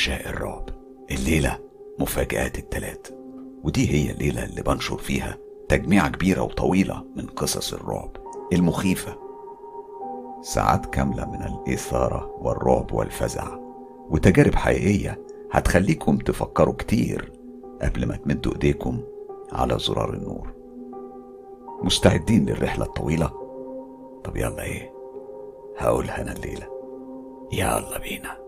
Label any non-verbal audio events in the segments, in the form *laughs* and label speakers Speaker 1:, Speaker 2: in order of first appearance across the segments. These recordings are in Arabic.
Speaker 1: عشاق الرعب الليلة مفاجآت التلات. ودي هي الليلة اللي بنشر فيها تجميعة كبيرة وطويلة من قصص الرعب. المخيفة. ساعات كاملة من الإثارة والرعب والفزع. وتجارب حقيقية هتخليكم تفكروا كتير قبل ما تمدوا إيديكم على زرار النور. مستعدين للرحلة الطويلة؟ طب يلا إيه؟ هقولها أنا الليلة. يلا بينا.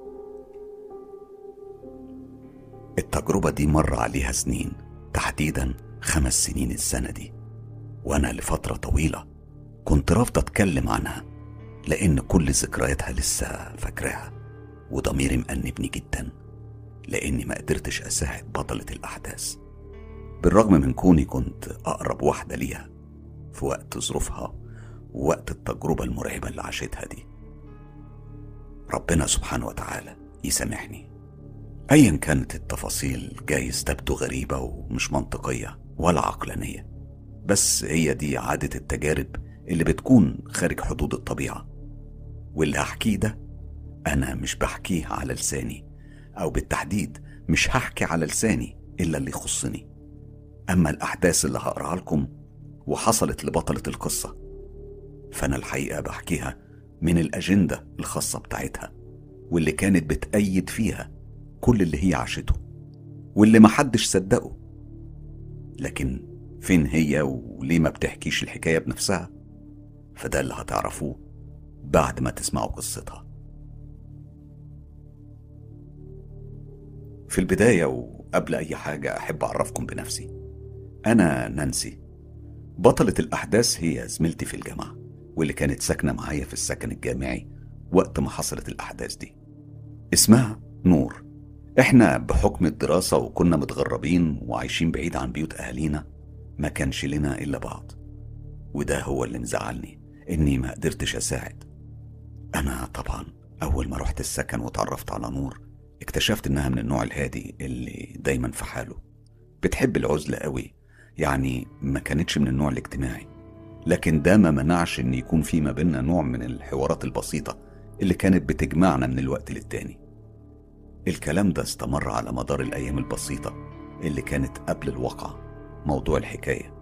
Speaker 1: التجربة دي مر عليها سنين تحديدا خمس سنين السنة دي. وأنا لفترة طويلة كنت رافضة أتكلم عنها لأن كل ذكرياتها لسه فاكراها وضميري مأنبني جدا لأني ما قدرتش أساعد بطلة الأحداث. بالرغم من كوني كنت أقرب واحدة ليها في وقت ظروفها ووقت التجربة المرعبة اللي عاشتها دي. ربنا سبحانه وتعالى يسامحني. ايا كانت التفاصيل جايز تبدو غريبة ومش منطقية ولا عقلانية. بس هي دي عادة التجارب اللي بتكون خارج حدود الطبيعة. واللي هحكيه ده أنا مش بحكيه على لساني أو بالتحديد مش هحكي على لساني إلا اللي يخصني. أما الأحداث اللي هقراها لكم وحصلت لبطلة القصة فأنا الحقيقة بحكيها من الأجندة الخاصة بتاعتها واللي كانت بتأيد فيها كل اللي هي عاشته واللي محدش صدقه. لكن فين هي وليه ما بتحكيش الحكاية بنفسها؟ فده اللي هتعرفوه بعد ما تسمعوا قصتها. في البداية وقبل أي حاجة أحب أعرفكم بنفسي. أنا نانسي. بطلة الأحداث هي زميلتي في الجامعة واللي كانت ساكنة معايا في السكن الجامعي وقت ما حصلت الأحداث دي. اسمها نور. إحنا بحكم الدراسة وكنا متغربين وعايشين بعيد عن بيوت أهالينا ما كانش لنا إلا بعض. وده هو اللي مزعلني إني ما قدرتش أساعد. أنا طبعا أول ما رحت السكن وتعرفت على نور اكتشفت إنها من النوع الهادي اللي دايما في حاله. بتحب العزلة قوي يعني ما كانتش من النوع الاجتماعي. لكن ده ما منعش إن يكون في ما بيننا نوع من الحوارات البسيطة اللي كانت بتجمعنا من الوقت للتاني. الكلام ده استمر على مدار الأيام البسيطة اللي كانت قبل الواقعة موضوع الحكاية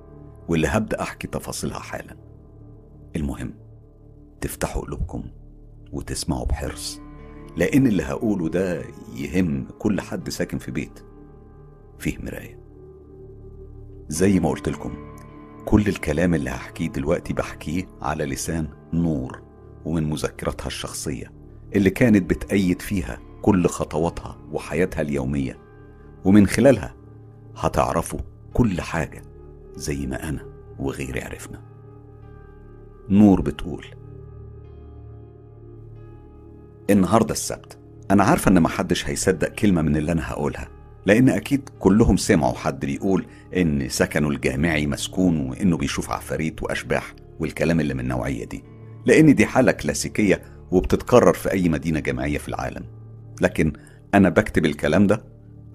Speaker 1: واللي هبدأ أحكي تفاصيلها حالا. المهم تفتحوا قلوبكم وتسمعوا بحرص لأن اللي هقوله ده يهم كل حد ساكن في بيت. فيه مراية. زي ما قلت لكم كل الكلام اللي هحكيه دلوقتي بحكيه على لسان نور ومن مذكراتها الشخصية اللي كانت بتأيد فيها كل خطواتها وحياتها اليومية. ومن خلالها هتعرفوا كل حاجة زي ما أنا وغيري عرفنا. نور بتقول النهاردة السبت. أنا عارفة إن محدش هيصدق كلمة من اللي أنا هقولها لأن أكيد كلهم سمعوا حد بيقول إن سكنه الجامعي مسكون وإنه بيشوف عفاريت وأشباح والكلام اللي من النوعية دي. لأن دي حالة كلاسيكية وبتتكرر في أي مدينة جامعية في العالم. لكن أنا بكتب الكلام ده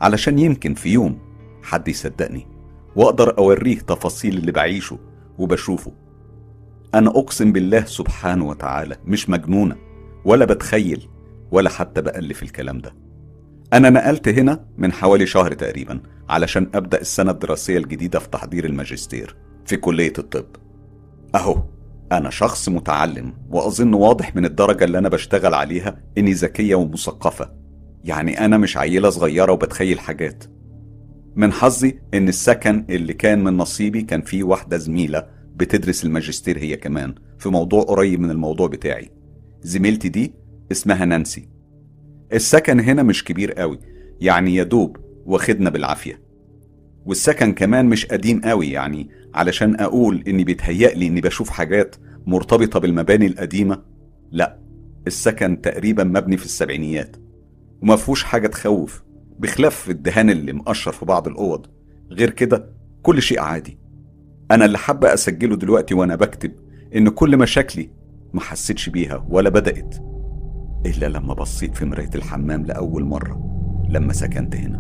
Speaker 1: علشان يمكن في يوم حد يصدقني وأقدر أوريه تفاصيل اللي بعيشه وبشوفه. أنا أقسم بالله سبحانه وتعالى مش مجنونة ولا بتخيل ولا حتى بألف الكلام ده. أنا نقلت هنا من حوالي شهر تقريبا علشان أبدأ السنة الدراسية الجديدة في تحضير الماجستير في كلية الطب. أهو. أنا شخص متعلم وأظن واضح من الدرجة اللي أنا بشتغل عليها إني ذكية ومثقفة. يعني أنا مش عيلة صغيرة وبتخيل حاجات. من حظي إن السكن اللي كان من نصيبي كان فيه واحدة زميلة بتدرس الماجستير هي كمان في موضوع قريب من الموضوع بتاعي. زميلتي دي اسمها نانسي. السكن هنا مش كبير قوي يعني يا دوب واخدنا بالعافية. والسكن كمان مش قديم قوي يعني علشان أقول إني بيتهيألي إني بشوف حاجات مرتبطة بالمباني القديمة؟ لا السكن تقريبا مبني في السبعينيات وما فيهوش حاجة تخوف بخلاف الدهان اللي مقشر في بعض الأوض. غير كده كل شيء عادي. أنا اللي حابة أسجله دلوقتي وأنا بكتب إن كل مشاكلي ما حسيتش بيها ولا بدأت إلا لما بصيت في مراية الحمام لأول مرة لما سكنت هنا.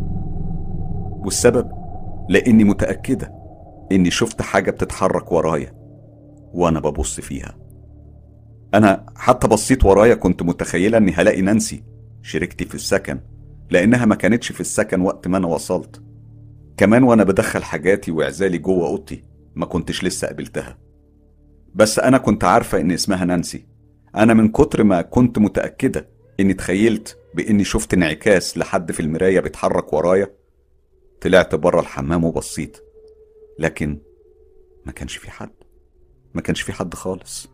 Speaker 1: والسبب؟ لأني متأكدة إني شفت حاجة بتتحرك ورايا وأنا ببص فيها. أنا حتى بصيت ورايا كنت متخيلة إني هلاقي نانسي شريكتي في السكن لأنها ما كانتش في السكن وقت ما أنا وصلت. كمان وأنا بدخل حاجاتي وعزالي جوه أوضتي ما كنتش لسه قابلتها. بس أنا كنت عارفة إن اسمها نانسي. أنا من كتر ما كنت متأكدة إني تخيلت بإني شفت انعكاس لحد في المراية بيتحرك ورايا طلعت بره الحمام وبصيت. لكن ما كانش في حد. ما كانش في حد خالص.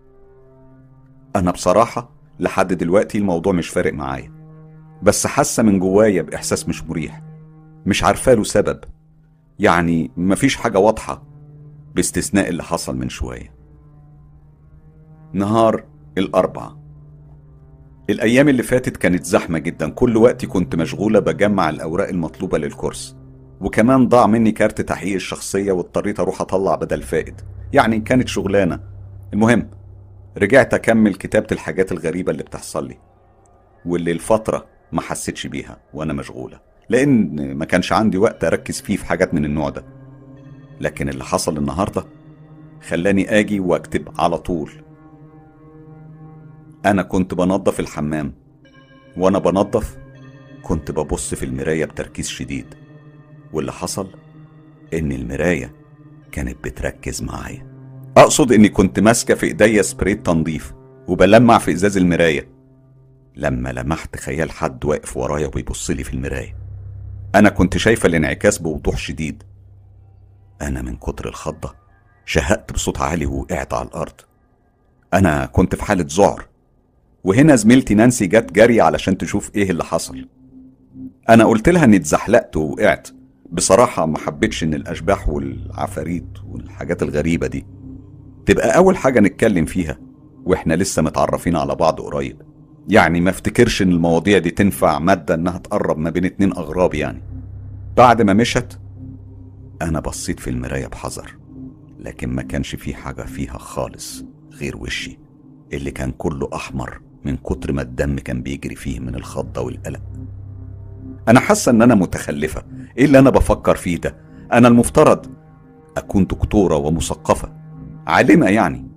Speaker 1: أنا بصراحة لحد دلوقتي الموضوع مش فارق معايا. بس حاسة من جوايا بإحساس مش مريح. مش عارفة له سبب. يعني مفيش حاجة واضحة باستثناء اللي حصل من شوية. نهار الأربعة الأيام اللي فاتت كانت زحمة جدا. كل وقتي كنت مشغولة بجمع الأوراق المطلوبة للكورس. وكمان ضاع مني كارت تحقيق الشخصية واضطريت أروح أطلع بدل فائد. يعني كانت شغلانة. المهم رجعت أكمل كتابة الحاجات الغريبة اللي بتحصل لي واللي الفترة ما حسيتش بيها وأنا مشغولة. لأن ما كانش عندي وقت أركز فيه في حاجات من النوع ده. لكن اللي حصل النهاردة خلاني آجي وأكتب على طول. أنا كنت بنظف الحمام وأنا بنظف كنت ببص في المراية بتركيز شديد. واللي حصل؟ إن المراية كانت بتركز معايا. أقصد إني كنت ماسكة في إيديا سبراي تنظيف وبلمع في إزاز المراية. لما لمحت خيال حد واقف ورايا وبيبص لي في المراية. أنا كنت شايفة الانعكاس بوضوح شديد. أنا من كتر الخضة شهقت بصوت عالي ووقعت على الأرض. أنا كنت في حالة ذعر. وهنا زميلتي نانسي جت جري علشان تشوف إيه اللي حصل. أنا قلت لها إني اتزحلقت ووقعت. بصراحة ما حبيتش إن الأشباح والعفاريت والحاجات الغريبة دي تبقى أول حاجة نتكلم فيها وإحنا لسه متعرفين على بعض قريب. يعني ما افتكرش إن المواضيع دي تنفع مادة إنها تقرب ما بين اتنين أغراب يعني. بعد ما مشت أنا بصيت في المراية بحذر لكن ما كانش في حاجة فيها خالص غير وشي اللي كان كله أحمر من كتر ما الدم كان بيجري فيه من الخضة والقلق. أنا حاسة إن أنا متخلفة إيه اللي أنا بفكر فيه ده؟ أنا المفترض أكون دكتورة ومثقفة عالمة يعني.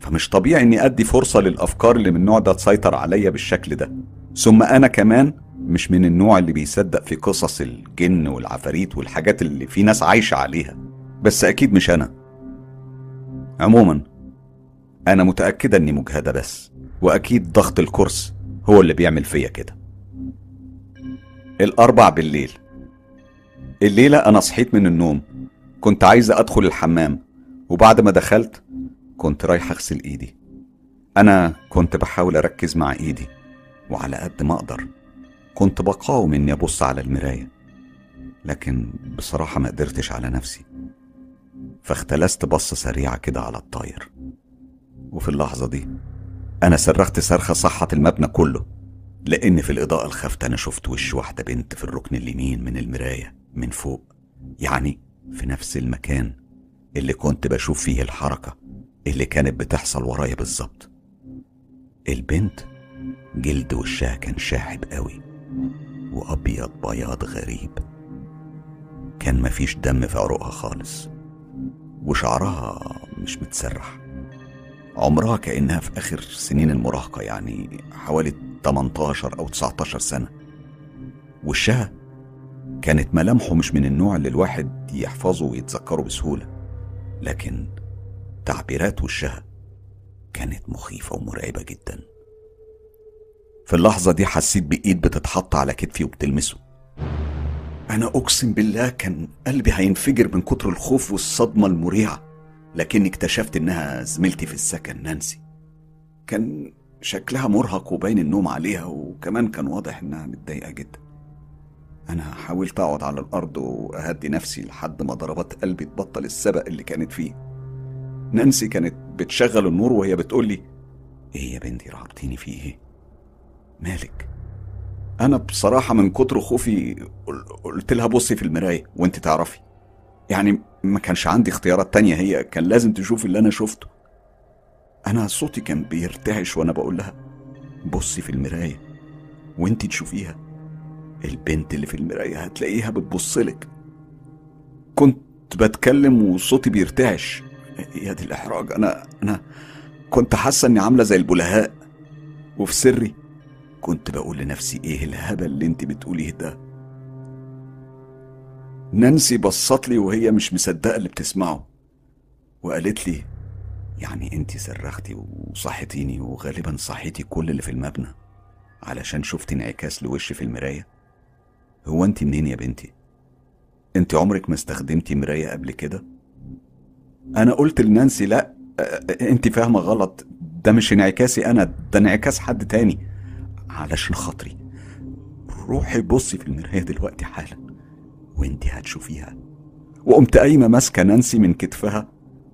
Speaker 1: فمش طبيعي إني أدي فرصة للأفكار اللي من النوع ده تسيطر عليا بالشكل ده. ثم أنا كمان مش من النوع اللي بيصدق في قصص الجن والعفاريت والحاجات اللي في ناس عايشة عليها. بس أكيد مش أنا. عموما أنا متأكدة إني مجهدة بس وأكيد ضغط الكرس هو اللي بيعمل فيا كده. الأربع بالليل. الليلة أنا صحيت من النوم كنت عايزة أدخل الحمام وبعد ما دخلت كنت رايح أغسل إيدي. أنا كنت بحاول أركز مع إيدي وعلى قد ما أقدر كنت بقاوم إني أبص على المراية لكن بصراحة ما قدرتش على نفسي فاختلست بصة سريعة كده على الطاير. وفي اللحظة دي أنا صرخت صرخة صحت المبنى كله لأن في الإضاءة الخافتة أنا شفت وش واحدة بنت في الركن اليمين من المراية. من فوق يعني في نفس المكان اللي كنت بشوف فيه الحركة اللي كانت بتحصل ورايا بالظبط. البنت جلد وشها كان شاحب قوي وأبيض بياض غريب. كان مفيش دم في عروقها خالص وشعرها مش متسرح. عمرها كأنها في آخر سنين المراهقة يعني حوالي 18 أو 19 سنة. وشها كانت ملامحه مش من النوع اللي الواحد يحفظه ويتذكره بسهولة لكن تعبيرات وشها كانت مخيفة ومرعبة جدا. في اللحظة دي حسيت بإيد بتتحط على كتفي وبتلمسه. أنا أقسم بالله كان قلبي هينفجر من كتر الخوف والصدمة المريعة لكني اكتشفت إنها زميلتي في السكن نانسي. كان شكلها مرهق وباين النوم عليها وكمان كان واضح إنها متضايقة جدا. أنا حاولت أقعد على الأرض وأهدي نفسي لحد ما ضربات قلبي تبطل السبق اللي كانت فيه نانسي كانت بتشغل النور وهي بتقول لي إيه يا بنتي رعبتيني في إيه؟ مالك؟ أنا بصراحة من كتر خوفي قلت لها بصي في المراية وأنت تعرفي يعني ما كانش عندي اختيارات تانية هي كان لازم تشوف اللي أنا شفته أنا صوتي كان بيرتعش وأنا بقول لها بصي في المراية وأنت تشوفيها البنت اللي في المراية هتلاقيها بتبصلك كنت بتكلم وصوتي بيرتعش. يا دي الإحراج؟ أنا أنا كنت حاسة إني عاملة زي البلهاء. وفي سري كنت بقول لنفسي إيه الهبل اللي أنت بتقوليه ده؟ نانسي بصت لي وهي مش مصدقة اللي بتسمعه. وقالت لي يعني أنت صرختي وصحتيني وغالبا صحيتي كل اللي في المبنى علشان شفتي انعكاس لوشي في المراية؟ هو انت منين يا بنتي؟ انت عمرك ما استخدمتي مراية قبل كده؟ أنا قلت لنانسي لا انت فاهمة غلط. ده مش انعكاسي أنا ده انعكاس حد تاني. علشان خاطري. روحي بصي في المراية دلوقتي حالا وانت هتشوفيها. وقمت قايمة ماسكة نانسي من كتفها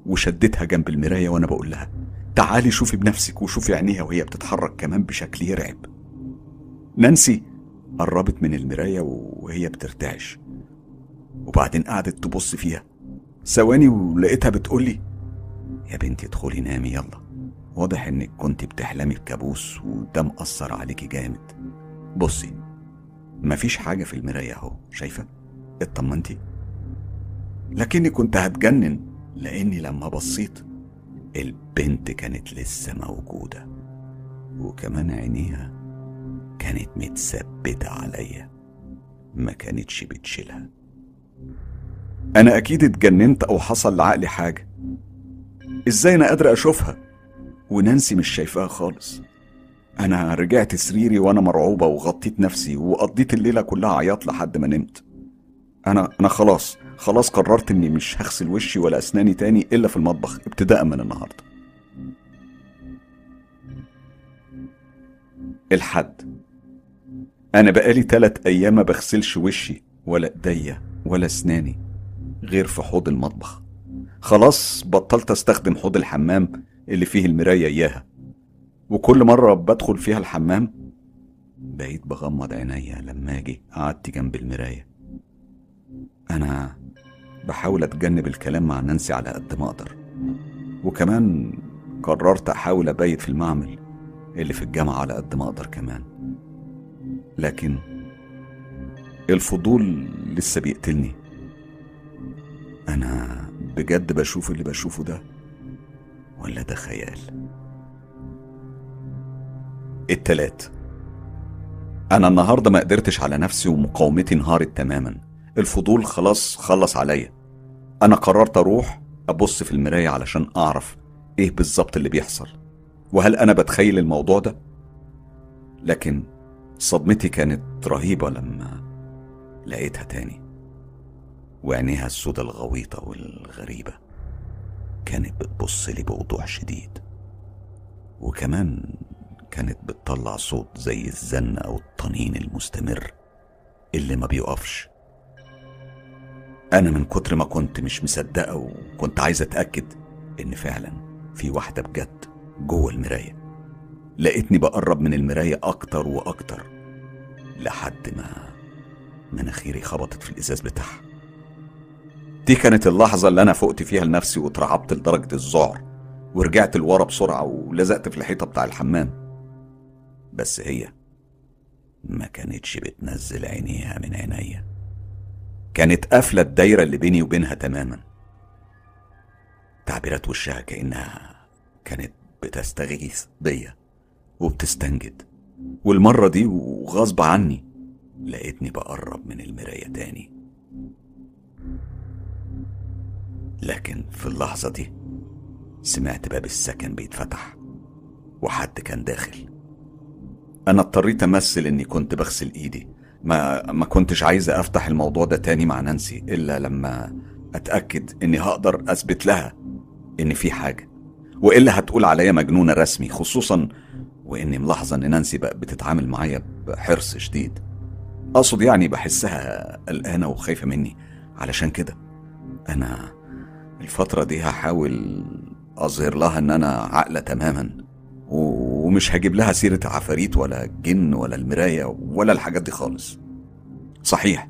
Speaker 1: وشدتها جنب المراية وأنا بقول لها تعالي شوفي بنفسك وشوفي عينيها وهي بتتحرك كمان بشكل يرعب. نانسي! قربت من المراية وهي بترتعش. وبعدين قعدت تبص فيها. ثواني ولقيتها بتقولي يا بنتي ادخلي نامي يلا. واضح انك كنت بتحلمي بكابوس وده مأثر عليكي جامد. بصي مفيش حاجة في المراية أهو شايفة؟ اطمنتي. لكني كنت هتجنن لأني لما بصيت البنت كانت لسه موجودة. وكمان عينيها كانت متثبتة عليا. ما كانتش بتشيلها. أنا أكيد اتجننت أو حصل لعقلي حاجة. إزاي أنا قادر أشوفها؟ ونانسي مش شايفاها خالص. أنا رجعت سريري وأنا مرعوبة وغطيت نفسي وقضيت الليلة كلها عياط لحد ما نمت. أنا أنا خلاص خلاص قررت إني مش هغسل وشي ولا أسناني تاني إلا في المطبخ ابتداء من النهارده. الحد. أنا بقالي تلات أيام ما بغسلش وشي ولا إيديا ولا أسناني غير في حوض المطبخ. خلاص بطلت أستخدم حوض الحمام اللي فيه المراية إياها. وكل مرة بدخل فيها الحمام بقيت بغمض عينيا لما أجي قعدت جنب المراية. أنا بحاول أتجنب الكلام مع نانسي على قد ما أقدر. وكمان قررت أحاول أبيت في المعمل اللي في الجامعة على قد ما أقدر كمان. لكن الفضول لسه بيقتلني. أنا بجد بشوف اللي بشوفه ده ولا ده خيال؟ التلات أنا النهارده ما قدرتش على نفسي ومقاومتي انهارت تماما. الفضول خلاص خلص عليا. أنا قررت أروح أبص في المراية علشان أعرف إيه بالظبط اللي بيحصل. وهل أنا بتخيل الموضوع ده؟ لكن صدمتي كانت رهيبة لما لقيتها تاني. وعينيها السودة الغويطة والغريبة كانت بتبص لي بوضوح شديد. وكمان كانت بتطلع صوت زي الزن أو الطنين المستمر اللي ما بيقفش. أنا من كتر ما كنت مش مصدقة وكنت عايز أتأكد إن فعلا في واحدة بجد جوه المراية. لقيتني بقرب من المراية أكتر وأكتر لحد ما مناخيري خبطت في الإزاز بتاعها. دي كانت اللحظة اللي أنا فقت فيها لنفسي واترعبت لدرجة الذعر ورجعت لورا بسرعة ولزقت في الحيطة بتاع الحمام. بس هي ما كانتش بتنزل عينيها من عينيا. كانت قافلة الدايرة اللي بيني وبينها تماما. تعبيرات وشها كأنها كانت بتستغيث بيا. وبتستنجد. والمرة دي وغصب عني. لقيتني بقرب من المراية تاني. لكن في اللحظة دي سمعت باب السكن بيتفتح وحد كان داخل. أنا اضطريت أمثل إني كنت بغسل إيدي. ما ما كنتش عايز أفتح الموضوع ده تاني مع نانسي إلا لما أتأكد إني هقدر أثبت لها إن في حاجة. وإلا هتقول عليا مجنونة رسمي خصوصا وإني ملاحظة إن نانسي بقى بتتعامل معايا بحرص شديد. أقصد يعني بحسها قلقانة وخايفة مني. علشان كده أنا الفترة دي هحاول أظهر لها إن أنا عاقلة تماما. ومش هجيب لها سيرة عفاريت ولا جن ولا المراية ولا الحاجات دي خالص. صحيح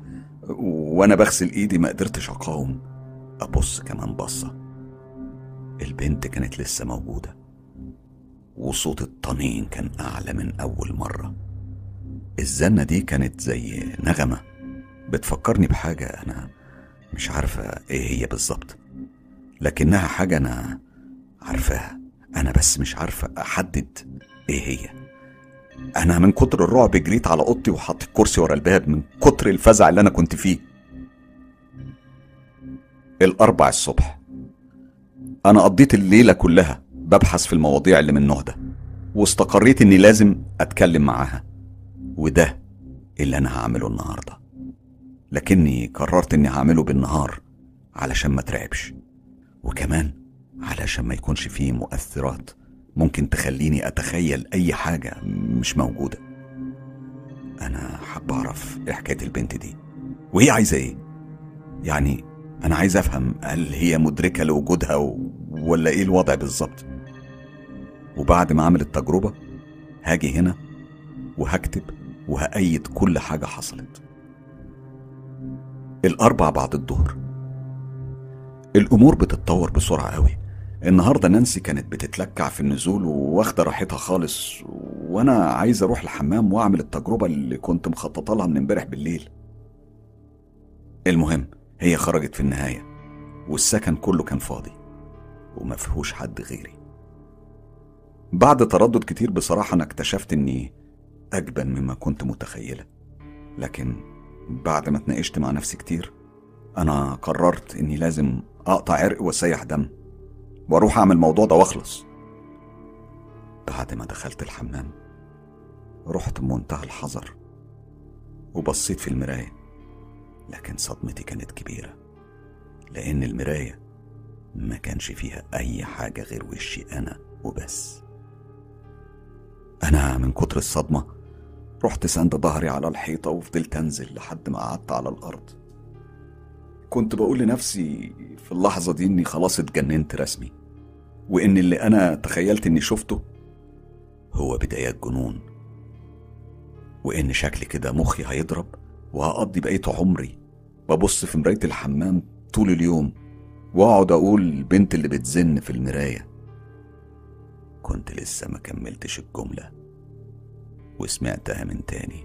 Speaker 1: وأنا بغسل إيدي ما قدرتش أقاوم. أبص كمان بصة. البنت كانت لسه موجودة. وصوت الطنين كان أعلى من أول مرة. الزنة دي كانت زي نغمة. بتفكرني بحاجة أنا مش عارفة إيه هي بالظبط. لكنها حاجة أنا عارفاها. أنا بس مش عارفة أحدد إيه هي. أنا من كتر الرعب جريت على أوضتي وحطيت كرسي ورا الباب من كتر الفزع اللي أنا كنت فيه. الأربع الصبح. أنا قضيت الليلة كلها ببحث في المواضيع اللي من النوع ده واستقريت إني لازم أتكلم معاها وده اللي أنا هعمله النهاردة. لكني قررت إني هعمله بالنهار علشان ما ترعبش وكمان علشان ما يكونش فيه مؤثرات ممكن تخليني أتخيل أي حاجة مش موجودة. أنا حابة أعرف إيه حكاية البنت دي وهي عايزة إيه؟ يعني أنا عايز أفهم هل هي مدركة لوجودها. ولا إيه الوضع بالظبط؟ وبعد ما أعمل التجربة هاجي هنا وهكتب وهأيد كل حاجة حصلت. الأربع بعد الظهر. الأمور بتتطور بسرعة قوي النهاردة نانسي كانت بتتلكع في النزول واخدة راحتها خالص وأنا عايز أروح الحمام وأعمل التجربة اللي كنت مخططة لها من امبارح بالليل. المهم هي خرجت في النهاية والسكن كله كان فاضي وما فيهوش حد غيري. بعد تردد كتير بصراحة أنا اكتشفت إني أجبن مما كنت متخيلة. لكن بعد ما اتناقشت مع نفسي كتير أنا قررت إني لازم أقطع عرق وأسيح دم وأروح أعمل الموضوع ده وأخلص. بعد ما دخلت الحمام رحت بمنتهى الحذر وبصيت في المراية لكن صدمتي كانت كبيرة لأن المراية ما كانش فيها أي حاجة غير وشي أنا وبس. أنا من كتر الصدمة رحت ساند ظهري على الحيطة وفضلت أنزل لحد ما قعدت على الأرض. كنت بقول لنفسي في اللحظة دي إني خلاص اتجننت رسمي وإن اللي أنا تخيلت إني شفته هو بدايات جنون وإن شكلي كده مخي هيضرب وهقضي بقية عمري ببص في مراية الحمام طول اليوم وأقعد أقول البنت اللي بتزن في المراية. كنت لسه ما كملتش الجملة. وسمعتها من تاني.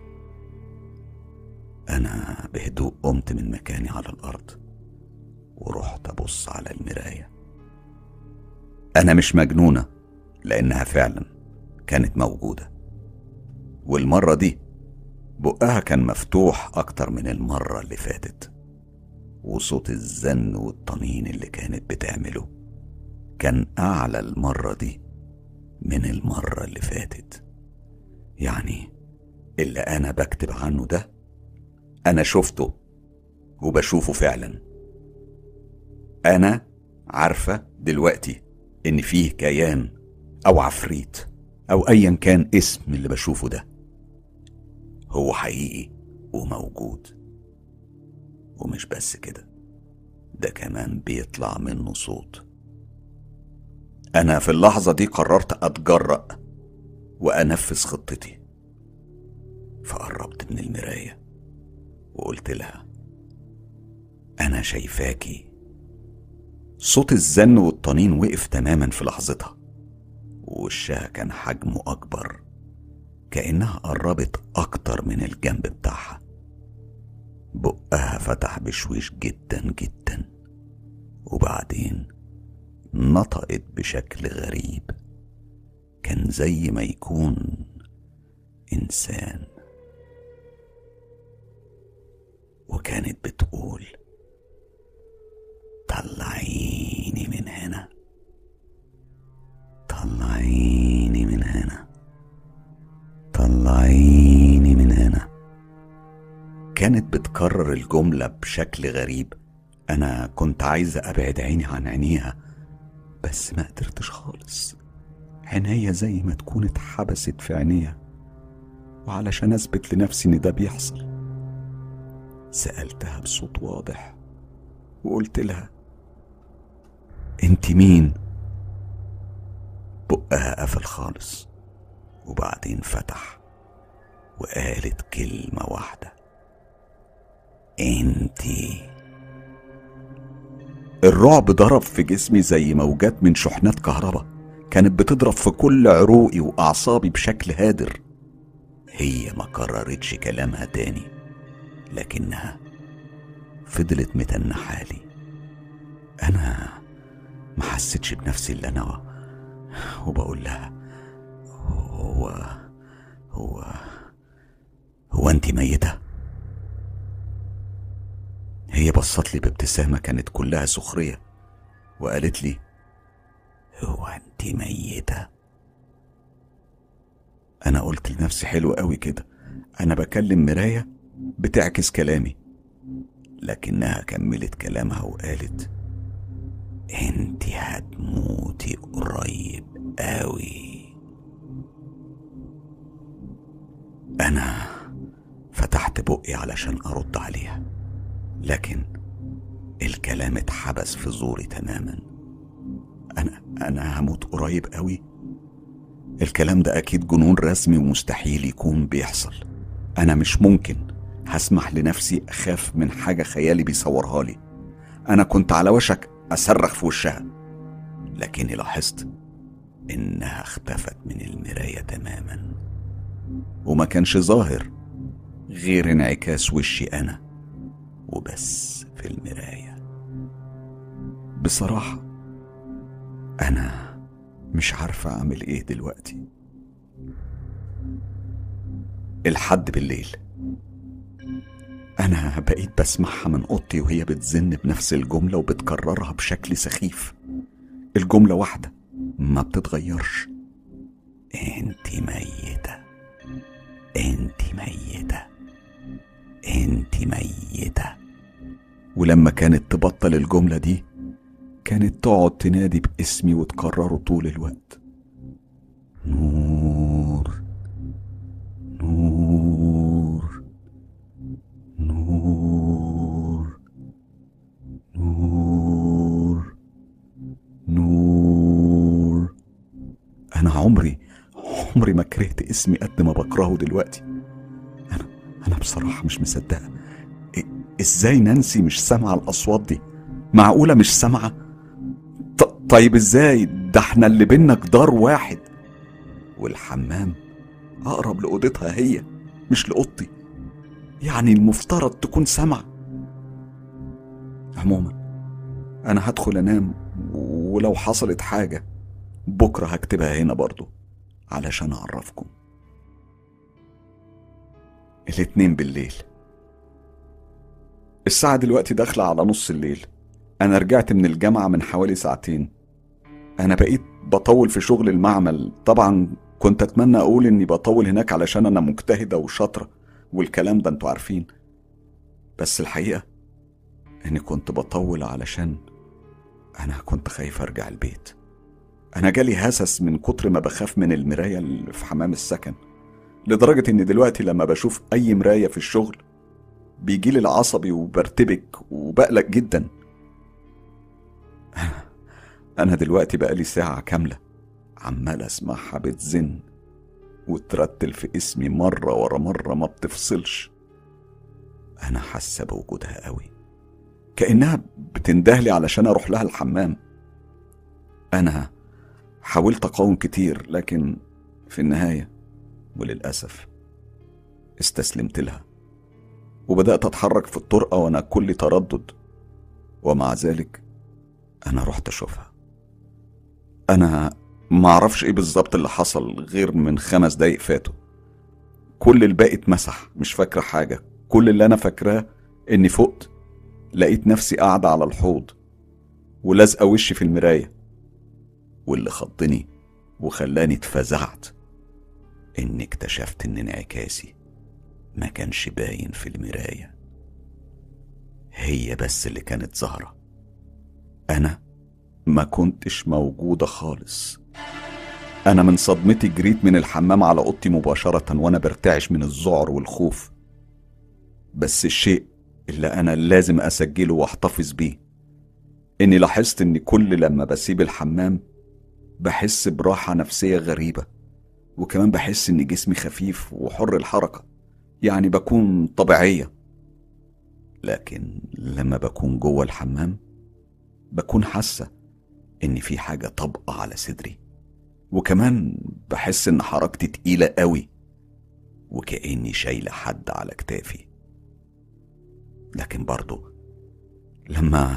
Speaker 1: أنا بهدوء قمت من مكاني على الأرض ورحت أبص على المراية. أنا مش مجنونة لأنها فعلا كانت موجودة. والمرة دي بقها كان مفتوح أكتر من المرة اللي فاتت. وصوت الزن والطنين اللي كانت بتعمله كان أعلى المرة دي. من المرة اللي فاتت. يعني اللي أنا بكتب عنه ده أنا شفته وبشوفه فعلا. أنا عارفة دلوقتي إن فيه كيان أو عفريت أو أيا كان اسم اللي بشوفه ده. هو حقيقي وموجود. ومش بس كده ده كمان بيطلع منه صوت. أنا في اللحظة دي قررت أتجرأ وأنفذ خطتي. فقربت من المراية وقلت لها أنا شايفاكي صوت الزن والطنين وقف تماما في لحظتها ووشها كان حجمه أكبر كأنها قربت أكتر من الجنب بتاعها. بقها فتح بشويش جدا جدا وبعدين نطقت بشكل غريب. كان زي ما يكون إنسان. وكانت بتقول طلعيني من هنا. طلعيني من هنا. طلعيني من هنا. كانت بتكرر الجملة بشكل غريب. أنا كنت عايزة أبعد عيني عن عينيها. بس ما قدرتش خالص. عينيا زي ما تكون اتحبست في عينيها وعلشان أثبت لنفسي إن ده بيحصل سألتها بصوت واضح وقلت لها أنت مين؟ بقها قفل خالص وبعدين فتح وقالت كلمة واحدة انتي الرعب ضرب في جسمي زي موجات من شحنات كهرباء كانت بتضرب في كل عروقي وأعصابي بشكل هادر. هي ما كررتش كلامها تاني لكنها فضلت متنحالي أنا ما حسيتش بنفسي إلا أنا وبقول لها. هو هو هو انت ميتة؟ هي بصت لي بابتسامة كانت كلها سخرية وقالت لي هو أنت ميتة؟ أنا قلت لنفسي حلو قوي كده أنا بكلم مراية بتعكس كلامي. لكنها كملت كلامها وقالت أنت هتموتي قريب قوي. أنا فتحت بقي علشان أرد عليها. لكن الكلام اتحبس في زوري تماما. أنا أنا هموت قريب قوي. الكلام ده أكيد جنون رسمي ومستحيل يكون بيحصل. أنا مش ممكن هسمح لنفسي أخاف من حاجة خيالي بيصورها لي. أنا كنت على وشك أصرخ في وشها لكني لاحظت إنها اختفت من المراية تماما. وما كانش ظاهر غير انعكاس وشي أنا. وبس في المراية. بصراحة أنا مش عارفة أعمل إيه دلوقتي. الحد بالليل. أنا بقيت بسمعها من أوضتي وهي بتزن بنفس الجملة وبتكررها بشكل سخيف. الجملة واحدة ما بتتغيرش. انت ميتة. انت ميتة. انت ميتة. ولما كانت تبطل الجملة دي كانت تقعد تنادي باسمي وتكرره طول الوقت. نور نور نور نور نور. أنا عمري عمري ما كرهت اسمي قد ما بكرهه دلوقتي. أنا أنا بصراحة مش مصدقة. إ- إزاي نانسي مش سامعه الأصوات دي؟ معقولة مش سامعه طيب إزاي؟ ده إحنا اللي بينا جدار واحد. والحمام أقرب لأوضتها هي مش لأوضتي. يعني المفترض تكون سامعه عموما أنا هدخل أنام ولو حصلت حاجة بكرة هكتبها هنا برضو علشان أعرفكم. الاتنين بالليل. الساعة دلوقتي داخلة على نص الليل. أنا رجعت من الجامعة من حوالي ساعتين. أنا بقيت بطول في شغل المعمل. طبعا كنت أتمنى أقول إني بطول هناك علشان أنا مجتهدة وشاطرة والكلام ده أنتوا عارفين. بس الحقيقة إني كنت بطول علشان أنا كنت خايف أرجع البيت. أنا جالي هسس من كتر ما بخاف من المراية اللي في حمام السكن لدرجة إن دلوقتي لما بشوف أي مراية في الشغل بيجيلي العصبي وبرتبك وبقلق جدا. *laughs* أنا دلوقتي بقالي ساعة كاملة عمال أسمعها بتزن وترتل في اسمي مرة ورا مرة ما بتفصلش. أنا حاسة بوجودها قوي. كأنها بتندهلي علشان أروح لها الحمام. أنا حاولت أقاوم كتير لكن في النهاية وللأسف استسلمت لها. وبدأت أتحرك في الطرقة وأنا كل تردد. ومع ذلك أنا رحت أشوفها. أنا معرفش إيه بالظبط اللي حصل غير من خمس دقايق فاتوا. كل الباقي اتمسح مش فاكرة حاجة. كل اللي أنا فاكراه إني فقت لقيت نفسي قاعدة على الحوض ولازقة وشي في المراية. واللي خضني وخلاني اتفزعت إني اكتشفت إن انعكاسي ما كانش باين في المراية. هي بس اللي كانت ظاهرة أنا ما كنتش موجودة خالص. أنا من صدمتي جريت من الحمام على أوضتي مباشرة وأنا برتعش من الذعر والخوف. بس الشيء اللي أنا لازم أسجله وأحتفظ بيه إني لاحظت إن كل لما بسيب الحمام بحس براحة نفسية غريبة وكمان بحس إن جسمي خفيف وحر الحركة. يعني بكون طبيعية. لكن لما بكون جوه الحمام بكون حاسة إن في حاجة طبقة على صدري. وكمان بحس إن حركتي تقيلة قوي وكأني شايلة حد على كتافي. لكن برضو لما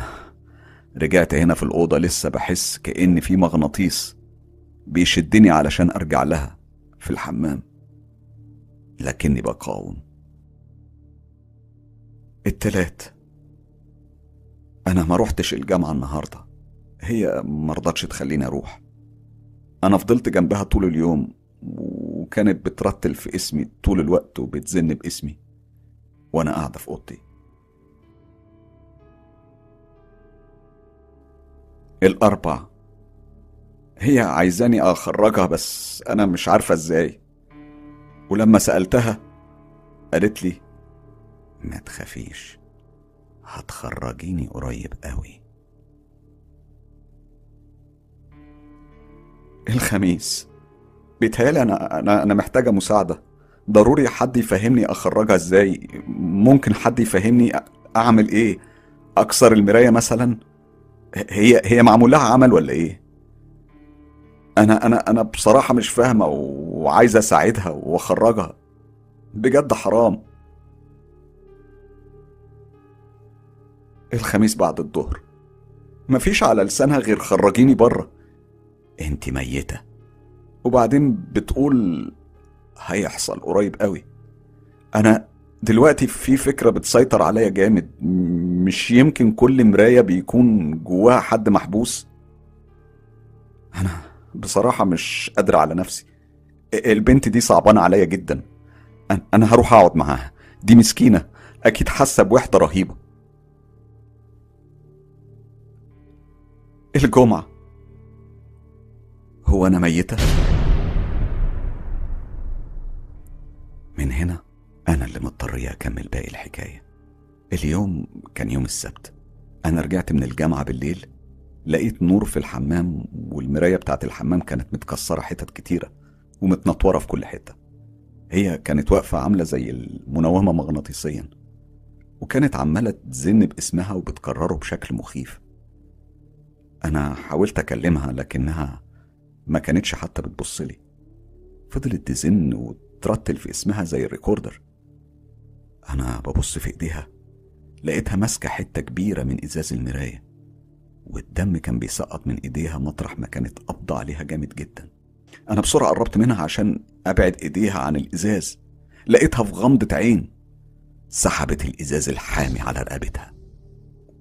Speaker 1: رجعت هنا في الأوضة لسه بحس كأن في مغناطيس بيشدني علشان أرجع لها في الحمام. لكني بقاوم. التلات. أنا ما روحتش الجامعة النهاردة. هي مرضتش تخليني أروح. أنا فضلت جنبها طول اليوم وكانت بترتل في اسمي طول الوقت وبتزن باسمي وأنا قاعدة في أوضتي. الأربع هي عايزاني أخرجها بس أنا مش عارفة إزاي. ولما سألتها قالت لي ما تخافيش هتخرجيني قريب قوي. الخميس بيتهيألي أنا أنا أنا محتاجة مساعدة. ضروري حد يفهمني أخرجها إزاي؟ ممكن حد يفهمني أعمل إيه؟ أكسر المراية مثلا؟ هي هي معمول لها عمل ولا إيه؟ أنا أنا أنا بصراحة مش فاهمة وعايز أساعدها وأخرجها. بجد حرام. الخميس بعد الظهر. مفيش على لسانها غير خرجيني بره. أنت ميتة. وبعدين بتقول هيحصل قريب قوي. أنا دلوقتي في فكرة بتسيطر عليا جامد. مش يمكن كل مراية بيكون جواها حد محبوس. أنا بصراحة مش قادر على نفسي. البنت دي صعبانة عليا جدا. أنا هروح أقعد معاها. دي مسكينة. أكيد حاسة بوحدة رهيبة. الجمعة. هو أنا ميتة؟ من هنا أنا اللي مضطر أكمل باقي الحكاية. اليوم كان يوم السبت. أنا رجعت من الجامعة بالليل. لقيت نور في الحمام والمراية بتاعت الحمام كانت متكسرة حتت كتيرة ومتنطورة في كل حتة. هي كانت واقفة عاملة زي المنومة مغناطيسيا وكانت عمالة تزن باسمها وبتكرره بشكل مخيف. أنا حاولت أكلمها لكنها ما كانتش حتى بتبصلي فضلت تزن وترتل في اسمها زي الريكوردر. أنا ببص في إيديها لقيتها ماسكة حتة كبيرة من إزاز المراية. والدم كان بيسقط من إيديها مطرح ما كانت قبضة عليها جامد جدا. أنا بسرعة قربت منها عشان أبعد إيديها عن الإزاز. لقيتها في غمضة عين. سحبت الإزاز الحامي على رقبتها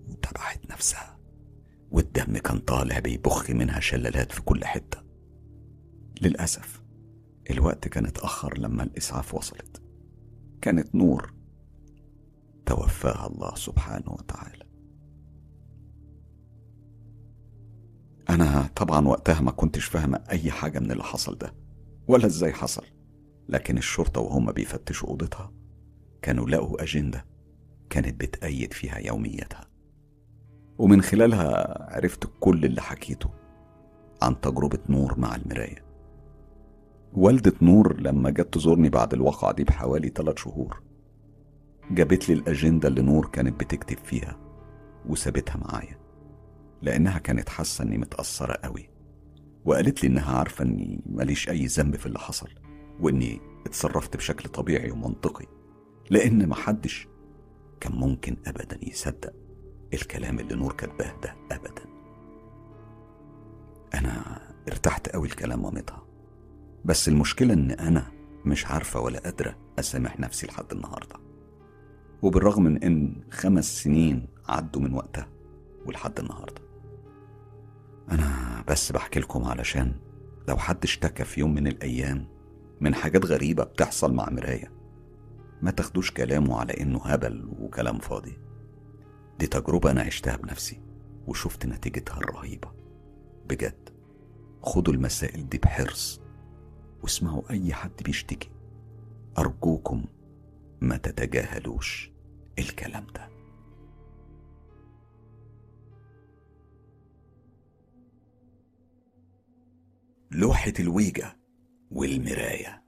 Speaker 1: وتبعت نفسها. والدم كان طالع بيبخ منها شلالات في كل حتة. للأسف الوقت كان اتأخر لما الإسعاف وصلت. كانت نور توفاها الله سبحانه وتعالى. أنا طبعا وقتها ما كنتش فاهمة أي حاجة من اللي حصل ده ولا إزاي حصل. لكن الشرطة وهم بيفتشوا أوضتها كانوا لقوا أجندة كانت بتأيد فيها يومياتها ومن خلالها عرفت كل اللي حكيته عن تجربة نور مع المراية. والدة نور لما جت تزورني بعد الواقعة دي بحوالي ثلاث شهور جابت لي الأجندة اللي نور كانت بتكتب فيها وسابتها معايا. لأنها كانت حاسة إني متأثرة قوي وقالت لي إنها عارفة إني ماليش أي ذنب في اللي حصل وإني اتصرفت بشكل طبيعي ومنطقي لأن محدش كان ممكن أبدا يصدق الكلام اللي نور كاتباه ده أبدا. أنا ارتحت قوي لكلام مامتها بس المشكلة إن أنا مش عارفة ولا قادرة أسامح نفسي لحد النهاردة وبالرغم من إن خمس سنين عدوا من وقتها ولحد النهارده. أنا بس بحكي لكم علشان لو حد اشتكى في يوم من الأيام من حاجات غريبة بتحصل مع مراية ما تاخدوش كلامه على إنه هبل وكلام فاضي. دي تجربة أنا عشتها بنفسي وشفت نتيجتها الرهيبة. بجد خدوا المسائل دي بحرص واسمعوا أي حد بيشتكي. أرجوكم ما تتجاهلوش الكلام ده. لوحة الويجا والمراية.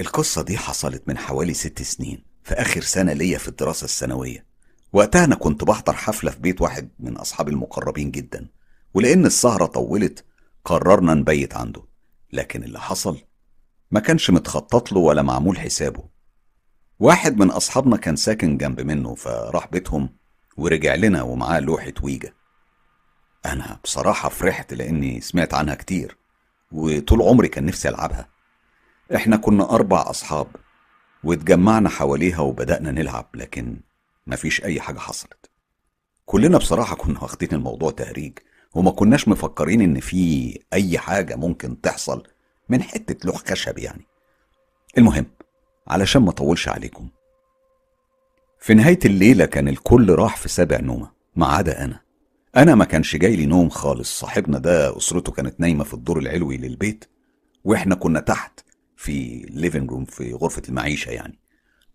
Speaker 1: القصة دي حصلت من حوالي ست سنين في آخر سنة ليا في الدراسة الثانوية وقتها أنا كنت بحضر حفلة في بيت واحد من أصحابي المقربين جدا ولأن السهرة طولت قررنا نبيت عنده. لكن اللي حصل ما كانش متخطط له ولا معمول حسابه. واحد من أصحابنا كان ساكن جنب منه فراح بيتهم ورجع لنا ومعاه لوحة ويجا. أنا بصراحة فرحت لأني سمعت عنها كتير وطول عمري كان نفسي ألعبها. إحنا كنا أربع أصحاب واتجمعنا حواليها وبدأنا نلعب لكن مفيش أي حاجة حصلت. كلنا بصراحة كنا واخدين الموضوع تهريج وما كناش مفكرين إن في أي حاجة ممكن تحصل من حتة لوح خشب يعني. المهم علشان ما أطولش عليكم. في نهاية الليلة كان الكل راح في سابع نومة ما عدا أنا. أنا ما كانش جاي لي نوم خالص. صاحبنا ده أسرته كانت نايمة في الدور العلوي للبيت وإحنا كنا تحت في living room في غرفة المعيشة يعني.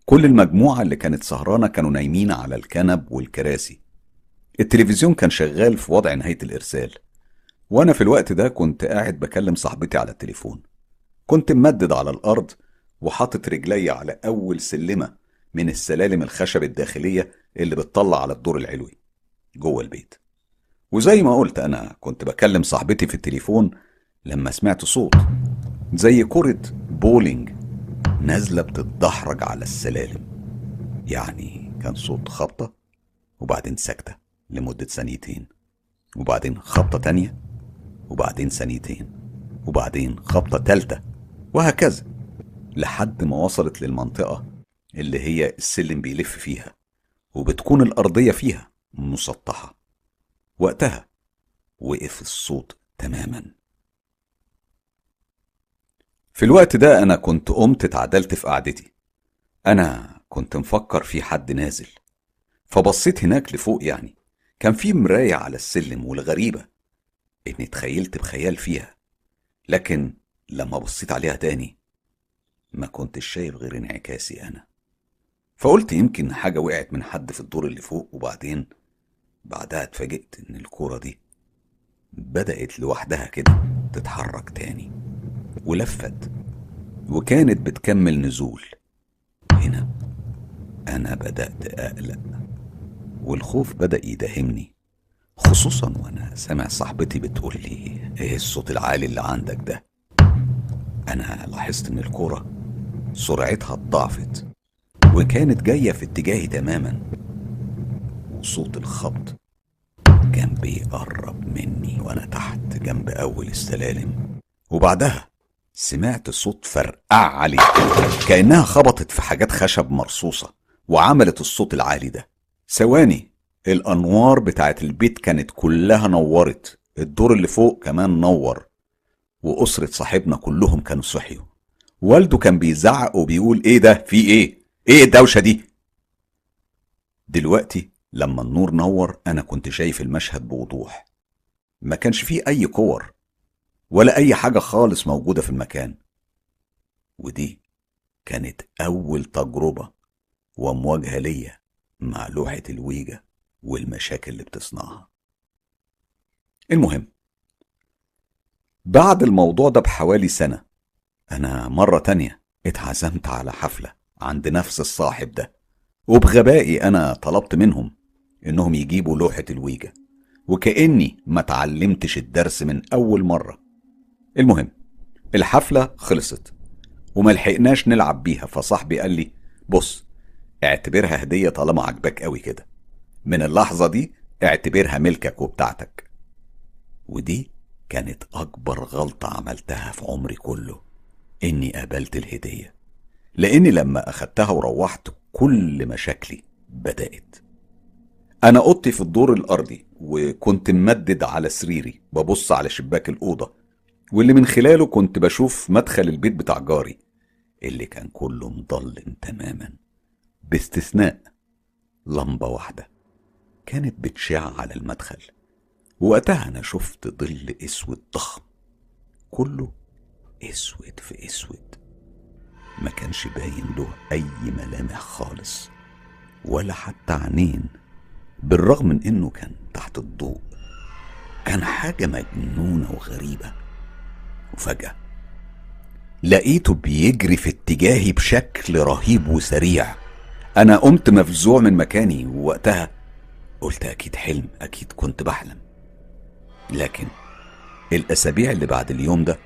Speaker 1: كل المجموعة اللي كانت سهرانة كانوا نايمين على الكنب والكراسي. التلفزيون كان شغال في وضع نهاية الإرسال. وأنا في الوقت ده كنت قاعد بكلم صاحبتي على التليفون. كنت ممدد على الأرض وحاطط رجلي على أول سلمة من السلالم الخشب الداخلية اللي بتطلع على الدور العلوي جوه البيت. وزي ما قلت أنا كنت بكلم صاحبتي في التليفون لما سمعت صوت زي كرة بولينج نازلة بتتدحرج على السلالم. يعني كان صوت خبطة وبعدين سكتة لمدة ثانيتين وبعدين خبطة تانية وبعدين ثانيتين وبعدين خبطة تالتة وهكذا لحد ما وصلت للمنطقة اللي هي السلم بيلف فيها وبتكون الأرضية فيها مسطحة. وقتها. وقف الصوت تماما. في الوقت ده أنا كنت قمت اتعدلت في قعدتي. أنا كنت مفكر في حد نازل. فبصيت هناك لفوق يعني. كان في مراية على السلم والغريبة إني تخيلت بخيال فيها. لكن لما بصيت عليها تاني ما كنتش شايف غير انعكاسي أنا. فقلت يمكن حاجة وقعت من حد في الدور اللي فوق وبعدين بعدها اتفاجئت إن الكورة دي بدأت لوحدها كده تتحرك تاني ولفت وكانت بتكمل نزول. هنا أنا بدأت أقلق والخوف بدأ يداهمني خصوصا وأنا سامع صاحبتي بتقول لي إيه الصوت العالي اللي عندك ده؟ أنا لاحظت إن الكورة سرعتها اتضاعفت وكانت جاية في اتجاهي تماما. وصوت الخبط كان بيقرب مني وأنا تحت جنب أول السلالم وبعدها سمعت صوت فرقع علي كأنها خبطت في حاجات خشب مرصوصة وعملت الصوت العالي ده. ثواني الأنوار بتاعت البيت كانت كلها نورت الدور اللي فوق كمان نور وأسرة صاحبنا كلهم كانوا صحيوا. والده كان بيزعق وبيقول إيه ده؟ في إيه؟ إيه الدوشة دي؟ دلوقتي لما النور نور أنا كنت شايف المشهد بوضوح. ما كانش فيه أي كور ولا أي حاجة خالص موجودة في المكان. ودي كانت أول تجربة ومواجهة ليا مع لوحة الويجا والمشاكل اللي بتصنعها. المهم بعد الموضوع ده بحوالي سنة أنا مرة تانية اتعزمت على حفلة عند نفس الصاحب ده وبغبائي أنا طلبت منهم إنهم يجيبوا لوحة الويجا. وكأني ما تعلمتش الدرس من أول مرة. المهم الحفلة خلصت وما لحقناش نلعب بيها. فصاحبي قال لي بص اعتبرها هدية طالما عجبك قوي كده. من اللحظة دي اعتبرها ملكك وبتاعتك. ودي كانت أكبر غلطة عملتها في عمري كله إني قبلت الهدية. لأني لما أخدتها وروحت كل مشاكلي بدأت. أنا أوضتي في الدور الأرضي وكنت ممدد على سريري ببص على شباك الأوضة واللي من خلاله كنت بشوف مدخل البيت بتاع جاري اللي كان كله مضلم تماما باستثناء لمبة واحدة كانت بتشع على المدخل. وقتها أنا شفت ظل أسود ضخم كله أسود في أسود. ما كانش باين له أي ملامح خالص ولا حتى عينين. بالرغم من إنه كان تحت الضوء كان حاجة مجنونة وغريبة. وفجأة لقيته بيجري في اتجاهي بشكل رهيب وسريع. أنا قمت مفزوع من مكاني ووقتها قلت أكيد حلم أكيد كنت بحلم. لكن الأسابيع اللي بعد اليوم ده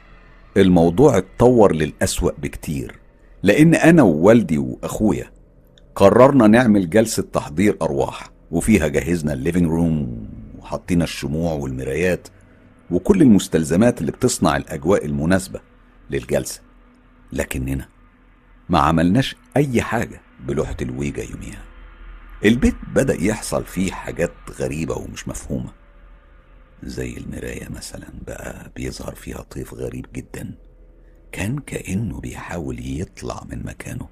Speaker 1: الموضوع اتطور للأسوأ بكتير. لأن أنا ووالدي وأخويا قررنا نعمل جلسة تحضير أرواح. وفيها جهزنا ال living room وحطينا الشموع والمرايات وكل المستلزمات اللي بتصنع الأجواء المناسبة للجلسة. لكننا ما عملناش أي حاجة بلوحة الويجا يوميها. البيت بدأ يحصل فيه حاجات غريبة ومش مفهومة زي المراية مثلا بقى بيظهر فيها طيف غريب جدا. كان كأنه بيحاول يطلع من مكانه.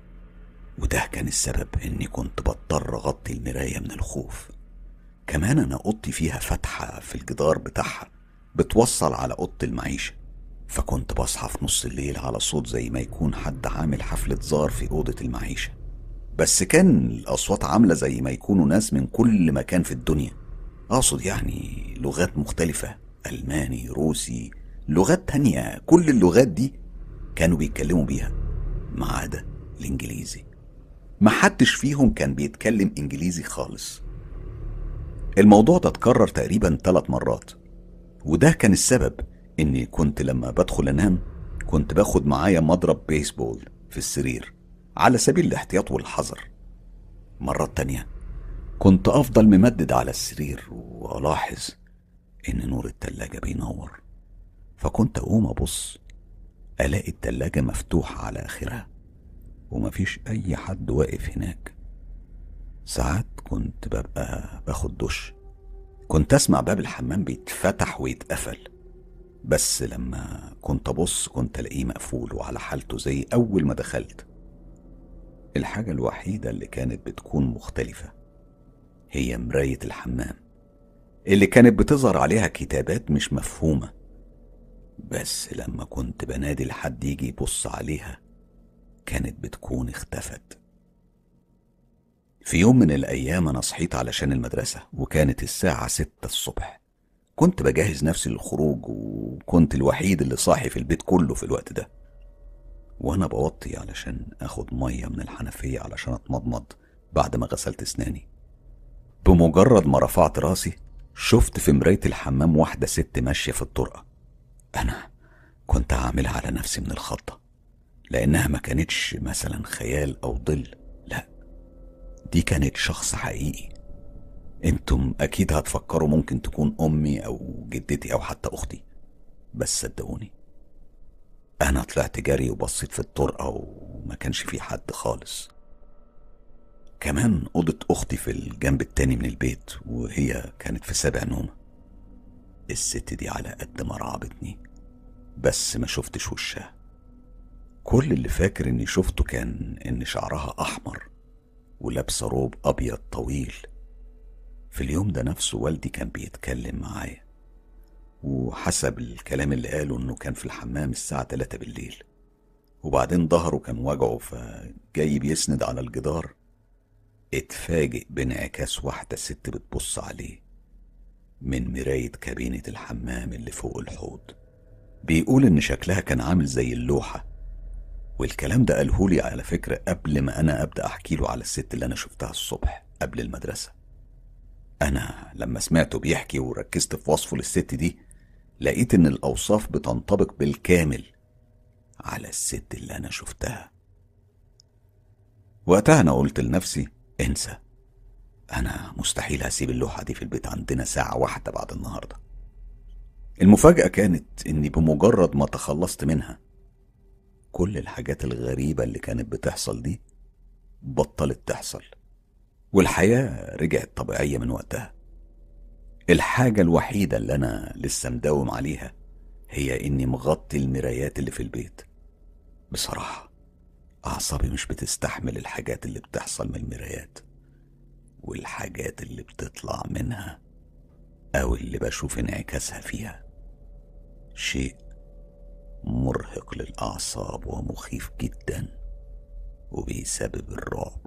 Speaker 1: وده كان السبب إني كنت بضطر أغطي المراية من الخوف. كمان أنا أوضتي فيها فتحة في الجدار بتاعها بتوصل على أوضة المعيشة. فكنت بصحى في نص الليل على صوت زي ما يكون حد عامل حفلة زار في أوضة المعيشة. بس كان الأصوات عاملة زي ما يكونوا ناس من كل مكان في الدنيا. أقصد يعني لغات مختلفة ألماني روسي لغات تانية. كل اللغات دي كانوا بيتكلموا بيها. ما عدا الإنجليزي. محدش فيهم كان بيتكلم إنجليزي خالص. الموضوع ده اتكرر تقريبا ثلاث مرات وده كان السبب إني كنت لما بدخل أنام كنت باخد معايا مضرب بيسبول في السرير على سبيل الاحتياط والحذر. مرات تانية كنت أفضل ممدد على السرير وألاحظ إن نور التلاجة بينور فكنت أقوم أبص ألاقي التلاجة مفتوحة على آخرها. ومفيش أي حد واقف هناك. ساعات كنت ببقى باخد دش. كنت أسمع باب الحمام بيتفتح ويتقفل. بس لما كنت أبص كنت ألاقيه مقفول وعلى حالته زي أول ما دخلت. الحاجة الوحيدة اللي كانت بتكون مختلفة هي مراية الحمام. اللي كانت بتظهر عليها كتابات مش مفهومة. بس لما كنت بنادي لحد يجي يبص عليها كانت بتكون اختفت. في يوم من الأيام أنا صحيت علشان المدرسة وكانت الساعة ستة الصبح. كنت بجهز نفسي للخروج وكنت الوحيد اللي صاحي في البيت كله في الوقت ده. وأنا بوطي علشان أخد مية من الحنفية علشان أتمضمض بعد ما غسلت أسناني. بمجرد ما رفعت راسي شفت في مراية الحمام واحدة ست ماشية في الطرقة. أنا كنت هعملها على نفسي من الخضة. لأنها ما كانتش مثلا خيال أو ظل لا دي كانت شخص حقيقي. أنتم أكيد هتفكروا ممكن تكون أمي أو جدتي أو حتى أختي. بس صدقوني أنا طلعت جري وبصيت في الطرقة وما كانش في حد خالص. كمان أوضة أختي في الجنب التاني من البيت وهي كانت في سابع نوم الست دي على قد ما رعبتني بس ما شفتش وشها. كل اللي فاكر إني شفته كان إن شعرها أحمر ولابسه روب أبيض طويل. في اليوم ده نفسه والدي كان بيتكلم معايا وحسب الكلام اللي قاله إنه كان في الحمام الساعة 3 بالليل. وبعدين ظهره كان وجعه فجاي بيسند على الجدار. اتفاجئ بانعكاس واحدة ست بتبص عليه من مراية كابينة الحمام اللي فوق الحوض. بيقول إن شكلها كان عامل زي اللوحة والكلام ده قالهولي على فكرة قبل ما أنا أبدأ أحكي له على الست اللي أنا شفتها الصبح قبل المدرسة. أنا لما سمعته بيحكي وركزت في وصفه للست دي لقيت إن الأوصاف بتنطبق بالكامل على الست اللي أنا شفتها. وقتها أنا قلت لنفسي انسى أنا مستحيل هسيب اللوحة دي في البيت عندنا ساعة واحدة بعد النهاردة. المفاجأة كانت إني بمجرد ما تخلصت منها كل الحاجات الغريبة اللي كانت بتحصل دي بطلت تحصل. والحياة رجعت طبيعية من وقتها. الحاجة الوحيدة اللي أنا لسه مداوم عليها هي إني مغطي المرايات اللي في البيت. بصراحة أعصابي مش بتستحمل الحاجات اللي بتحصل من المرايات والحاجات اللي بتطلع منها أو اللي بشوف انعكاسها فيها. شيء مرهق للأعصاب ومخيف جدا وبيسبب الرعب.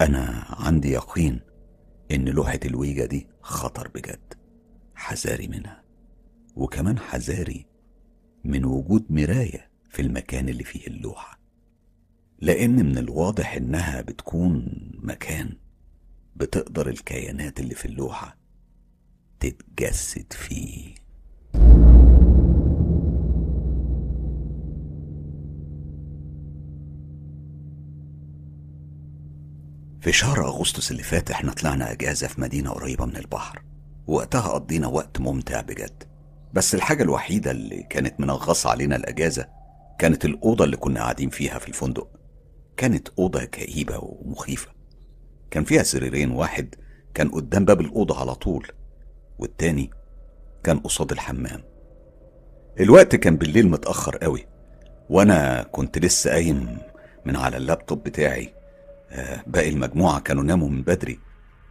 Speaker 1: أنا عندي يقين إن لوحة الويجا دي خطر بجد حذاري منها. وكمان حذاري من وجود مراية في المكان اللي فيه اللوحة. لأن من الواضح إنها بتكون مكان بتقدر الكيانات اللي في اللوحة تتجسد فيه. في شهر أغسطس اللي فات إحنا طلعنا أجازة في مدينة قريبة من البحر. وقتها قضينا وقت ممتع بجد. بس الحاجة الوحيدة اللي كانت منغصة علينا الأجازة كانت الأوضة اللي كنا قاعدين فيها في الفندق. كانت أوضة كئيبة ومخيفة. كان فيها سريرين واحد كان قدام باب الأوضة على طول والتاني كان قصاد الحمام. الوقت كان بالليل متأخر قوي وأنا كنت لسه قايم من على اللابتوب بتاعي. باقي المجموعة كانوا ناموا من بدري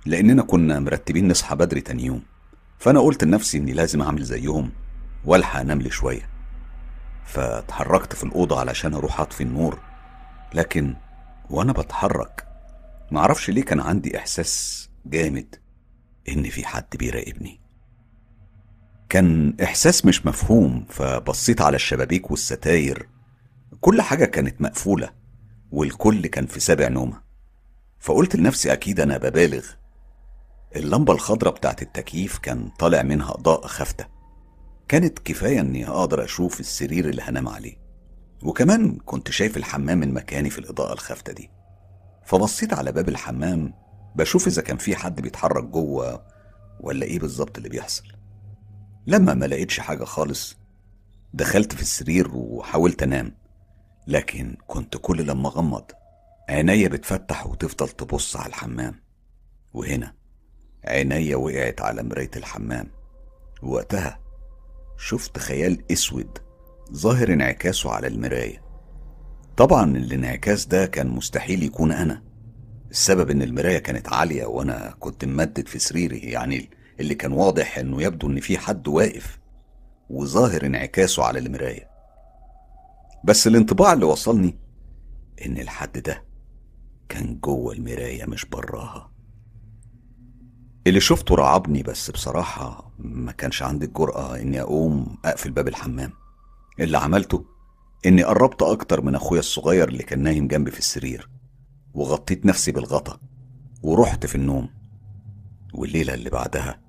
Speaker 1: لأننا كنا مرتبين نصحى بدري تاني يوم. فأنا قلت لنفسي إني لازم أعمل زيهم وألحق أنام لي شوية. فاتحركت في الأوضة علشان أروح أطفي النور لكن وأنا بتحرك معرفش ليه كان عندي إحساس جامد إن في حد بيراقبني. كان إحساس مش مفهوم فبصيت على الشبابيك والستاير كل حاجة كانت مقفولة والكل كان في سابع نومة. فقلت لنفسي أكيد أنا ببالغ. اللمبة الخضراء بتاعت التكييف كان طالع منها إضاءة خافتة. كانت كفاية إني أقدر أشوف السرير اللي هنام عليه. وكمان كنت شايف الحمام من مكاني في الإضاءة الخافتة دي. فبصيت على باب الحمام بشوف إذا كان في حد بيتحرك جوه ولا إيه بالظبط اللي بيحصل. لما ما لقيتش حاجة خالص دخلت في السرير وحاولت أنام. لكن كنت كل لما أغمض عينيا بتفتح وتفضل تبص على الحمام. وهنا عينيا وقعت على مراية الحمام. وقتها شفت خيال أسود ظاهر انعكاسه على المراية. طبعا الانعكاس ده كان مستحيل يكون أنا. السبب إن المراية كانت عالية وأنا كنت ممدد في سريري يعني اللي كان واضح إنه يبدو إن في حد واقف وظاهر انعكاسه على المراية. بس الانطباع اللي وصلني إن الحد ده كان جوه المراية مش براها. اللي شفته رعبني بس بصراحة ما كانش عندي الجرأة إني أقوم أقفل باب الحمام. اللي عملته إني قربت أكتر من أخويا الصغير اللي كان نايم جنبي في السرير وغطيت نفسي بالغطا ورحت في النوم. والليلة اللي بعدها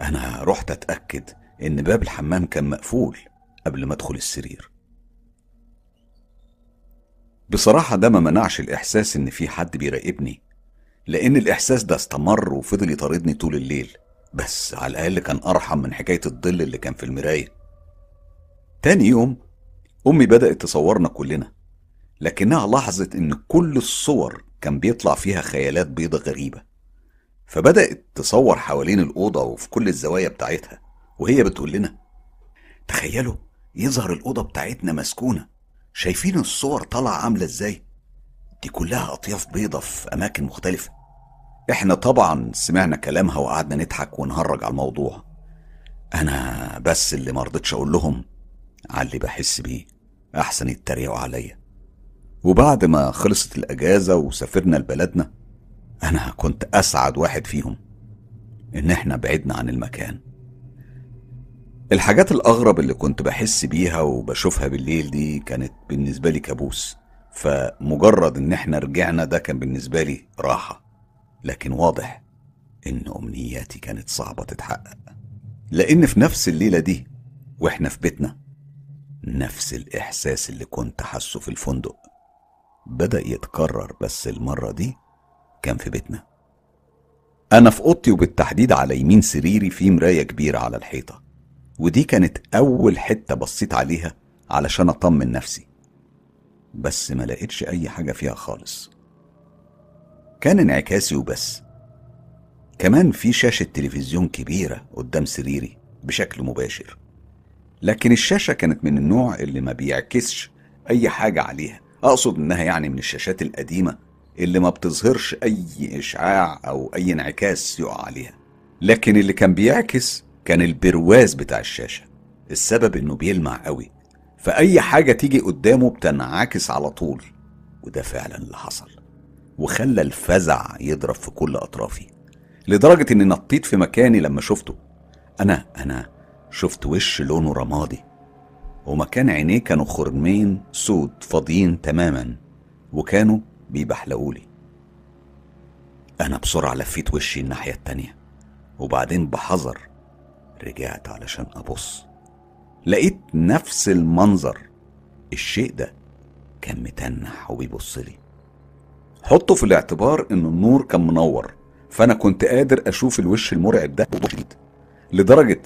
Speaker 1: أنا رحت أتأكد إن باب الحمام كان مقفول قبل ما أدخل السرير. بصراحة ده ما منعش الإحساس إن في حد بيراقبني لأن الإحساس ده استمر وفضل يطاردني طول الليل بس على الأقل كان أرحم من حكاية الظل اللي كان في المراية. تاني يوم أمي بدأت تصورنا كلنا لكنها لاحظت إن كل الصور كان بيطلع فيها خيالات بيضة غريبة فبدأت تصور حوالين الأوضة وفي كل الزوايا بتاعتها وهي بتقول لنا تخيلوا يظهر الأوضة بتاعتنا مسكونة. شايفين الصور طالعة عاملة إزاي؟ دي كلها أطياف بيضة في أماكن مختلفة. إحنا طبعا سمعنا كلامها وقعدنا نضحك ونهرج على الموضوع. أنا بس اللي مرضتش أقول لهم على اللي بحس بيه أحسن يتريقوا عليا. وبعد ما خلصت الأجازة وسافرنا لبلدنا أنا كنت أسعد واحد فيهم إن إحنا بعدنا عن المكان. الحاجات الأغرب اللي كنت بحس بيها وبشوفها بالليل دي كانت بالنسبة لي كابوس. فمجرد إن إحنا رجعنا ده كان بالنسبة لي راحة. لكن واضح إن أمنياتي كانت صعبة تتحقق. لأن في نفس الليلة دي وإحنا في بيتنا نفس الإحساس اللي كنت حاسه في الفندق بدأ يتكرر بس المرة دي كان في بيتنا. أنا في أوضتي وبالتحديد على يمين سريري في مراية كبيرة على الحيطة. ودي كانت أول حتة بصيت عليها علشان أطمن نفسي. بس ما لقيتش أي حاجة فيها خالص. كان انعكاسي وبس. كمان في شاشة تلفزيون كبيرة قدام سريري بشكل مباشر. لكن الشاشة كانت من النوع اللي ما بيعكسش أي حاجة عليها. أقصد إنها يعني من الشاشات القديمة اللي ما بتظهرش أي إشعاع أو أي انعكاس يقع عليها. لكن اللي كان بيعكس كان البرواز بتاع الشاشة السبب إنه بيلمع قوي فأي حاجة تيجي قدامه بتنعكس على طول وده فعلا اللي حصل وخلى الفزع يضرب في كل أطرافي لدرجة إني نطيت في مكاني لما شفته أنا أنا شفت وش لونه رمادي ومكان عينيه كانوا خرمين سود فاضيين تماما وكانوا بيبحلقولي أنا بسرعة لفيت وشي الناحية التانية وبعدين بحذر رجعت علشان أبص. لقيت نفس المنظر. الشيء ده كان متنح وبيبص لي. حطوا في الاعتبار إن النور كان منور فأنا كنت قادر أشوف الوش المرعب ده بوضوح لدرجة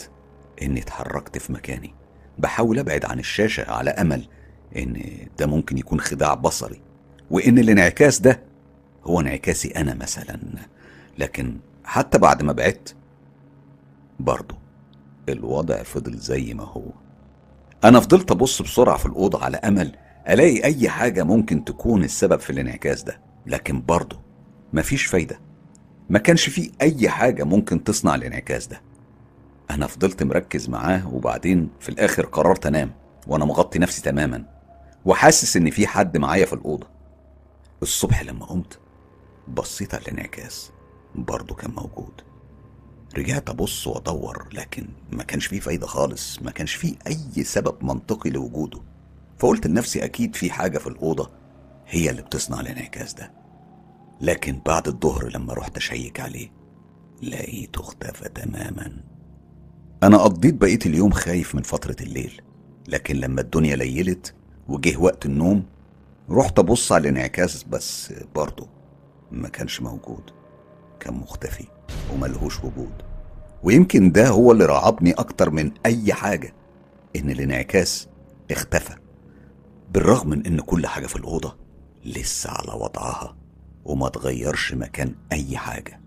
Speaker 1: إني اتحركت في مكاني. بحاول أبعد عن الشاشة على أمل إن ده ممكن يكون خداع بصري. وإن الانعكاس ده هو انعكاسي أنا مثلا. لكن حتى بعد ما بعدت برضه الوضع فضل زي ما هو. أنا فضلت أبص بسرعة في الأوضة على أمل ألاقي أي حاجة ممكن تكون السبب في الانعكاس ده لكن برضه مفيش فايدة. ما كانش فيه أي حاجة ممكن تصنع الانعكاس ده. أنا فضلت مركز معاه وبعدين في الآخر قررت أنام وأنا مغطي نفسي تماما وحاسس إن في حد معايا في الأوضة. الصبح لما قمت بصيت على الانعكاس برضه كان موجود. رجعت أبص وأدور لكن ما كانش فيه فايدة خالص ما كانش فيه أي سبب منطقي لوجوده. فقلت لنفسي أكيد في حاجة في الأوضة هي اللي بتصنع الانعكاس ده. لكن بعد الظهر لما رحت أشيك عليه لقيته اختفى تماما. أنا قضيت بقية اليوم خايف من فترة الليل لكن لما الدنيا ليلت وجه وقت النوم رحت أبص على الانعكاس بس برضه ما كانش موجود كان مختفي. وملهوش وجود. ويمكن ده هو اللي رعبني أكتر من أي حاجة إن الانعكاس اختفى بالرغم من إن كل حاجة في الأوضة لسه على وضعها وما تغيرش مكان أي حاجة.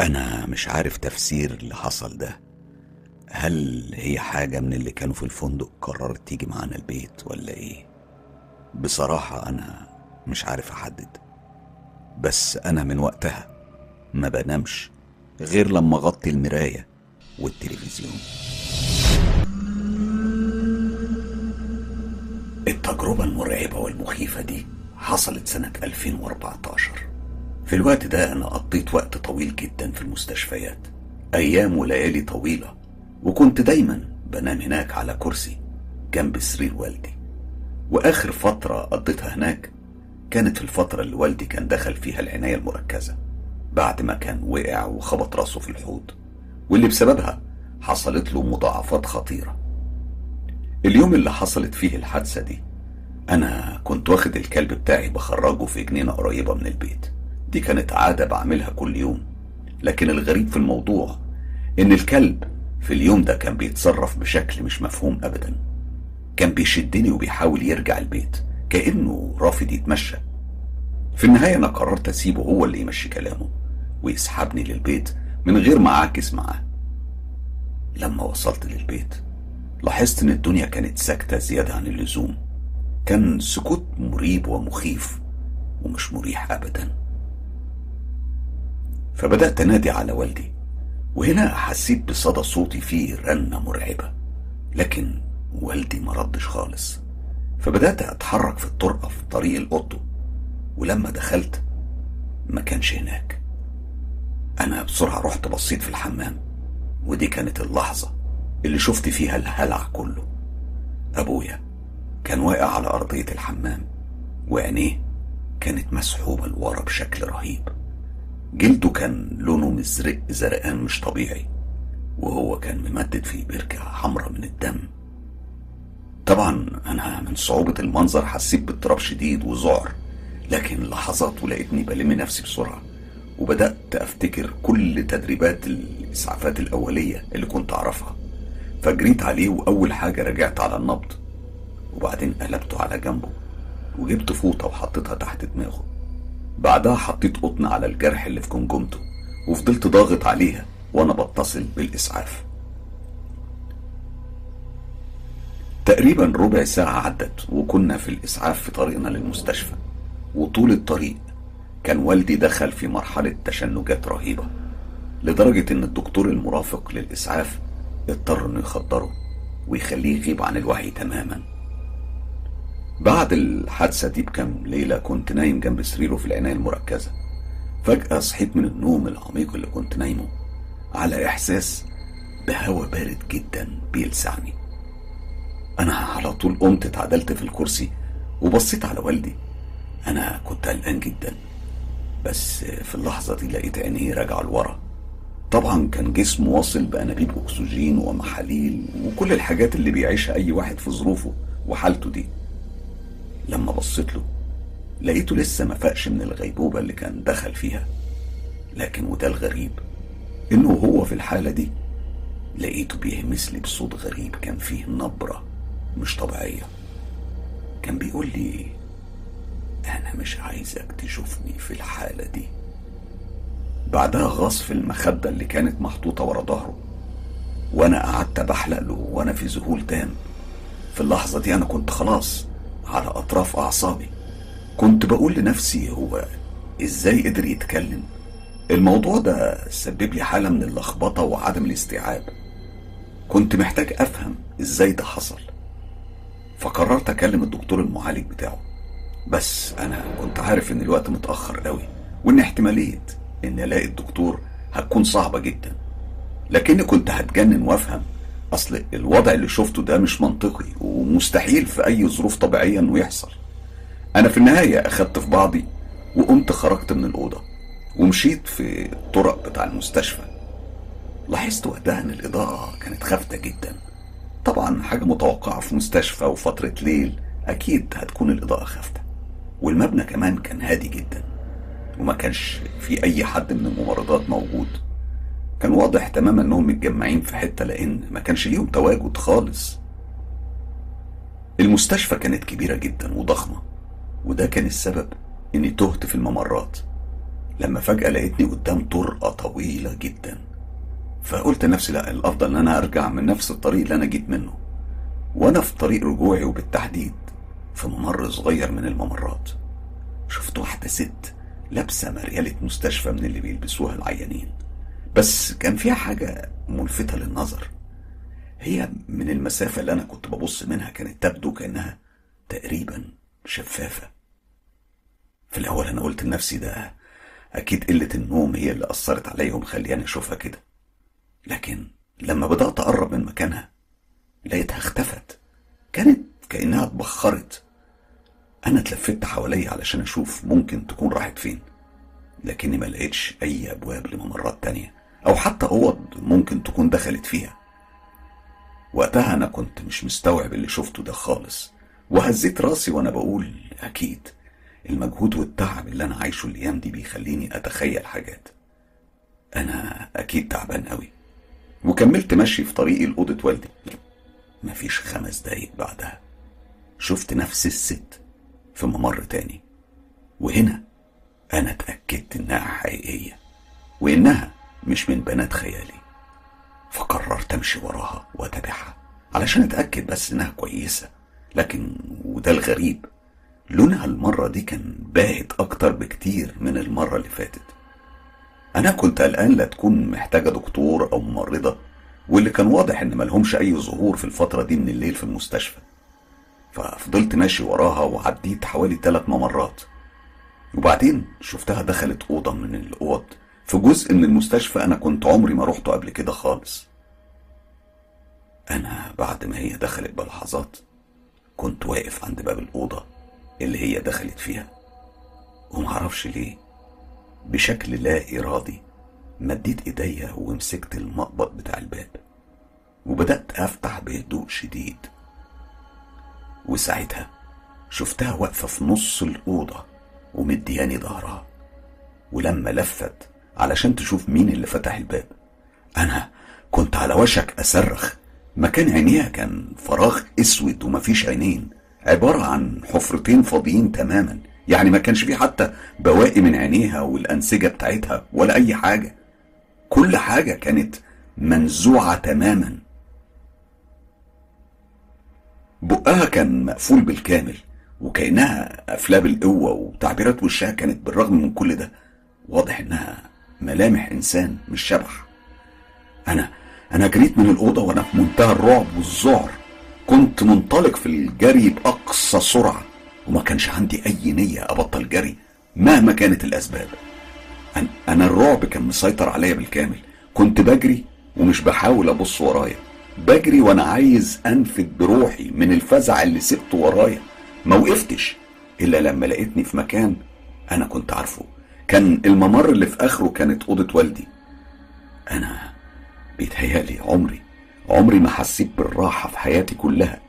Speaker 1: أنا مش عارف تفسير اللي حصل ده. هل هي حاجة من اللي كانوا في الفندق قررت تيجي معانا البيت ولا إيه؟ بصراحة أنا مش عارف أحدد. بس أنا من وقتها ما بنامش غير لما أغطي المراية والتلفزيون. التجربة المرعبة والمخيفة دي حصلت سنة 2014 في الوقت ده أنا قضيت وقت طويل جدا في المستشفيات أيام وليالي طويلة وكنت دايما بنام هناك على كرسي جنب سرير والدي. وآخر فترة قضيتها هناك كانت الفترة اللي والدي كان دخل فيها العناية المركزة. بعد ما كان وقع وخبط راسه في الحوض واللي بسببها حصلت له مضاعفات خطيرة. اليوم اللي حصلت فيه الحادثة دي أنا كنت واخد الكلب بتاعي بخرجه في جنينة قريبة من البيت. دي كانت عادة بعملها كل يوم. لكن الغريب في الموضوع إن الكلب في اليوم ده كان بيتصرف بشكل مش مفهوم أبدا. كان بيشدني وبيحاول يرجع البيت كأنه رافض يتمشى. في النهاية أنا قررت أسيبه هو اللي يمشي كلامه. ويسحبني للبيت من غير ما أعكس معاه. لما وصلت للبيت لاحظت إن الدنيا كانت ساكتة زيادة عن اللزوم. كان سكوت مريب ومخيف ومش مريح أبدا. فبدأت أنادي على والدي وهنا حسيت بصدى صوتي فيه رنة مرعبة. لكن والدي ما ردش خالص. فبدأت أتحرك في الطرقة في طريق الأوضة. ولما دخلت ما كانش هناك. أنا بسرعة رحت بصيت في الحمام ودي كانت اللحظة اللي شفت فيها الهلع كله. أبويا كان واقع على أرضية الحمام وعينيه كانت مسحوبة لورا بشكل رهيب. جلده كان لونه مزرق زرقان مش طبيعي وهو كان ممدد في بركة حمرة من الدم. طبعا أنا من صعوبة المنظر حسيت باضطراب شديد وذعر لكن لحظات ولقيتني بلم نفسي بسرعة وبدأت أفتكر كل تدريبات الإسعافات الأولية اللي كنت أعرفها. فجريت عليه وأول حاجة رجعت على النبض وبعدين قلبته على جنبه وجبت فوطة وحطيتها تحت دماغه. بعدها حطيت قطن على الجرح اللي في جمجمته وفضلت ضاغط عليها وأنا بتصل بالإسعاف. تقريبا ربع ساعة عدت وكنا في الإسعاف في طريقنا للمستشفى وطول الطريق كان والدي دخل في مرحلة تشنجات رهيبة لدرجة إن الدكتور المرافق للإسعاف اضطر إنه يخدره ويخليه يغيب عن الوعي تماما. بعد الحادثة دي بكام ليلة كنت نايم جنب سريره في العناية المركزة. فجأة صحيت من النوم العميق اللي كنت نايمه على إحساس بهوا بارد جدا بيلسعني. أنا على طول قمت اتعدلت في الكرسي وبصيت على والدي. أنا كنت قلقان جدا. بس في اللحظة دي لقيت عينيه راجعة لورا. طبعا كان جسمه واصل بأنابيب أكسجين ومحاليل وكل الحاجات اللي بيعيشها أي واحد في ظروفه وحالته دي. لما بصيت له لقيته لسه ما فاقش من الغيبوبة اللي كان دخل فيها. لكن وده الغريب إنه هو في الحالة دي لقيته بيهمس لي بصوت غريب كان فيه نبرة مش طبيعية. كان بيقول لي أنا مش عايزك تشوفني في الحالة دي. بعدها غاص في المخدة اللي كانت محطوطة ورا ظهره وأنا قعدت بحلق له وأنا في ذهول تام. في اللحظة دي أنا كنت خلاص على أطراف أعصابي. كنت بقول لنفسي هو إزاي قدر يتكلم؟ الموضوع ده سبب لي حالة من اللخبطة وعدم الاستيعاب. كنت محتاج أفهم إزاي ده حصل. فقررت أكلم الدكتور المعالج بتاعه. بس أنا كنت عارف إن الوقت متأخر قوي وإن احتمالية إن ألاقي الدكتور هتكون صعبة جدا. لكني كنت هتجنن وأفهم. أصل الوضع اللي شفته ده مش منطقي ومستحيل في أي ظروف طبيعية إنه يحصل. أنا في النهاية أخدت في بعضي وقمت خرجت من الأوضة ومشيت في الطرق بتاع المستشفى. لاحظت وقتها إن الإضاءة كانت خافتة جدا. طبعا حاجة متوقعة في مستشفى وفترة ليل أكيد هتكون الإضاءة خافتة. والمبنى كمان كان هادي جدا وما كانش في أي حد من الممرضات موجود. كان واضح تماما إنهم متجمعين في حتة لأن ما كانش ليهم تواجد خالص. المستشفى كانت كبيرة جدا وضخمة وده كان السبب إني تهت في الممرات. لما فجأة لقيتني قدام طرقة طويلة جدا فقلت لنفسي لا الأفضل إن أنا أرجع من نفس الطريق اللي أنا جيت منه. وأنا في طريق رجوعي وبالتحديد. في ممر صغير من الممرات. شفت واحدة ست لابسة مريالة مستشفى من اللي بيلبسوها العيانين. بس كان فيها حاجة ملفتة للنظر. هي من المسافة اللي أنا كنت ببص منها كانت تبدو كأنها تقريبا شفافة. في الأول أنا قلت لنفسي ده أكيد قلة النوم هي اللي أثرت عليا ومخلياني أشوفها كده. لكن لما بدأت أقرب من مكانها لقيتها اختفت. كانت كأنها اتبخرت. أنا اتلفت حواليا علشان أشوف ممكن تكون راحت فين لكني ما لقيتش أي أبواب لممرات تانية أو حتى أوض ممكن تكون دخلت فيها. وقتها أنا كنت مش مستوعب اللي شفته ده خالص وهزيت راسي وأنا بقول أكيد المجهود والتعب اللي أنا عايشه الأيام دي بيخليني أتخيل حاجات. أنا أكيد تعبان قوي وكملت مشي في طريقي لأوضة والدي. مفيش خمس دقايق بعدها شفت نفس الست في ممر تاني. وهنا أنا اتأكدت إنها حقيقية وإنها مش من بنات خيالي. فقررت أمشي وراها وأتابعها علشان أتأكد بس إنها كويسة. لكن وده الغريب لونها المرة دي كان باهت أكتر بكتير من المرة اللي فاتت. أنا كنت قلقان لا تكون محتاجة دكتور أو ممرضة واللي كان واضح إن ملهمش أي ظهور في الفترة دي من الليل في المستشفى. ففضلت ماشي وراها وعديت حوالي ثلاث ممرات. وبعدين شفتها دخلت أوضة من الأوض في جزء من المستشفى أنا كنت عمري ما روحته قبل كده خالص. أنا بعد ما هي دخلت بلحظات كنت واقف عند باب الأوضة اللي هي دخلت فيها. ومعرفش ليه بشكل لا إرادي مديت إيديا ومسكت المقبض بتاع الباب. وبدأت أفتح بهدوء شديد. وساعتها شفتها واقفة في نص الأوضة ومدياني ظهرها. ولما لفت علشان تشوف مين اللي فتح الباب أنا كنت على وشك أصرخ. مكان عينيها كان فراغ أسود ومفيش عينين عبارة عن حفرتين فاضيين تماما. يعني ما كانش فيه حتى بواقي من عينيها والأنسجة بتاعتها ولا أي حاجة. كل حاجة كانت منزوعة تماما. بقها كان مقفول بالكامل وكأنها قافلاه بالقوة وتعبيرات وشها كانت بالرغم من كل ده واضح إنها ملامح إنسان مش شبح. أنا أنا جريت من الأوضة وأنا في منتهى الرعب والذعر. كنت منطلق في الجري بأقصى سرعة وما كانش عندي أي نية أبطل جري مهما كانت الأسباب. أنا- أنا الرعب كان مسيطر عليا بالكامل. كنت بجري ومش بحاول أبص ورايا. بجري وأنا عايز أنفد بروحي من الفزع اللي سبته ورايا. ما وقفتش إلا لما لقيتني في مكان أنا كنت عارفه. كان الممر اللي في آخره كانت أوضة والدي. أنا بيتهيألي عمري عمري ما حسيت بالراحة في حياتي كلها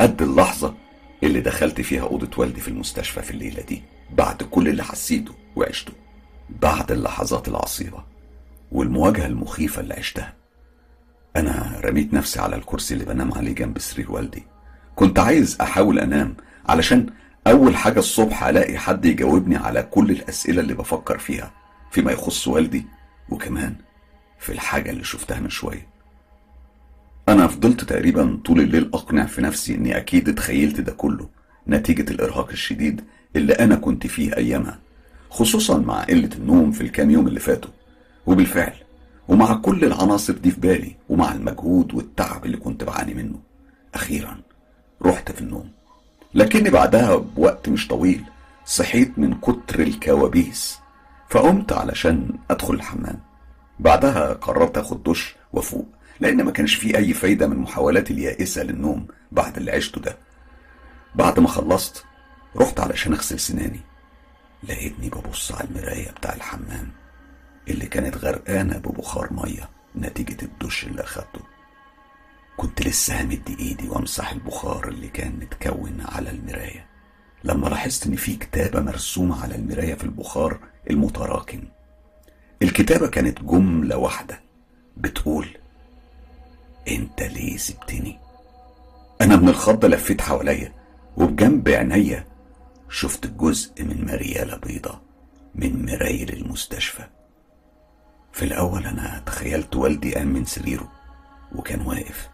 Speaker 1: قد اللحظة اللي دخلت فيها أوضة والدي في المستشفى في الليلة دي بعد كل اللي حسيته وعشته بعد اللحظات العصيبة والمواجهة المخيفة اللي عشتها. أنا رميت نفسي على الكرسي اللي بنام عليه جنب سرير والدي. كنت عايز أحاول أنام علشان أول حاجة الصبح ألاقي حد يجاوبني على كل الأسئلة اللي بفكر فيها فيما يخص والدي وكمان في الحاجة اللي شفتها من شوية. أنا فضلت تقريبا طول الليل أقنع في نفسي إني أكيد اتخيلت ده كله نتيجة الإرهاق الشديد اللي أنا كنت فيه أيامها خصوصا مع قلة النوم في الكام يوم اللي فاتوا. وبالفعل ومع كل العناصر دي في بالي ومع المجهود والتعب اللي كنت بعاني منه. أخيرا رحت في النوم. لكني بعدها بوقت مش طويل صحيت من كتر الكوابيس فقمت علشان أدخل الحمام. بعدها قررت أخد دش وأفوق لأن ما كانش فيه أي فايدة من محاولاتي اليائسة للنوم بعد اللي عشته ده. بعد ما خلصت رحت علشان أغسل سناني. لقيتني ببص على المراية بتاع الحمام. اللي كانت غرقانة ببخار مية نتيجة الدش اللي أخدته. كنت لسه همد إيدي وأمسح البخار اللي كان متكون على المراية. لما لاحظت إن في كتابة مرسومة على المراية في البخار المتراكم. الكتابة كانت جملة واحدة بتقول أنت ليه سبتني؟ أنا من الخضة لفيت حواليا وبجنب عينيا شفت جزء من مريالة بيضة من مرايل المستشفى. في الأول أنا تخيلت والدي قام من سريره وكان واقف.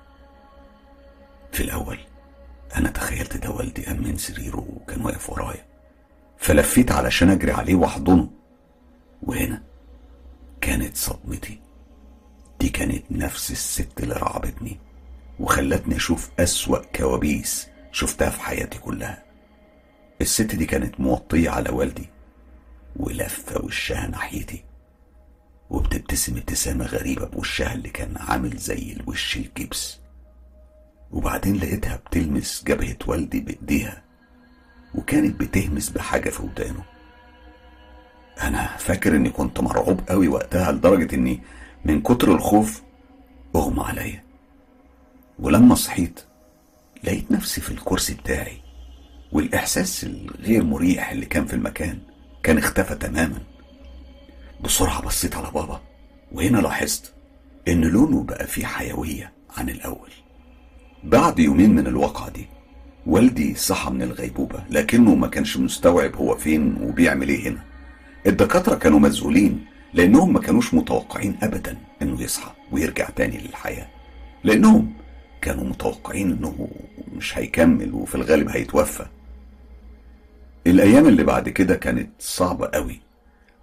Speaker 1: في الأول أنا تخيلت ده والدي قام من سريره وكان واقف ورايا. فلفيت علشان أجري عليه وأحضنه. وهنا كانت صدمتي. دي كانت نفس الست اللي رعبتني وخلتني أشوف أسوأ كوابيس شفتها في حياتي كلها. الست دي كانت موطية على والدي ولفة وشها ناحيتي. وبتبتسم ابتسامة غريبة بوشها اللي كان عامل زي الوش الجبس. وبعدين لقيتها بتلمس جبهة والدي بإيديها وكانت بتهمس بحاجة في ودانه. أنا فاكر إني كنت مرعوب قوي وقتها لدرجة إني من كتر الخوف أغمى عليا. ولما صحيت لقيت نفسي في الكرسي بتاعي والإحساس الغير مريح اللي كان في المكان كان اختفى تماما. بسرعة بصيت على بابا وهنا لاحظت إن لونه بقى فيه حيوية عن الأول. بعد يومين من الواقعة دي والدي صحى من الغيبوبة لكنه ما كانش مستوعب هو فين وبيعمل إيه هنا. الدكاترة كانوا مذهولين لأنهم ما كانوش متوقعين أبدا إنه يصحى ويرجع تاني للحياة. لأنهم كانوا متوقعين إنه مش هيكمل وفي الغالب هيتوفى. الأيام اللي بعد كده كانت صعبة قوي.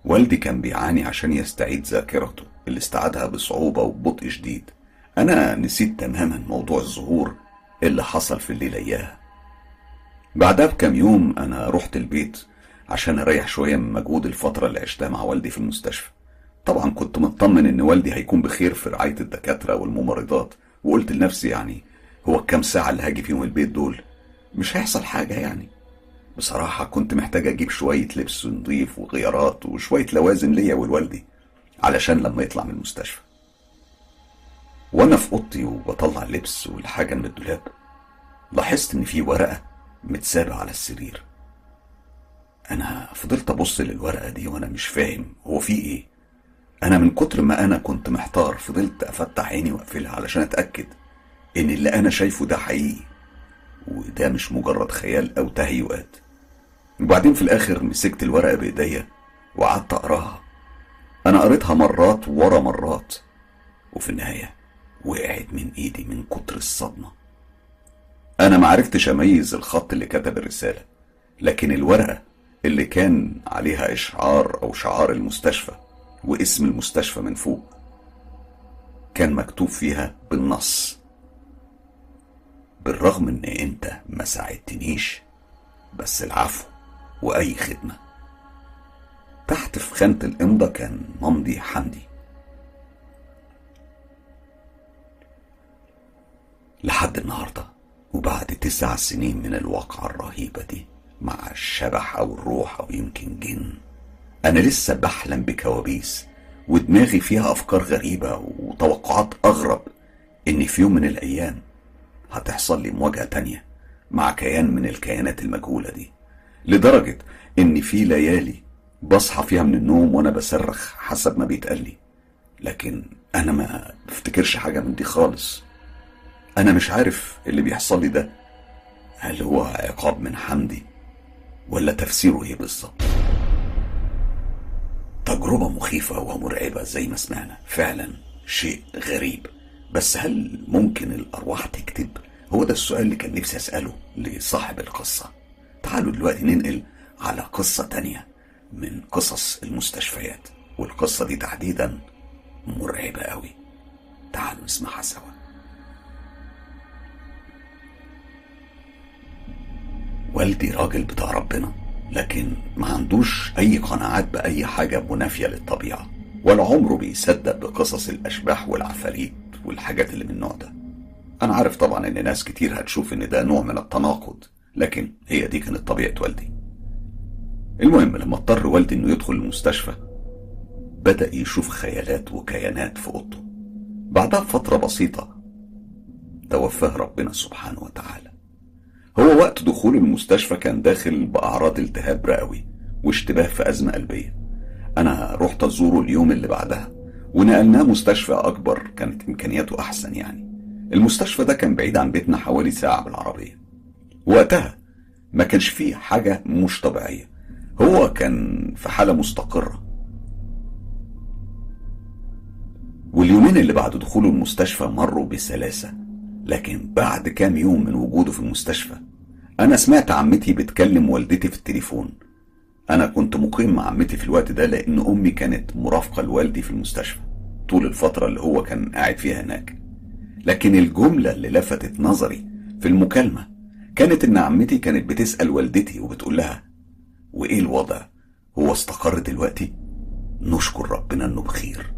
Speaker 1: والدي كان بيعاني عشان يستعيد ذاكرته اللي استعادها بصعوبة وببطء شديد. أنا نسيت تماما موضوع الظهور اللي حصل في الليلة إياها. بعدها بكام يوم أنا رحت البيت عشان أريح شوية من مجهود الفترة اللي عشتها مع والدي في المستشفى. طبعا كنت مطمن إن والدي هيكون بخير في رعاية الدكاترة والممرضات وقلت لنفسي يعني هو الكام ساعة اللي هاجي فيهم البيت دول؟ مش هيحصل حاجة يعني. بصراحة كنت محتاج أجيب شوية لبس نضيف وغيارات وشوية لوازم ليا ولوالدي علشان لما يطلع من المستشفى. وأنا في أوضتي وبطلع اللبس والحاجة من الدولاب لاحظت إن في ورقة متسابة على السرير. أنا فضلت أبص للورقة دي وأنا مش فاهم هو في إيه. أنا من كتر ما أنا كنت محتار فضلت أفتح عيني وأقفلها علشان أتأكد إن اللي أنا شايفه ده حقيقي وده مش مجرد خيال أو تهيؤات. وبعدين في الآخر مسكت الورقة بإيديا وقعدت أقراها. أنا قريتها مرات ورا مرات وفي النهاية وقعت من إيدي من كتر الصدمة. أنا معرفتش أميز الخط اللي كتب الرسالة لكن الورقة اللي كان عليها إشعار أو شعار المستشفى واسم المستشفى من فوق كان مكتوب فيها بالنص. بالرغم إن أنت ما ساعدتنيش بس العفو. وأي خدمة. تحت في خانة الإمضة كان ممضي حمدي. لحد النهاردة وبعد تسع سنين من الواقعة الرهيبة دي مع الشبح أو الروح أو يمكن جن أنا لسه بحلم بكوابيس ودماغي فيها أفكار غريبة وتوقعات أغرب إن في يوم من الأيام هتحصل لي مواجهة تانية مع كيان من الكيانات المجهولة دي. لدرجة إن في ليالي بصحى فيها من النوم وأنا بصرخ حسب ما بيتقال لي. لكن أنا ما بفتكرش حاجة من دي خالص. أنا مش عارف اللي بيحصل لي ده. هل هو عقاب من حمدي ولا تفسيره إيه بالظبط؟ تجربة مخيفة ومرعبة زي ما سمعنا. فعلا شيء غريب. بس هل ممكن الأرواح تكتب؟ هو ده السؤال اللي كان نفسي أسأله لصاحب القصة. تعالوا دلوقتي ننقل على قصة تانية من قصص المستشفيات والقصة دي تحديدا مرعبة قوي. تعالوا نسمعها سوا. والدي راجل بتاع ربنا لكن ما عندوش أي قناعات بأي حاجة منافية للطبيعة ولا عمره بيصدق بقصص الأشباح والعفاريت والحاجات اللي من النوع ده. أنا عارف طبعا إن ناس كتير هتشوف إن ده نوع من التناقض. لكن هي دي كانت طبيعة والدي. المهم لما اضطر والدي إنه يدخل المستشفى بدأ يشوف خيالات وكيانات في أوضته. بعدها بفترة بسيطة توفاه ربنا سبحانه وتعالى. هو وقت دخول المستشفى كان داخل بأعراض التهاب رئوي واشتباه في أزمة قلبية. أنا رحت أزوره اليوم اللي بعدها ونقلناه مستشفى أكبر كانت إمكانياته أحسن يعني. المستشفى ده كان بعيد عن بيتنا حوالي ساعة بالعربية. وقتها ما كانش فيه حاجة مش طبيعية. هو كان في حالة مستقرة. واليومين اللي بعد دخوله المستشفى مروا بسلاسة. لكن بعد كام يوم من وجوده في المستشفى أنا سمعت عمتي بتكلم والدتي في التليفون. أنا كنت مقيم مع عمتي في الوقت ده لأن أمي كانت مرافقة لوالدي في المستشفى طول الفترة اللي هو كان قاعد فيها هناك. لكن الجملة اللي لفتت نظري في المكالمة كانت إن عمتي كانت بتسأل والدتي وبتقول لها وإيه الوضع؟ هو استقر دلوقتي؟ نشكر ربنا إنه بخير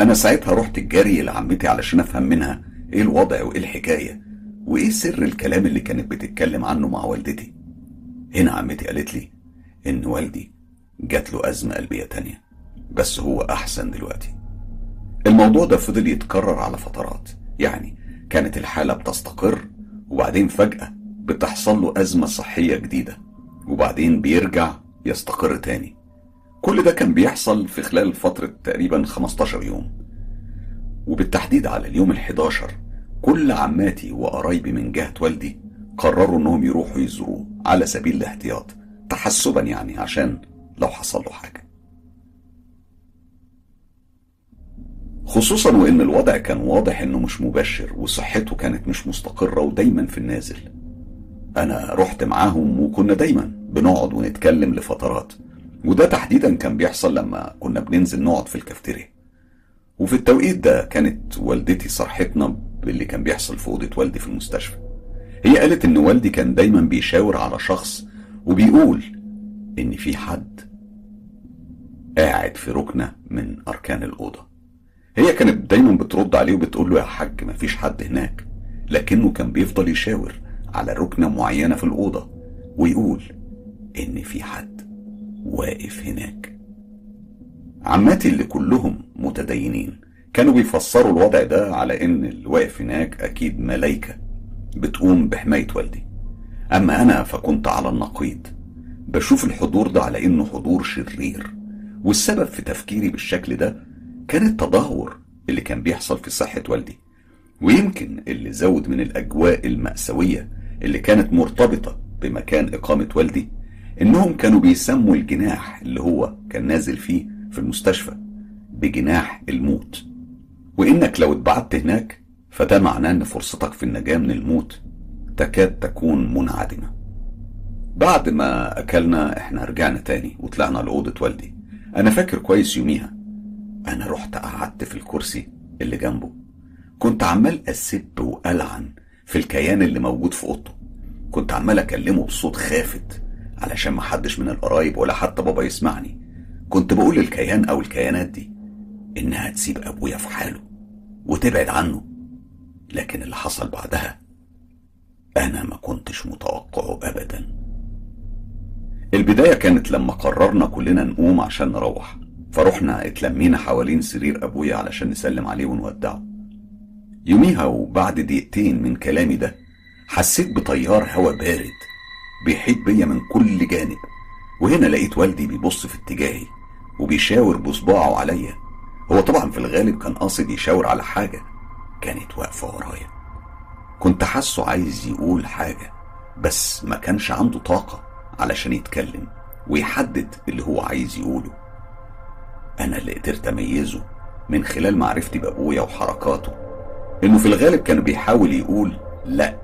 Speaker 1: أنا ساعتها رحت الجري لعمتي علشان أفهم منها إيه الوضع وإيه الحكاية وإيه سر الكلام اللي كانت بتتكلم عنه مع والدتي هنا عمتي قالت لي إن والدي جات له أزمة قلبية تانية بس هو أحسن دلوقتي الموضوع ده فضل يتكرر على فترات يعني كانت الحالة بتستقر وبعدين فجأة بتحصل له أزمة صحية جديدة وبعدين بيرجع يستقر تاني. كل ده كان بيحصل في خلال فترة تقريبا 15 يوم. وبالتحديد على اليوم ال11 كل عماتي وقرايبي من جهة والدي قرروا إنهم يروحوا يزوروه على سبيل الاحتياط تحسبا يعني عشان لو حصل له حاجة. خصوصا وإن الوضع كان واضح إنه مش مبشر وصحته كانت مش مستقرة ودايما في النازل. أنا رحت معاهم وكنا دايما بنقعد ونتكلم لفترات. وده تحديدا كان بيحصل لما كنا بننزل نقعد في الكافتيريا. وفي التوقيت ده كانت والدتي صرحتنا باللي كان بيحصل في أوضة والدي في المستشفى. هي قالت إن والدي كان دايما بيشاور على شخص وبيقول إن في حد قاعد في ركنة من أركان الأوضة. هي كانت دايما بترد عليه وبتقول له يا حاج مفيش حد هناك. لكنه كان بيفضل يشاور. على ركنة معينة في الأوضة ويقول إن في حد واقف هناك. عماتي اللي كلهم متدينين كانوا بيفسروا الوضع ده على إن اللي واقف هناك أكيد ملايكة بتقوم بحماية والدي. أما أنا فكنت على النقيض بشوف الحضور ده على إنه حضور شرير والسبب في تفكيري بالشكل ده كان التدهور اللي كان بيحصل في صحة والدي ويمكن اللي زود من الأجواء المأساوية اللي كانت مرتبطة بمكان إقامة والدي إنهم كانوا بيسموا الجناح اللي هو كان نازل فيه في المستشفى بجناح الموت. وإنك لو اتبعت هناك فده معناه إن فرصتك في النجاة من الموت تكاد تكون منعدمة. بعد ما أكلنا إحنا رجعنا تاني وطلعنا لأوضة والدي أنا فاكر كويس يوميها أنا رحت قعدت في الكرسي اللي جنبه كنت عمال أسب وألعن في الكيان اللي موجود في اوضته. كنت عمال اكلمه بصوت خافت علشان محدش من القرايب ولا حتى بابا يسمعني. كنت بقول للكيان أو الكيانات دي إنها تسيب أبويا في حاله وتبعد عنه. لكن اللي حصل بعدها أنا ما كنتش متوقعه ابدا. البداية كانت لما قررنا كلنا نقوم عشان نروح. فرحنا اتلمينا حوالين سرير أبويا علشان نسلم عليه ونودعه. يوميها وبعد دقيقتين من كلامي ده حسيت بتيار هوا بارد بيحيط بيا من كل جانب وهنا لقيت والدي بيبص في اتجاهي وبيشاور بصباعه عليا. هو طبعا في الغالب كان قاصد يشاور على حاجة كانت واقفة ورايا. كنت حاسه عايز يقول حاجة بس ما كانش عنده طاقة علشان يتكلم ويحدد اللي هو عايز يقوله. أنا اللي قدرت أميزه من خلال معرفتي بأبويا وحركاته. إنه في الغالب كان بيحاول يقول لأ.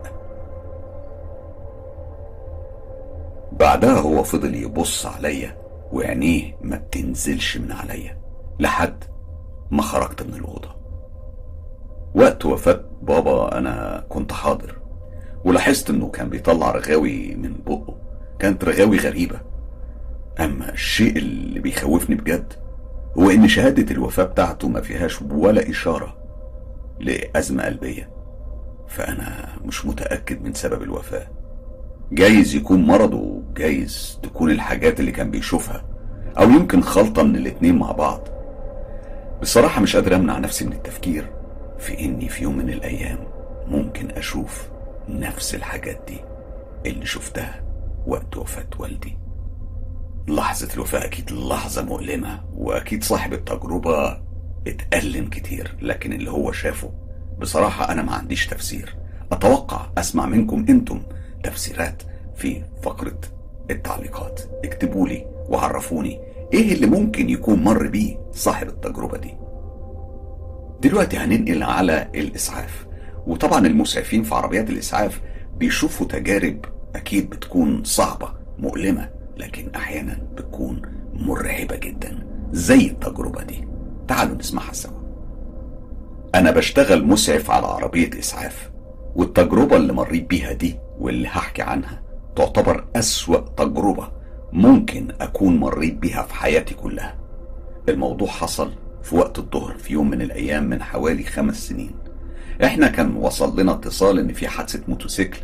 Speaker 1: بعدها هو فضل يبص عليا وعينيه ما بتنزلش من عليا لحد ما خرجت من الأوضة. وقت وفاة بابا أنا كنت حاضر ولاحظت إنه كان بيطلع رغاوي من بقه. كانت رغاوي غريبة. أما الشيء اللي بيخوفني بجد هو إن شهادة الوفاة بتاعته ما فيهاش ولا إشارة لأزمة قلبية. فأنا مش متأكد من سبب الوفاة. جايز يكون مرضه جايز تكون الحاجات اللي كان بيشوفها أو يمكن خلطة من الاتنين مع بعض. بصراحة مش قادر أمنع نفسي من التفكير في إني في يوم من الأيام ممكن أشوف نفس الحاجات دي اللي شفتها وقت وفاة والدي. لحظة الوفاة أكيد لحظة مؤلمة وأكيد صاحب التجربة اتألم كتير لكن اللي هو شافه بصراحة أنا ما عنديش تفسير. أتوقع أسمع منكم أنتم تفسيرات في فقرة التعليقات. اكتبوا لي وعرفوني إيه اللي ممكن يكون مر بيه صاحب التجربة دي. دلوقتي هننقل على الإسعاف. وطبعا المسعفين في عربيات الإسعاف بيشوفوا تجارب أكيد بتكون صعبة مؤلمة لكن أحيانا بتكون مرعبة جدا زي التجربة دي. تعالوا نسمعها سوا. أنا بشتغل مسعف على عربية إسعاف والتجربة اللي مريت بيها دي واللي هحكي عنها تعتبر أسوأ تجربة ممكن أكون مريت بيها في حياتي كلها. الموضوع حصل في وقت الظهر في يوم من الأيام من حوالي خمس سنين. إحنا كان وصل لنا اتصال إن في حادثة موتوسيكل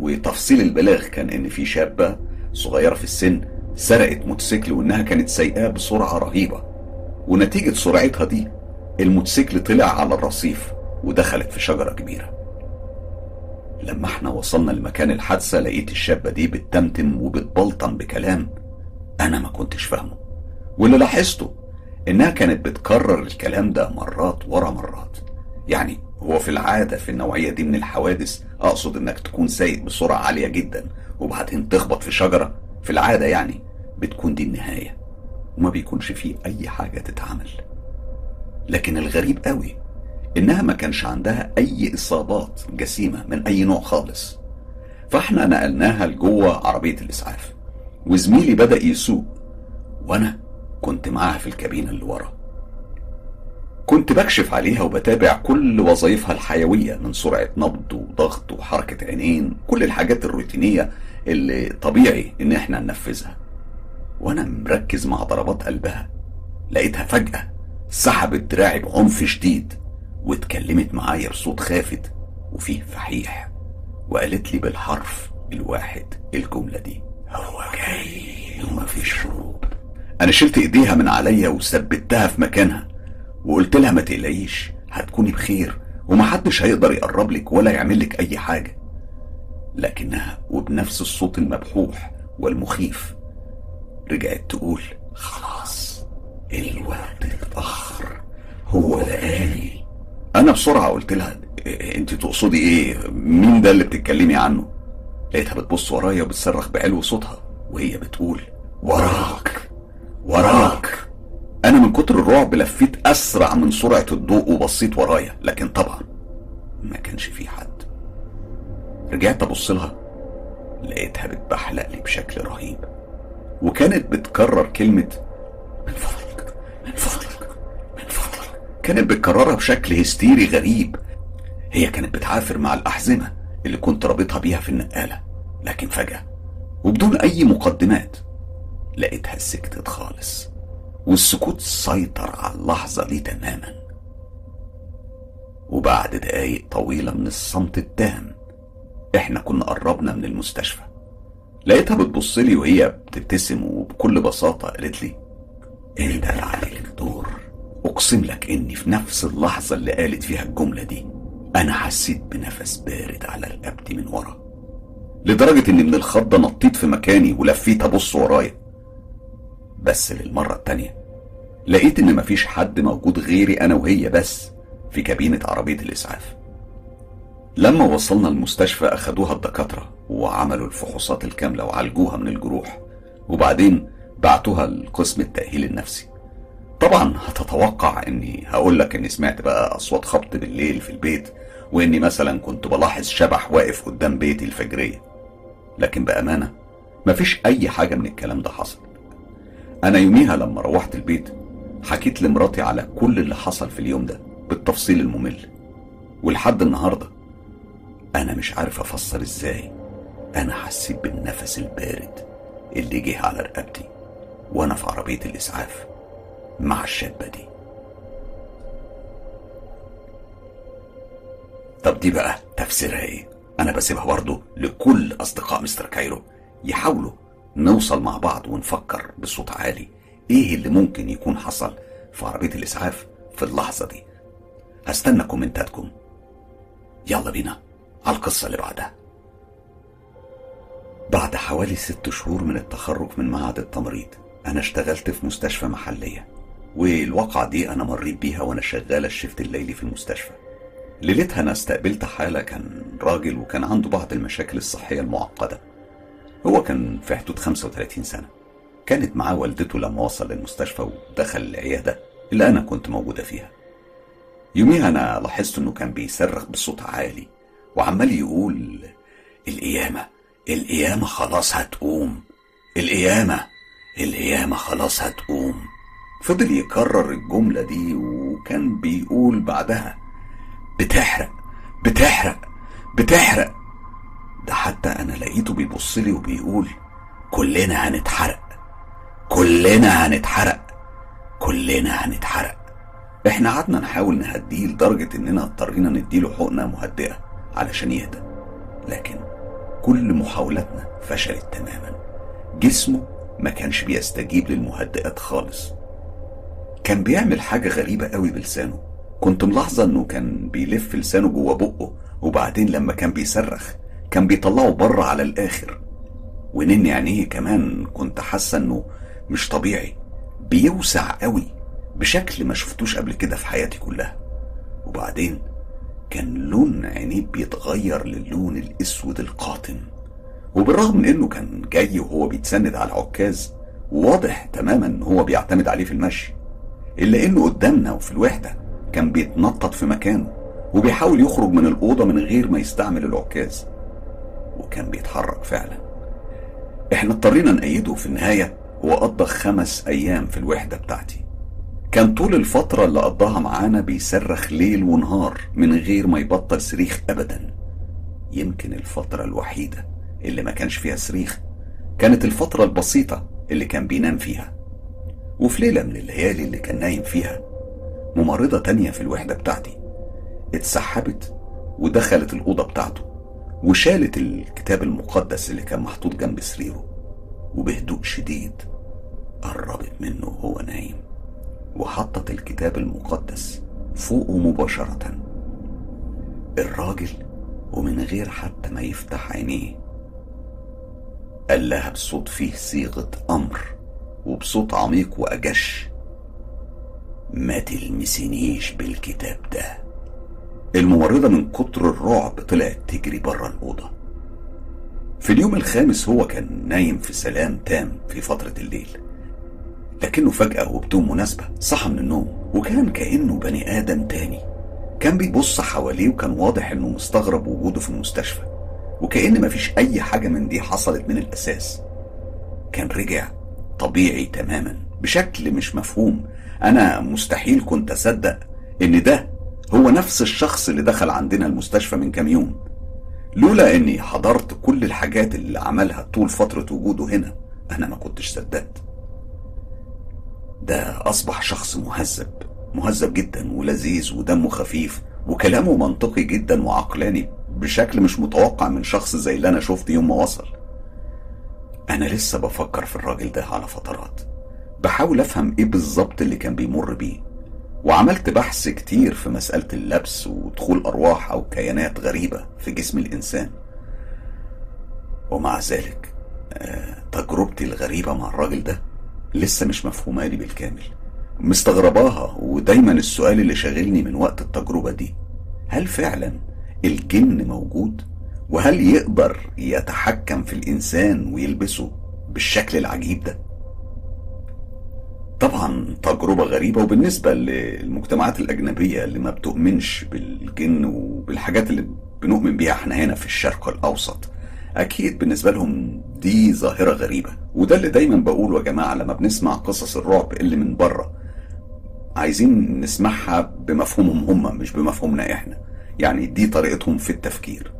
Speaker 1: وتفصيل البلاغ كان إن في شابة صغيرة في السن سرقت موتوسيكل وإنها كانت سايقاه بسرعة رهيبة. ونتيجة سرعتها دي الموتوسيكل طلع على الرصيف ودخلت في شجرة كبيرة. لما إحنا وصلنا لمكان الحادثة لقيت الشابة دي بتتمتم وبتبلطم بكلام أنا ما كنتش فاهمه واللي لاحظته إنها كانت بتكرر الكلام ده مرات ورا مرات. يعني هو في العادة في النوعية دي من الحوادث أقصد إنك تكون سايق بسرعة عالية جدا وبعدين تخبط في شجرة في العادة يعني بتكون دي النهاية. وما بيكونش فيه أي حاجة تتعمل. لكن الغريب قوي إنها ما كانش عندها أي إصابات جسيمة من أي نوع خالص. فإحنا نقلناها لجوه عربية الإسعاف وزميلي بدأ يسوق وأنا كنت معاها في الكابينة اللي ورا. كنت بكشف عليها وبتابع كل وظائفها الحيوية من سرعة نبض وضغط وحركة عينين كل الحاجات الروتينية اللي طبيعي إن إحنا ننفذها. وأنا مركز مع ضربات قلبها. لقيتها فجأة سحبت دراعي بعنف شديد واتكلمت معايا بصوت خافت وفيه فحيح وقالت لي بالحرف الواحد الجملة دي هو جاي ومفيش هروب أنا شلت إيديها من عليا وثبتها في مكانها وقلت لها ما تقلقيش هتكوني بخير ومحدش هيقدر يقرب لك ولا يعمل لك أي حاجة. لكنها وبنفس الصوت المبحوح والمخيف رجعت تقول خلاص الوقت اتأخر هو لقاني أنا بسرعة قلت لها أنت تقصدي إيه؟ مين ده اللي بتتكلمي عنه؟ لقيتها بتبص ورايا وبتصرخ بعلو صوتها وهي بتقول وراك وراك أنا من كتر الرعب لفيت أسرع من سرعة الضوء وبصيت ورايا لكن طبعا ما كانش في حد رجعت أبص لها لقيتها بتبحلق لي بشكل رهيب وكانت بتكرر كلمة من فضلك من فضلك من فضلك. كانت بتكررها بشكل هستيري غريب. هي كانت بتعافر مع الأحزمة اللي كنت رابطها بيها في النقالة. لكن فجأة وبدون أي مقدمات لقيتها سكتت خالص والسكوت سيطر على اللحظة دي تماما. وبعد دقايق طويلة من الصمت التام إحنا كنا قربنا من المستشفى. لقيتها بتبص لي وهي بتبتسم وبكل بساطة قالت لي انت اللي عليك الدور أقسم لك إني في نفس اللحظة اللي قالت فيها الجملة دي أنا حسيت بنفس بارد على رقبتي من ورا. لدرجة إني من الخضة نطيت في مكاني ولفيت أبص ورايا. بس للمرة التانية لقيت إن مفيش حد موجود غيري أنا وهي بس في كابينة عربية الإسعاف. لما وصلنا المستشفى أخدوها الدكاترة وعملوا الفحوصات الكاملة وعالجوها من الجروح وبعدين بعتوها لقسم التأهيل النفسي. طبعا هتتوقع إني هقول لك إني سمعت بقى أصوات خبط بالليل في البيت وإني مثلا كنت بلاحظ شبح واقف قدام بيتي الفجرية. لكن بأمانة مفيش أي حاجة من الكلام ده حصل. أنا يوميها لما روحت البيت حكيت لمراتي على كل اللي حصل في اليوم ده بالتفصيل الممل. ولحد النهارده أنا مش عارف أفسر إزاي. أنا حسيت بالنفس البارد اللي جه على رقبتي وأنا في عربية الإسعاف مع الشابة دي. طب دي بقى تفسيرها إيه؟ أنا بسيبها برضه لكل أصدقاء مستر كايرو يحاولوا نوصل مع بعض ونفكر بصوت عالي إيه اللي ممكن يكون حصل في عربية الإسعاف في اللحظة دي. هستنى كومنتاتكم. يلا بينا. القصة اللي بعدها. بعد حوالي ست شهور من التخرج من معهد التمريض أنا اشتغلت في مستشفى محلية والواقعة دي أنا مريت بيها وأنا شغال الشفت الليلي في المستشفى. ليلتها أنا استقبلت حالة كان راجل وكان عنده بعض المشاكل الصحية المعقدة. هو كان في حدود 35 سنة. كانت معاه والدته لما وصل للمستشفى ودخل العيادة اللي أنا كنت موجودة فيها. يوميها أنا لاحظت إنه كان بيصرخ بصوت عالي. وعمال يقول القيامة القيامة خلاص هتقوم. القيامة القيامة خلاص هتقوم. فضل يكرر الجملة دي وكان بيقول بعدها بتحرق بتحرق بتحرق. ده حتى أنا لقيته بيبص لي وبيقول كلنا هنتحرق كلنا هنتحرق كلنا هنتحرق. إحنا قعدنا نحاول نهديه لدرجة إننا اضطرينا نديله حقنة مهدئة. علشان يهدى. لكن كل محاولاتنا فشلت تماما. جسمه ما كانش بيستجيب للمهدئات خالص. كان بيعمل حاجة غريبة قوي بلسانه. كنت ملاحظة إنه كان بيلف لسانه جوه بقه وبعدين لما كان بيصرخ كان بيطلعه بره على الآخر. ونن عينيه كمان كنت حاسة إنه مش طبيعي. بيوسع قوي بشكل ما شفتوش قبل كده في حياتي كلها. وبعدين كان لون عينيه بيتغير للون الأسود القاتم. وبالرغم من إنه كان جاي وهو بيتسند على عكاز واضح تماما إن هو بيعتمد عليه في المشي إلا إنه قدامنا وفي الوحدة كان بيتنطط في مكانه وبيحاول يخرج من الأوضة من غير ما يستعمل العكاز. وكان بيتحرك فعلا. إحنا اضطرينا نأيده في النهاية وقضى خمس أيام في الوحدة بتاعتي. كان طول الفترة اللي قضاها معانا بيصرخ ليل ونهار من غير ما يبطل صريخ أبدا. يمكن الفترة الوحيدة اللي ما كانش فيها صريخ كانت الفترة البسيطة اللي كان بينام فيها. وفي ليلة من الليالي اللي كان نايم فيها ممرضة تانية في الوحدة بتاعتي اتسحبت ودخلت الأوضة بتاعته وشالت الكتاب المقدس اللي كان محطوط جنب سريره وبهدوء شديد قربت منه وهو نايم. وحطت الكتاب المقدس فوقه مباشرة. الراجل ومن غير حتى ما يفتح عينيه قال لها بصوت فيه صيغة أمر وبصوت عميق وأجش. ما تلمسنيش بالكتاب ده. الممرضة من كتر الرعب طلعت تجري بره الأوضة. في اليوم الخامس هو كان نايم في سلام تام في فترة الليل. لكنه فجأة وبدون مناسبة صحى من النوم وكان كأنه بني آدم تاني. كان بيبص حواليه وكان واضح إنه مستغرب وجوده في المستشفى وكأن مفيش أي حاجة من دي حصلت من الأساس. كان رجع طبيعي تماما بشكل مش مفهوم. أنا مستحيل كنت أصدق إن ده هو نفس الشخص اللي دخل عندنا المستشفى من كام يوم. لولا إني حضرت كل الحاجات اللي عملها طول فترة وجوده هنا أنا ما كنتش صدقت. ده أصبح شخص مهذب مهذب جدا ولذيذ ودمه خفيف وكلامه منطقي جدا وعقلاني بشكل مش متوقع من شخص زي اللي أنا شفته يوم ما وصل. أنا لسه بفكر في الراجل ده على فترات. بحاول أفهم إيه بالظبط اللي كان بيمر بيه وعملت بحث كتير في مسألة اللبس ودخول أرواح أو كيانات غريبة في جسم الإنسان. ومع ذلك آه، تجربتي الغريبة مع الراجل ده لسه مش مفهومة لي بالكامل. مستغرباها ودايما السؤال اللي شاغلني من وقت التجربة دي. هل فعلا الجن موجود؟ وهل يقدر يتحكم في الإنسان ويلبسه بالشكل العجيب ده؟ طبعا تجربة غريبة وبالنسبة للمجتمعات الأجنبية اللي ما بتؤمنش بالجن وبالحاجات اللي بنؤمن بيها إحنا هنا في الشرق الأوسط. أكيد بالنسبة لهم دي ظاهرة غريبة. وده اللي دايما بقوله يا جماعة لما بنسمع قصص الرعب اللي من بره. عايزين نسمعها بمفهومهم هم مش بمفهومنا إحنا. يعني دي طريقتهم في التفكير.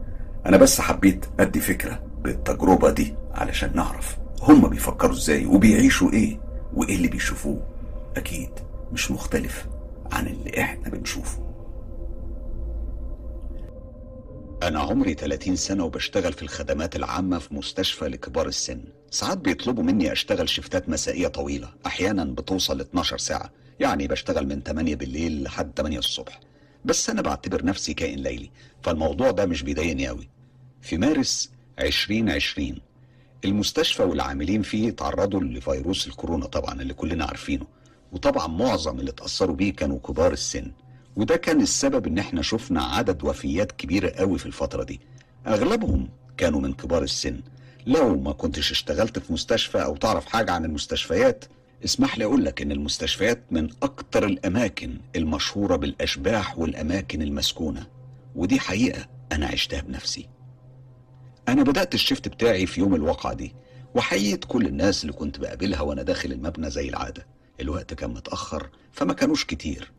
Speaker 1: أنا بس حبيت أدي فكرة بالتجربة دي علشان نعرف هم بيفكروا إزاي وبيعيشوا إيه وإيه اللي بيشوفوه. أكيد مش مختلف عن اللي إحنا بنشوفه. أنا عمري 30 سنة وبشتغل في الخدمات العامة في مستشفى لكبار السن. ساعات بيطلبوا مني أشتغل شفتات مسائية طويلة. أحيانا بتوصل 12 ساعة. يعني بشتغل من 8 بالليل لحد 8 الصبح. بس أنا بعتبر نفسي كائن ليلي. فالموضوع ده مش بيضايقني أوي. في مارس 2020 المستشفى والعاملين فيه تعرضوا لفيروس الكورونا طبعا اللي كلنا عارفينه. وطبعا معظم اللي اتأثروا بيه كانوا كبار السن. وده كان السبب إن إحنا شفنا عدد وفيات كبيرة قوي في الفترة دي. أغلبهم كانوا من كبار السن. لو ما كنتش اشتغلت في مستشفى أو تعرف حاجة عن المستشفيات اسمح لي أقول لك إن المستشفيات من أكتر الأماكن المشهورة بالأشباح والأماكن المسكونة. ودي حقيقة أنا عشتها بنفسي. أنا بدأت الشفت بتاعي في يوم الواقعة دي وحييت كل الناس اللي كنت بقابلها وأنا داخل المبنى زي العادة. الوقت كان متأخر فما كانوش كتير.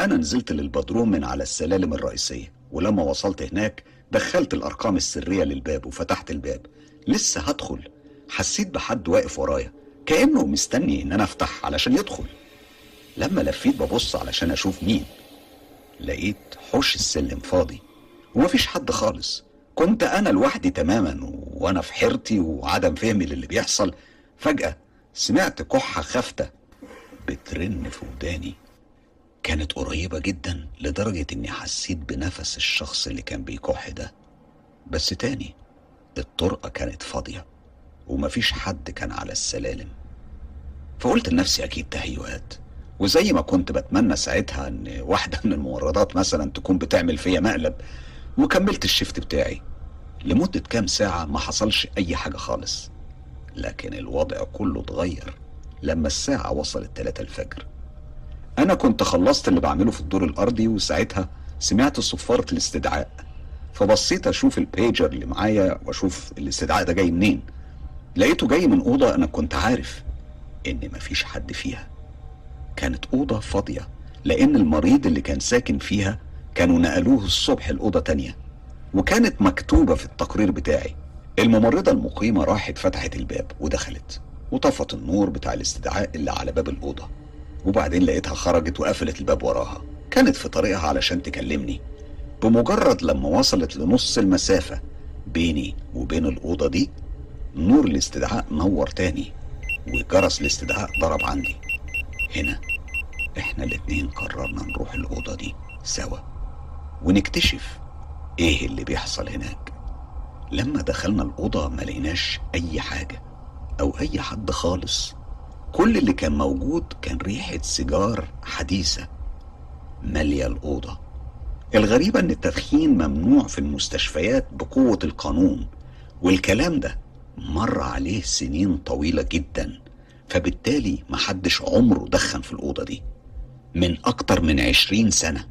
Speaker 1: أنا نزلت للبدروم من على السلالم الرئيسية ولما وصلت هناك دخلت الأرقام السرية للباب وفتحت الباب. لسه هدخل. حسيت بحد واقف ورايا كأنه مستني إن أنا أفتح علشان يدخل. لما لفيت ببص علشان أشوف مين لقيت حوش السلم فاضي. ومفيش حد خالص. كنت أنا لوحدي تماما وأنا في حيرتي وعدم فهمي للي بيحصل. فجأة سمعت كحة خافتة بترن في وداني. كانت قريبة جدا لدرجة إني حسيت بنفس الشخص اللي كان بيكح ده. بس تاني الطرقة كانت فاضية ومفيش حد كان على السلالم. فقلت لنفسي أكيد تهيؤات وزي ما كنت بتمنى ساعتها إن واحدة من الممرضات مثلا تكون بتعمل فيا مقلب وكملت الشفت بتاعي. لمدة كام ساعة ما حصلش أي حاجة خالص. لكن الوضع كله اتغير لما الساعة وصلت 3 الفجر. أنا كنت خلصت اللي بعمله في الدور الأرضي وساعتها سمعت صفارة الاستدعاء فبصيت أشوف البيجر اللي معايا وأشوف الاستدعاء ده جاي منين. لقيته جاي من أوضة أنا كنت عارف إن مفيش حد فيها. كانت أوضة فاضية لأن المريض اللي كان ساكن فيها كانوا نقلوه الصبح الأوضة تانية وكانت مكتوبة في التقرير بتاعي. الممرضة المقيمة راحت فتحت الباب ودخلت وطفت النور بتاع الاستدعاء اللي على باب الأوضة. وبعدين لقيتها خرجت وقفلت الباب وراها. كانت في طريقها علشان تكلمني. بمجرد لما وصلت لنص المسافة بيني وبين الأوضة دي نور الاستدعاء نور تاني وجرس الاستدعاء ضرب عندي. هنا إحنا الاتنين قررنا نروح الأوضة دي سوا ونكتشف إيه اللي بيحصل هناك. لما دخلنا الأوضة ما لقيناش أي حاجة أو أي حد خالص. كل اللي كان موجود كان ريحة سيجار حديثة مالية الأوضة. الغريبة إن التدخين ممنوع في المستشفيات بقوة القانون والكلام ده مر عليه سنين طويلة جدا فبالتالي محدش عمره دخن في الأوضة دي. من أكتر من عشرين سنة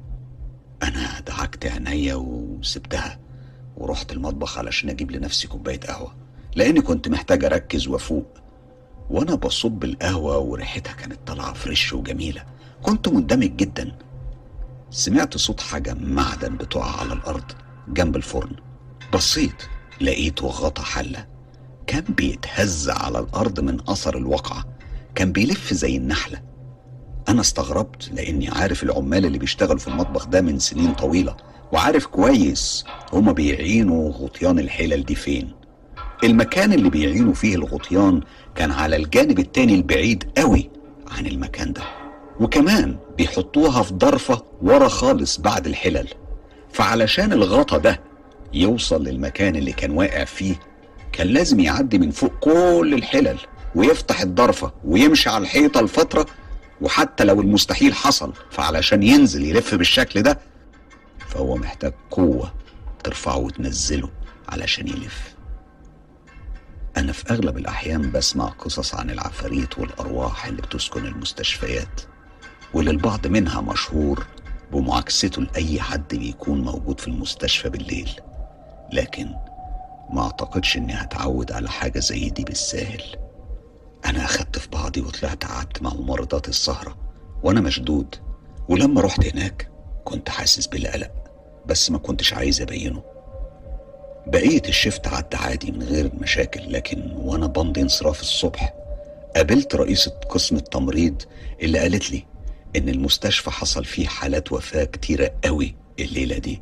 Speaker 1: أنا دعكت عينيا وسبتها ورحت المطبخ علشان أجيب لنفسي كوباية قهوة لأني كنت محتاج أركز وأفوق. وأنا بصب القهوة وريحتها كانت طالعة فريش وجميلة. كنت مندمج جدا. سمعت صوت حاجة معدن بتقع على الأرض جنب الفرن. بصيت لقيته غطا حلة. كان بيتهز على الأرض من أثر الوقعة كان بيلف زي النحلة. أنا استغربت لأني عارف العمال اللي بيشتغلوا في المطبخ ده من سنين طويلة وعارف كويس هما بيعينوا غطيان الحلل دي فين. المكان اللي بيعينوا فيه الغطيان كان على الجانب التاني البعيد قوي عن المكان ده وكمان بيحطوها في ضرفة ورا خالص بعد الحلل. فعلشان الغطا ده يوصل للمكان اللي كان واقع فيه كان لازم يعدي من فوق كل الحلل ويفتح الضرفة ويمشي على الحيطة لفترة وحتى لو المستحيل حصل فعلشان ينزل يلف بالشكل ده فهو محتاج قوة ترفعه وتنزله علشان يلف. أنا في أغلب الأحيان بسمع قصص عن العفاريت والأرواح اللي بتسكن المستشفيات واللي البعض منها مشهور بمعاكسته لأي حد بيكون موجود في المستشفى بالليل. لكن ما أعتقدش إني هتعود على حاجة زي دي بالساهل. أنا أخدت في بعضي وطلعت قعدت مع ممرضات السهرة وأنا مشدود. ولما رحت هناك كنت حاسس بالقلق بس ما كنتش عايز أبينه. بقية الشفت عدى عادي من غير مشاكل لكن وأنا بمضي انصراف الصبح قابلت رئيسة قسم التمريض اللي قالت لي إن المستشفى حصل فيه حالات وفاة كتيرة قوي الليلة دي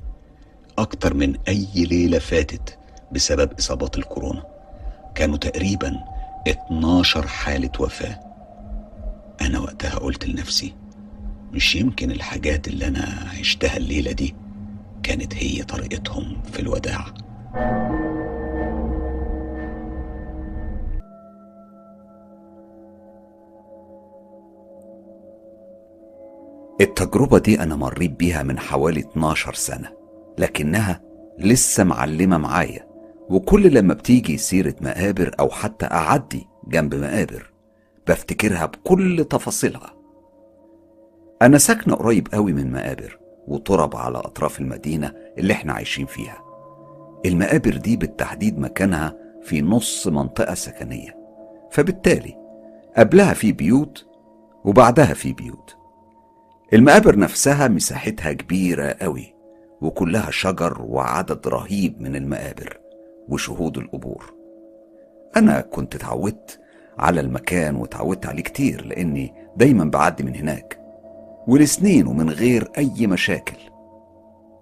Speaker 1: أكتر من أي ليلة فاتت بسبب إصابات الكورونا. كانوا تقريبا 12 حالة وفاة. أنا وقتها قلت لنفسي مش يمكن الحاجات اللي أنا عشتها الليلة دي كانت هي طريقتهم في الوداع. التجربة دي أنا مريت بيها من حوالي 12 سنة لكنها لسه معلمة معايا وكل لما بتيجي سيرة مقابر أو حتى أعدي جنب مقابر بفتكرها بكل تفاصيلها. أنا ساكنة قريب قوي من مقابر وترب على أطراف المدينة اللي إحنا عايشين فيها. المقابر دي بالتحديد مكانها في نص منطقة سكنية. فبالتالي قبلها في بيوت وبعدها في بيوت. المقابر نفسها مساحتها كبيرة قوي وكلها شجر وعدد رهيب من المقابر وشهود القبور. أنا كنت اتعودت على المكان واتعودت عليه كتير لأني دايما بعدي من هناك. ولسنين ومن غير أي مشاكل.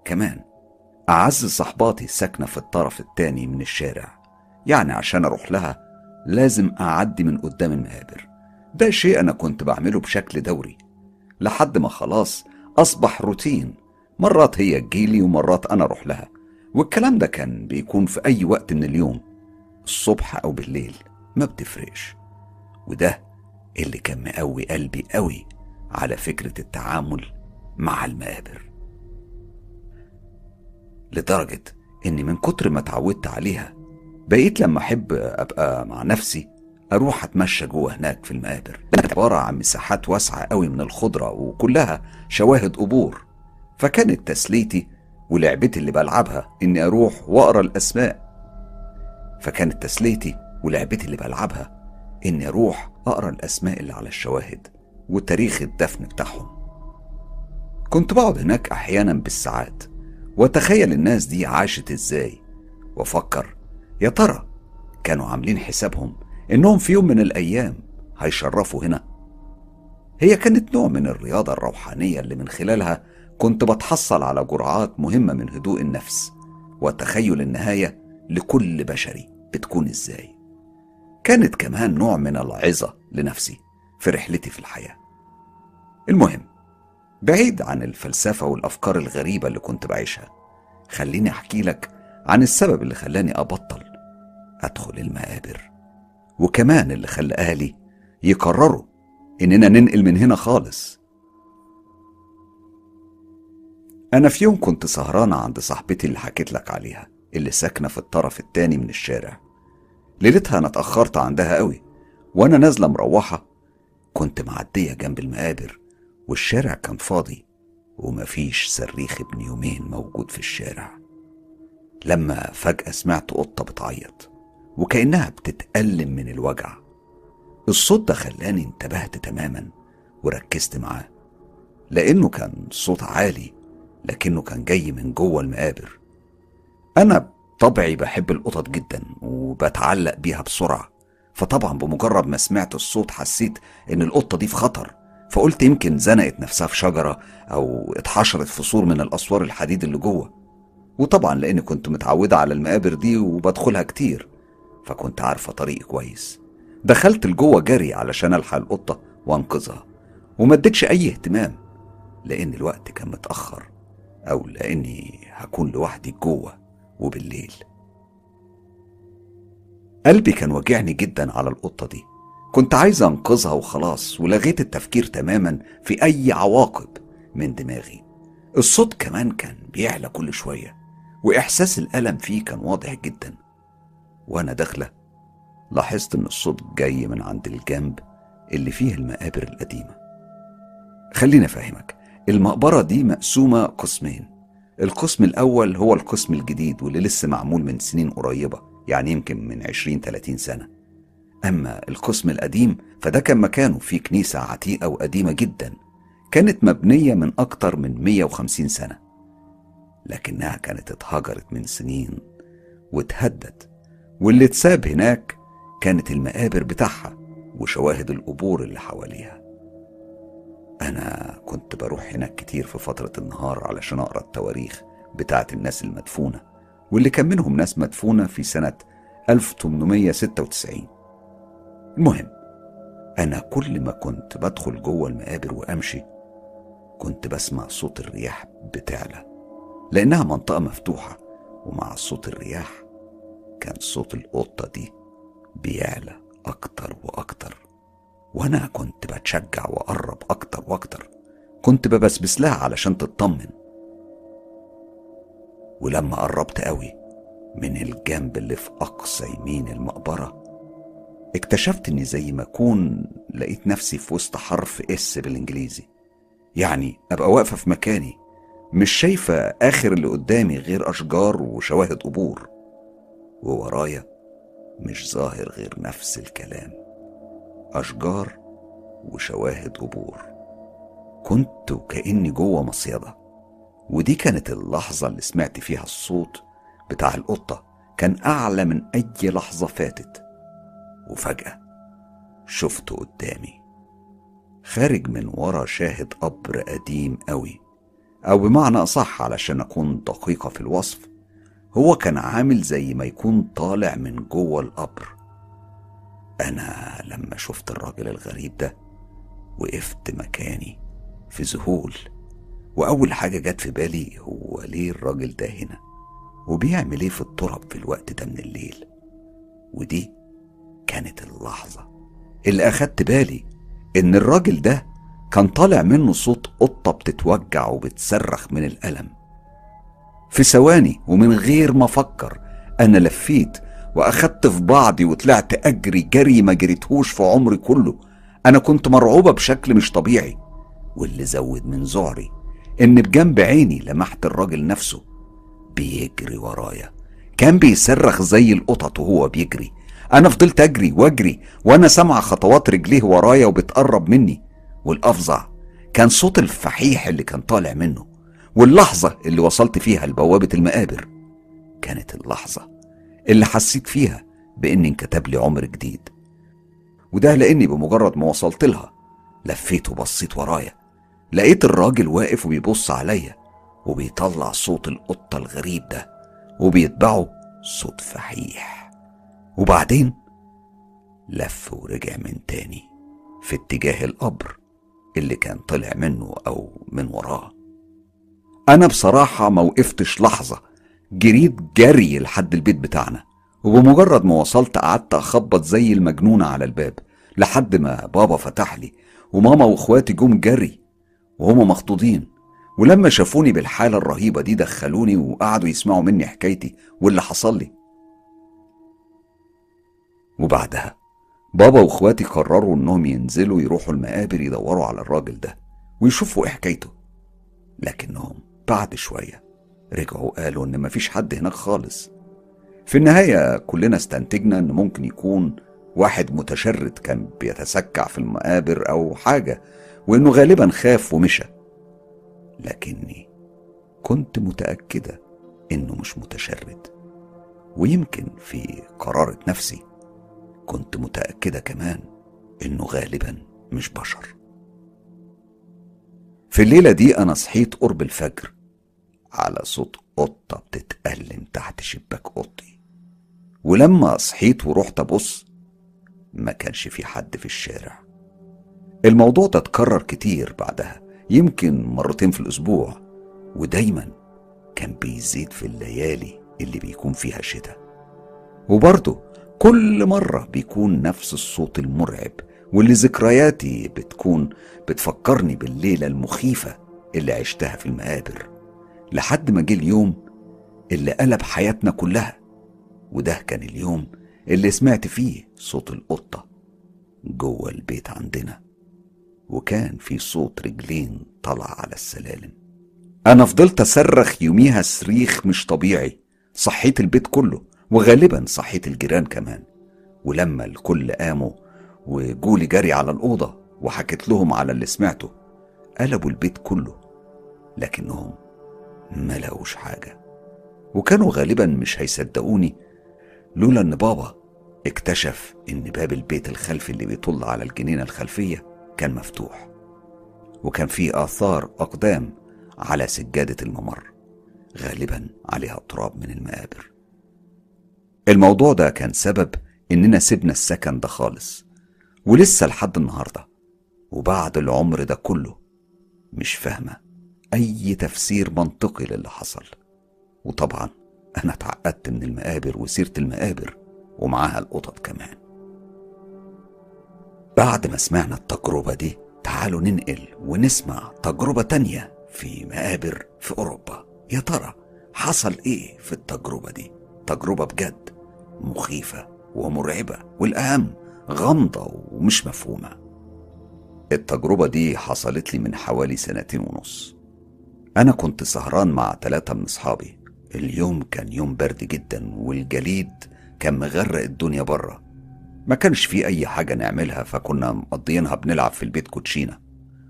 Speaker 1: كمان أعز صحباتي ساكنة في الطرف التاني من الشارع. يعني عشان أروح لها لازم أعدي من قدام المقابر. ده شيء أنا كنت بعمله بشكل دوري. لحد ما خلاص أصبح روتين. مرات هي تجيلي ومرات أنا أروح لها. والكلام ده كان بيكون في أي وقت من اليوم. الصبح أو بالليل. ما بتفرقش. وده اللي كان مقوي قلبي قوي على فكرة التعامل مع المقابر. لدرجة إني من كتر ما اتعودت عليها بقيت لما أحب أبقى مع نفسي أروح أتمشى جوه هناك في المقابر. عبارة عن مساحات واسعة قوي من الخضرة وكلها شواهد قبور. فكانت تسليتي ولعبتي اللي بلعبها إني أروح وأقرأ الأسماء. فكانت تسليتي ولعبتي اللي بلعبها إني أروح أقرأ الأسماء اللي على الشواهد وتاريخ الدفن بتاعهم. كنت بقعد هناك أحيانا بالساعات. وأتخيل الناس دي عاشت إزاي. وأفكر يا ترى كانوا عاملين حسابهم إنهم في يوم من الأيام هيشرفوا هنا؟ هي كانت نوع من الرياضة الروحانية اللي من خلالها كنت بتحصل على جرعات مهمة من هدوء النفس وتخيل النهاية لكل بشري بتكون إزاي. كانت كمان نوع من العظة لنفسي في رحلتي في الحياة. المهم بعيد عن الفلسفة والأفكار الغريبة اللي كنت بعيشها. خليني أحكي لك عن السبب اللي خلاني أبطل أدخل المقابر. وكمان اللي خلى أهلي يقرروا إننا ننقل من هنا خالص. أنا في يوم كنت سهرانة عند صاحبتي اللي حكيت لك عليها اللي ساكنة في الطرف التاني من الشارع. ليلتها أنا اتأخرت عندها قوي وأنا نازلة مروحة كنت معدية جنب المقابر. والشارع كان فاضي ومفيش صريخ ابن يومين موجود في الشارع. لما فجأة سمعت قطة بتعيط وكأنها بتتألم من الوجع. الصوت ده خلاني انتبهت تماما وركزت معاه لأنه كان صوت عالي لكنه كان جاي من جوه المقابر. أنا طبعي بحب القطط جدا وبتعلق بيها بسرعة فطبعا بمجرد ما سمعت الصوت حسيت إن القطة دي في خطر. فقلت يمكن زنقت نفسها في شجرة أو اتحشرت في سور من الأسوار الحديد اللي جوه. وطبعا لأني كنت متعودة على المقابر دي وبدخلها كتير فكنت عارفة طريقي كويس. دخلت لجوه جري علشان ألحق القطة وأنقذها وما اديتش أي اهتمام لأن الوقت كان متأخر أو لأني هكون لوحدي جوه وبالليل. قلبي كان واجعني جدا على القطة دي. كنت عايز أنقذها وخلاص ولغيت التفكير تماما في أي عواقب من دماغي. الصوت كمان كان بيعلى كل شوية وإحساس الألم فيه كان واضح جدا. وأنا داخلة لاحظت إن الصوت جاي من عند الجنب اللي فيه المقابر القديمة. خليني أفهمك المقبرة دي مقسومة قسمين. القسم الأول هو القسم الجديد واللي لسه معمول من سنين قريبة يعني يمكن من 20 30 سنة. أما القسم القديم فده كان مكانه في كنيسة عتيقة وقديمة جدا كانت مبنية من أكتر من 150 سنة لكنها كانت اتهجرت من سنين واتهدت واللي اتساب هناك كانت المقابر بتاعها وشواهد القبور اللي حواليها. أنا كنت بروح هناك كتير في فترة النهار علشان أقرأ التواريخ بتاعت الناس المدفونة واللي كان منهم ناس مدفونة في سنة 1896 المهم أنا كل ما كنت بدخل جوه المقابر وأمشي كنت بسمع صوت الرياح بتعلى لأنها منطقة مفتوحة ومع صوت الرياح كان صوت القطة دي بيعلى أكتر وأكتر وأنا كنت بتشجع وأقرب أكتر وأكتر كنت ببسبس لها علشان تطمن. ولما قربت قوي من الجنب اللي في أقصى يمين المقبرة اكتشفت إني زي ما أكون لقيت نفسي في وسط حرف اس بالإنجليزي. يعني أبقى واقفة في مكاني مش شايفة آخر اللي قدامي غير أشجار وشواهد قبور. وورايا مش ظاهر غير نفس الكلام أشجار وشواهد قبور. كنت وكأني جوه مصيدة. ودي كانت اللحظة اللي سمعت فيها الصوت بتاع القطة كان أعلى من أي لحظة فاتت. وفجأة شفته قدامي خارج من ورا شاهد قبر قديم قوي أو بمعنى أصح علشان أكون دقيقة في الوصف هو كان عامل زي ما يكون طالع من جوه القبر. أنا لما شفت الراجل الغريب ده وقفت مكاني في ذهول وأول حاجة جت في بالي هو ليه الراجل ده هنا وبيعمل إيه في التراب في الوقت ده من الليل؟ ودي كانت اللحظة. اللي أخدت بالي إن الراجل ده كان طالع منه صوت قطة بتتوجع وبتصرخ من الألم. في ثواني ومن غير ما أفكر أنا لفيت وأخدت في بعضي وطلعت أجري جري ما جريتهوش في عمري كله. أنا كنت مرعوبة بشكل مش طبيعي. واللي زود من ذعري إن بجنب عيني لمحت الراجل نفسه بيجري ورايا. كان بيصرخ زي القطط وهو بيجري. أنا فضلت أجري وأجري وأنا سامع خطوات رجليه ورايا وبتقرب مني. والأفظع كان صوت الفحيح اللي كان طالع منه واللحظة اللي وصلت فيها لبوابة المقابر كانت اللحظة اللي حسيت فيها بإني انكتب لي عمر جديد. وده لأني بمجرد ما وصلت لها لفيت وبصيت ورايا. لقيت الراجل واقف وبيبص عليا وبيطلع صوت القطة الغريب ده وبيتبعه صوت فحيح. وبعدين لف ورجع من تاني في اتجاه القبر اللي كان طلع منه أو من وراه. أنا بصراحة موقفتش لحظة جريت جري لحد البيت بتاعنا وبمجرد ما وصلت قعدت أخبط زي المجنونة على الباب لحد ما بابا فتح لي وماما وإخواتي جم جري وهما مخطوطين ولما شافوني بالحالة الرهيبة دي دخلوني وقعدوا يسمعوا مني حكايتي واللي حصل لي. وبعدها بابا واخواتي قرروا إنهم ينزلوا يروحوا المقابر يدوروا على الراجل ده ويشوفوا إيه حكايته. لكنهم بعد شوية رجعوا قالوا إن مفيش حد هناك خالص. في النهاية كلنا استنتجنا إن ممكن يكون واحد متشرد كان بيتسكع في المقابر أو حاجة وإنه غالبا خاف ومشى. لكني كنت متأكدة إنه مش متشرد ويمكن في قرارة نفسي. كنت متأكدة كمان إنه غالبا مش بشر. في الليلة دي أنا صحيت قرب الفجر على صوت قطة بتتألم تحت شباك أوضتي. ولما صحيت ورحت أبص ما كانش في حد في الشارع. الموضوع ده اتكرر كتير بعدها يمكن مرتين في الأسبوع ودايما كان بيزيد في الليالي اللي بيكون فيها شتاء. وبرضه كل مرة بيكون نفس الصوت المرعب واللي ذكرياتي بتكون بتفكرني بالليلة المخيفة اللي عشتها في المقابر. لحد ما جه اليوم اللي قلب حياتنا كلها وده كان اليوم اللي سمعت فيه صوت القطة جوه البيت عندنا. وكان في صوت رجلين طلع على السلالم. أنا فضلت أصرخ يوميها صريخ مش طبيعي صحيت البيت كله وغالبا صحيت الجيران كمان. ولما الكل قاموا وجولي جري على الأوضة وحكيت لهم على اللي سمعته قلبوا البيت كله لكنهم ما لقوش حاجة. وكانوا غالبا مش هيصدقوني لولا إن بابا اكتشف إن باب البيت الخلفي اللي بيطل على الجنينة الخلفية كان مفتوح. وكان فيه آثار أقدام على سجادة الممر غالبا عليها تراب من المقابر. الموضوع ده كان سبب إننا سيبنا السكن ده خالص ولسه لحد النهارده وبعد العمر ده كله مش فاهمة أي تفسير منطقي للي حصل. وطبعا أنا اتعقدت من المقابر وسيرة المقابر ومعاها القطط كمان. بعد ما سمعنا التجربة دي تعالوا ننقل ونسمع تجربة تانية في مقابر في أوروبا. يا ترى حصل إيه في التجربة دي؟ تجربة بجد. مخيفة ومرعبة والأهم غامضة ومش مفهومة. التجربة دي حصلت لي من حوالي سنتين ونص. أنا كنت سهران مع ثلاثة من أصحابي. اليوم كان يوم برد جدا والجليد كان مغرق الدنيا بره. ما كانش في أي حاجة نعملها فكنا مقضيينها بنلعب في البيت كوتشينة.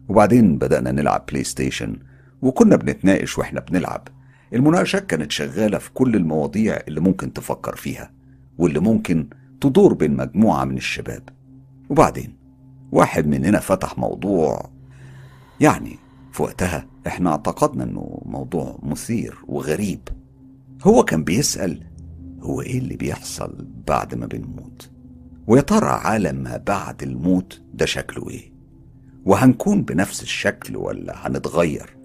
Speaker 1: وبعدين بدأنا نلعب PlayStation وكنا بنتناقش وإحنا بنلعب. المناقشات كانت شغالة في كل المواضيع اللي ممكن تفكر فيها. واللي ممكن تدور بين مجموعة من الشباب. وبعدين واحد مننا فتح موضوع يعني في وقتها إحنا اعتقدنا إنه موضوع مثير وغريب. هو كان بيسأل هو إيه اللي بيحصل بعد ما بنموت؟ ويا ترى عالم ما بعد الموت ده شكله إيه؟ وهنكون بنفس الشكل ولا هنتغير؟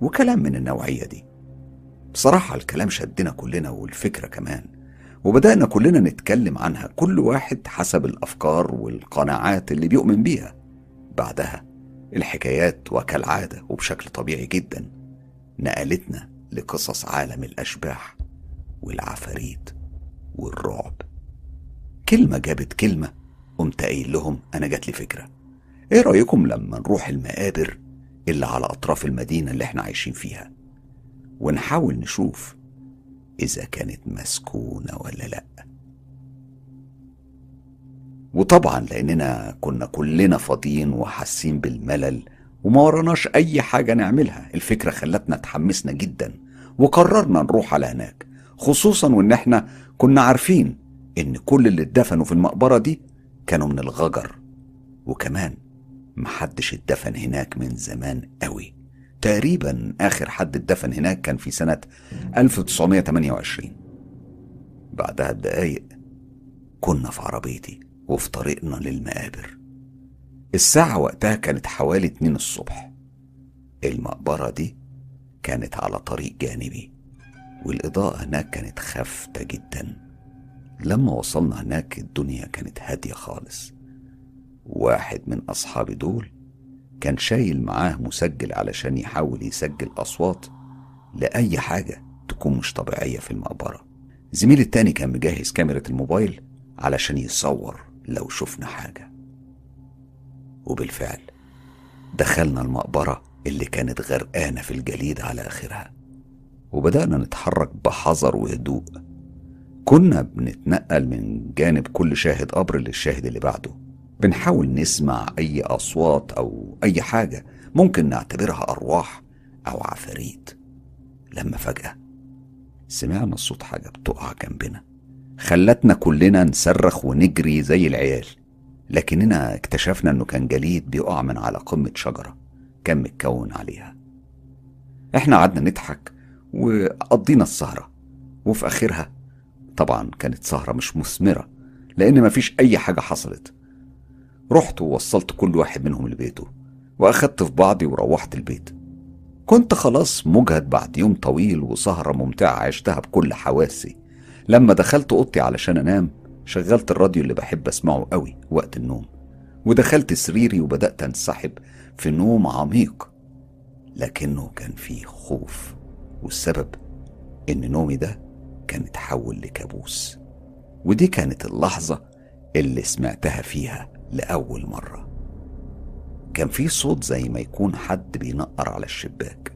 Speaker 1: وكلام من النوعية دي. بصراحة الكلام شدنا كلنا والفكرة كمان. وبدأنا كلنا نتكلم عنها كل واحد حسب الأفكار والقناعات اللي بيؤمن بيها. بعدها الحكايات وكالعادة وبشكل طبيعي جدا نقلتنا لقصص عالم الأشباح والعفاريت والرعب. كلمة جابت كلمة قمت قايل لهم أنا جات لي فكرة. إيه رأيكم لما نروح المقابر اللي على أطراف المدينة اللي إحنا عايشين فيها؟ ونحاول نشوف إذا كانت مسكونة ولا لأ. وطبعا لأننا كنا كلنا فاضيين وحاسين بالملل وما وراناش أي حاجة نعملها. الفكرة خلتنا اتحمسنا جدا وقررنا نروح على هناك خصوصا وإن إحنا كنا عارفين إن كل اللي اتدفنوا في المقبرة دي كانوا من الغجر. وكمان محدش اتدفن هناك من زمان قوي. تقريبا آخر حد اتدفن هناك كان في سنة 1928 بعدها بدقايق كنا في عربيتي وفي طريقنا للمقابر. الساعة وقتها كانت حوالي اتنين الصبح. المقبرة دي كانت على طريق جانبي والإضاءة هناك كانت خافتة جدا. لما وصلنا هناك الدنيا كانت هادية خالص. واحد من أصحابي دول كان شايل معاه مسجل علشان يحاول يسجل أصوات لأي حاجة تكون مش طبيعية في المقبرة. زميلي التاني كان مجهز كاميرا الموبايل علشان يصور لو شفنا حاجة. وبالفعل دخلنا المقبرة اللي كانت غرقانة في الجليد على آخرها. وبدأنا نتحرك بحذر وهدوء. كنا بنتنقل من جانب كل شاهد قبر للشاهد اللي بعده. بنحاول نسمع أي أصوات أو أي حاجة ممكن نعتبرها أرواح أو عفاريت. لما فجأة سمعنا صوت حاجة بتقع جنبنا. خلتنا كلنا نصرخ ونجري زي العيال لكننا اكتشفنا إنه كان جليد بيقع من على قمة شجرة كان متكون عليها. إحنا قعدنا نضحك وقضينا السهرة وفي أخرها طبعا كانت سهرة مش مثمرة لأن مفيش أي حاجة حصلت. رحت ووصلت كل واحد منهم لبيته واخدت في بعضي وروحت البيت. كنت خلاص مجهد بعد يوم طويل وسهرة ممتعة عشتها بكل حواسي. لما دخلت أوضتي علشان أنام شغلت الراديو اللي بحب أسمعه قوي وقت النوم ودخلت سريري وبدأت أنسحب في نوم عميق. لكنه كان فيه خوف والسبب إن نومي ده كان اتحول لكابوس. ودي كانت اللحظة اللي سمعتها فيها لأول مرة. كان في صوت زي ما يكون حد بينقر على الشباك.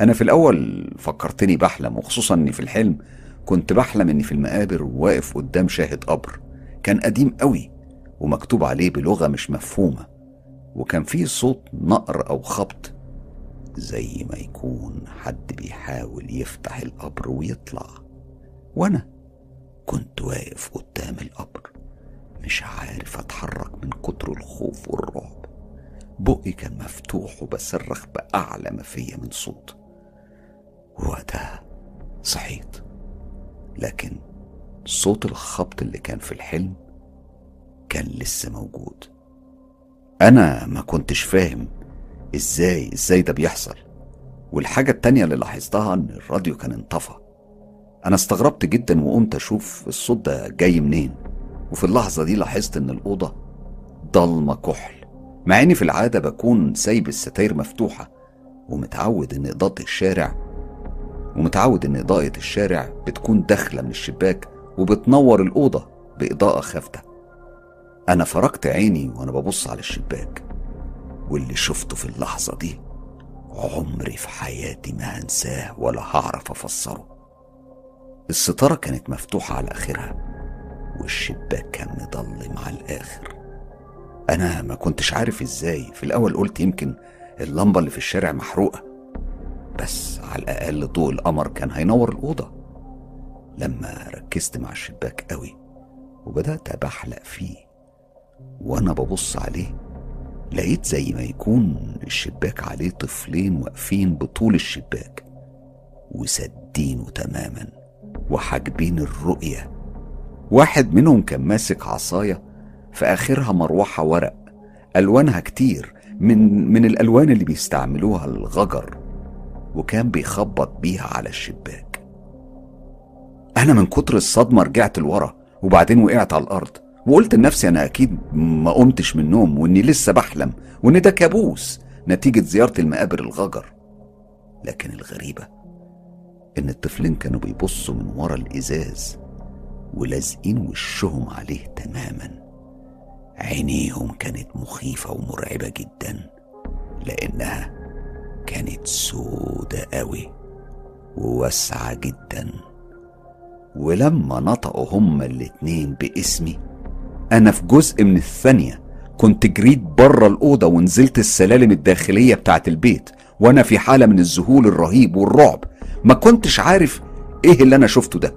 Speaker 1: أنا في الأول فكرتني بحلم وخصوصا إني في الحلم كنت بحلم إني في المقابر وواقف قدام شاهد قبر. كان قديم قوي ومكتوب عليه بلغة مش مفهومة وكان فيه صوت نقر أو خبط زي ما يكون حد بيحاول يفتح القبر ويطلع. وأنا كنت واقف قدام القبر. مش عارف أتحرك من كتر الخوف والرعب. بقي كان مفتوح وبصرخ بأعلى ما فيا من صوت. ووقتها صحيت. لكن صوت الخبط اللي كان في الحلم كان لسه موجود. أنا ما كنتش فاهم إزاي إزاي ده بيحصل. والحاجة التانية اللي لاحظتها إن الراديو كان انطفى. أنا استغربت جدا وقمت أشوف الصوت ده جاي منين. وفي اللحظة دي لاحظت إن الأوضة ضلمة كحل مع إني في العادة بكون سايب الستاير مفتوحة ومتعود إن إضاءة الشارع ومتعود إن إضاءة الشارع بتكون داخلة من الشباك وبتنور الأوضة بإضاءة خافتة. أنا فرجت عيني وأنا ببص على الشباك واللي شفته في اللحظة دي عمري في حياتي ما هنساه ولا هعرف أفسره. الستارة كانت مفتوحة على آخرها والشباك كان مضلم على الآخر. أنا ما كنتش عارف إزاي. في الأول قلت يمكن اللمبة اللي في الشارع محروقة بس على الأقل ضوء القمر كان هينور الأوضة. لما ركزت مع الشباك قوي وبدأت أبحلق فيه وأنا ببص عليه لقيت زي ما يكون الشباك عليه طفلين واقفين بطول الشباك وسدينه تماما وحاجبين الرؤية واحد منهم كان ماسك عصاية في آخرها مروحة ورق ألوانها كتير من من الألوان اللي بيستعملوها الغجر وكان بيخبط بيها على الشباك. أنا من كتر الصدمة رجعت لورا وبعدين وقعت على الأرض وقلت لنفسي أنا أكيد ما قمتش من النوم وإني لسه بحلم وإن ده كابوس نتيجة زيارة المقابر الغجر. لكن الغريبة إن الطفلين كانوا بيبصوا من ورا الإزاز ولازقين وشهم عليه تماما. عينيهم كانت مخيفة ومرعبة جدا لأنها كانت سودة قوي وواسعة جدا. ولما نطقوا هما الاتنين باسمي أنا في جزء من الثانية كنت جريت بره الأوضة ونزلت السلالم الداخلية بتاعت البيت وأنا في حالة من الذهول الرهيب والرعب. ما كنتش عارف إيه اللي أنا شفته ده.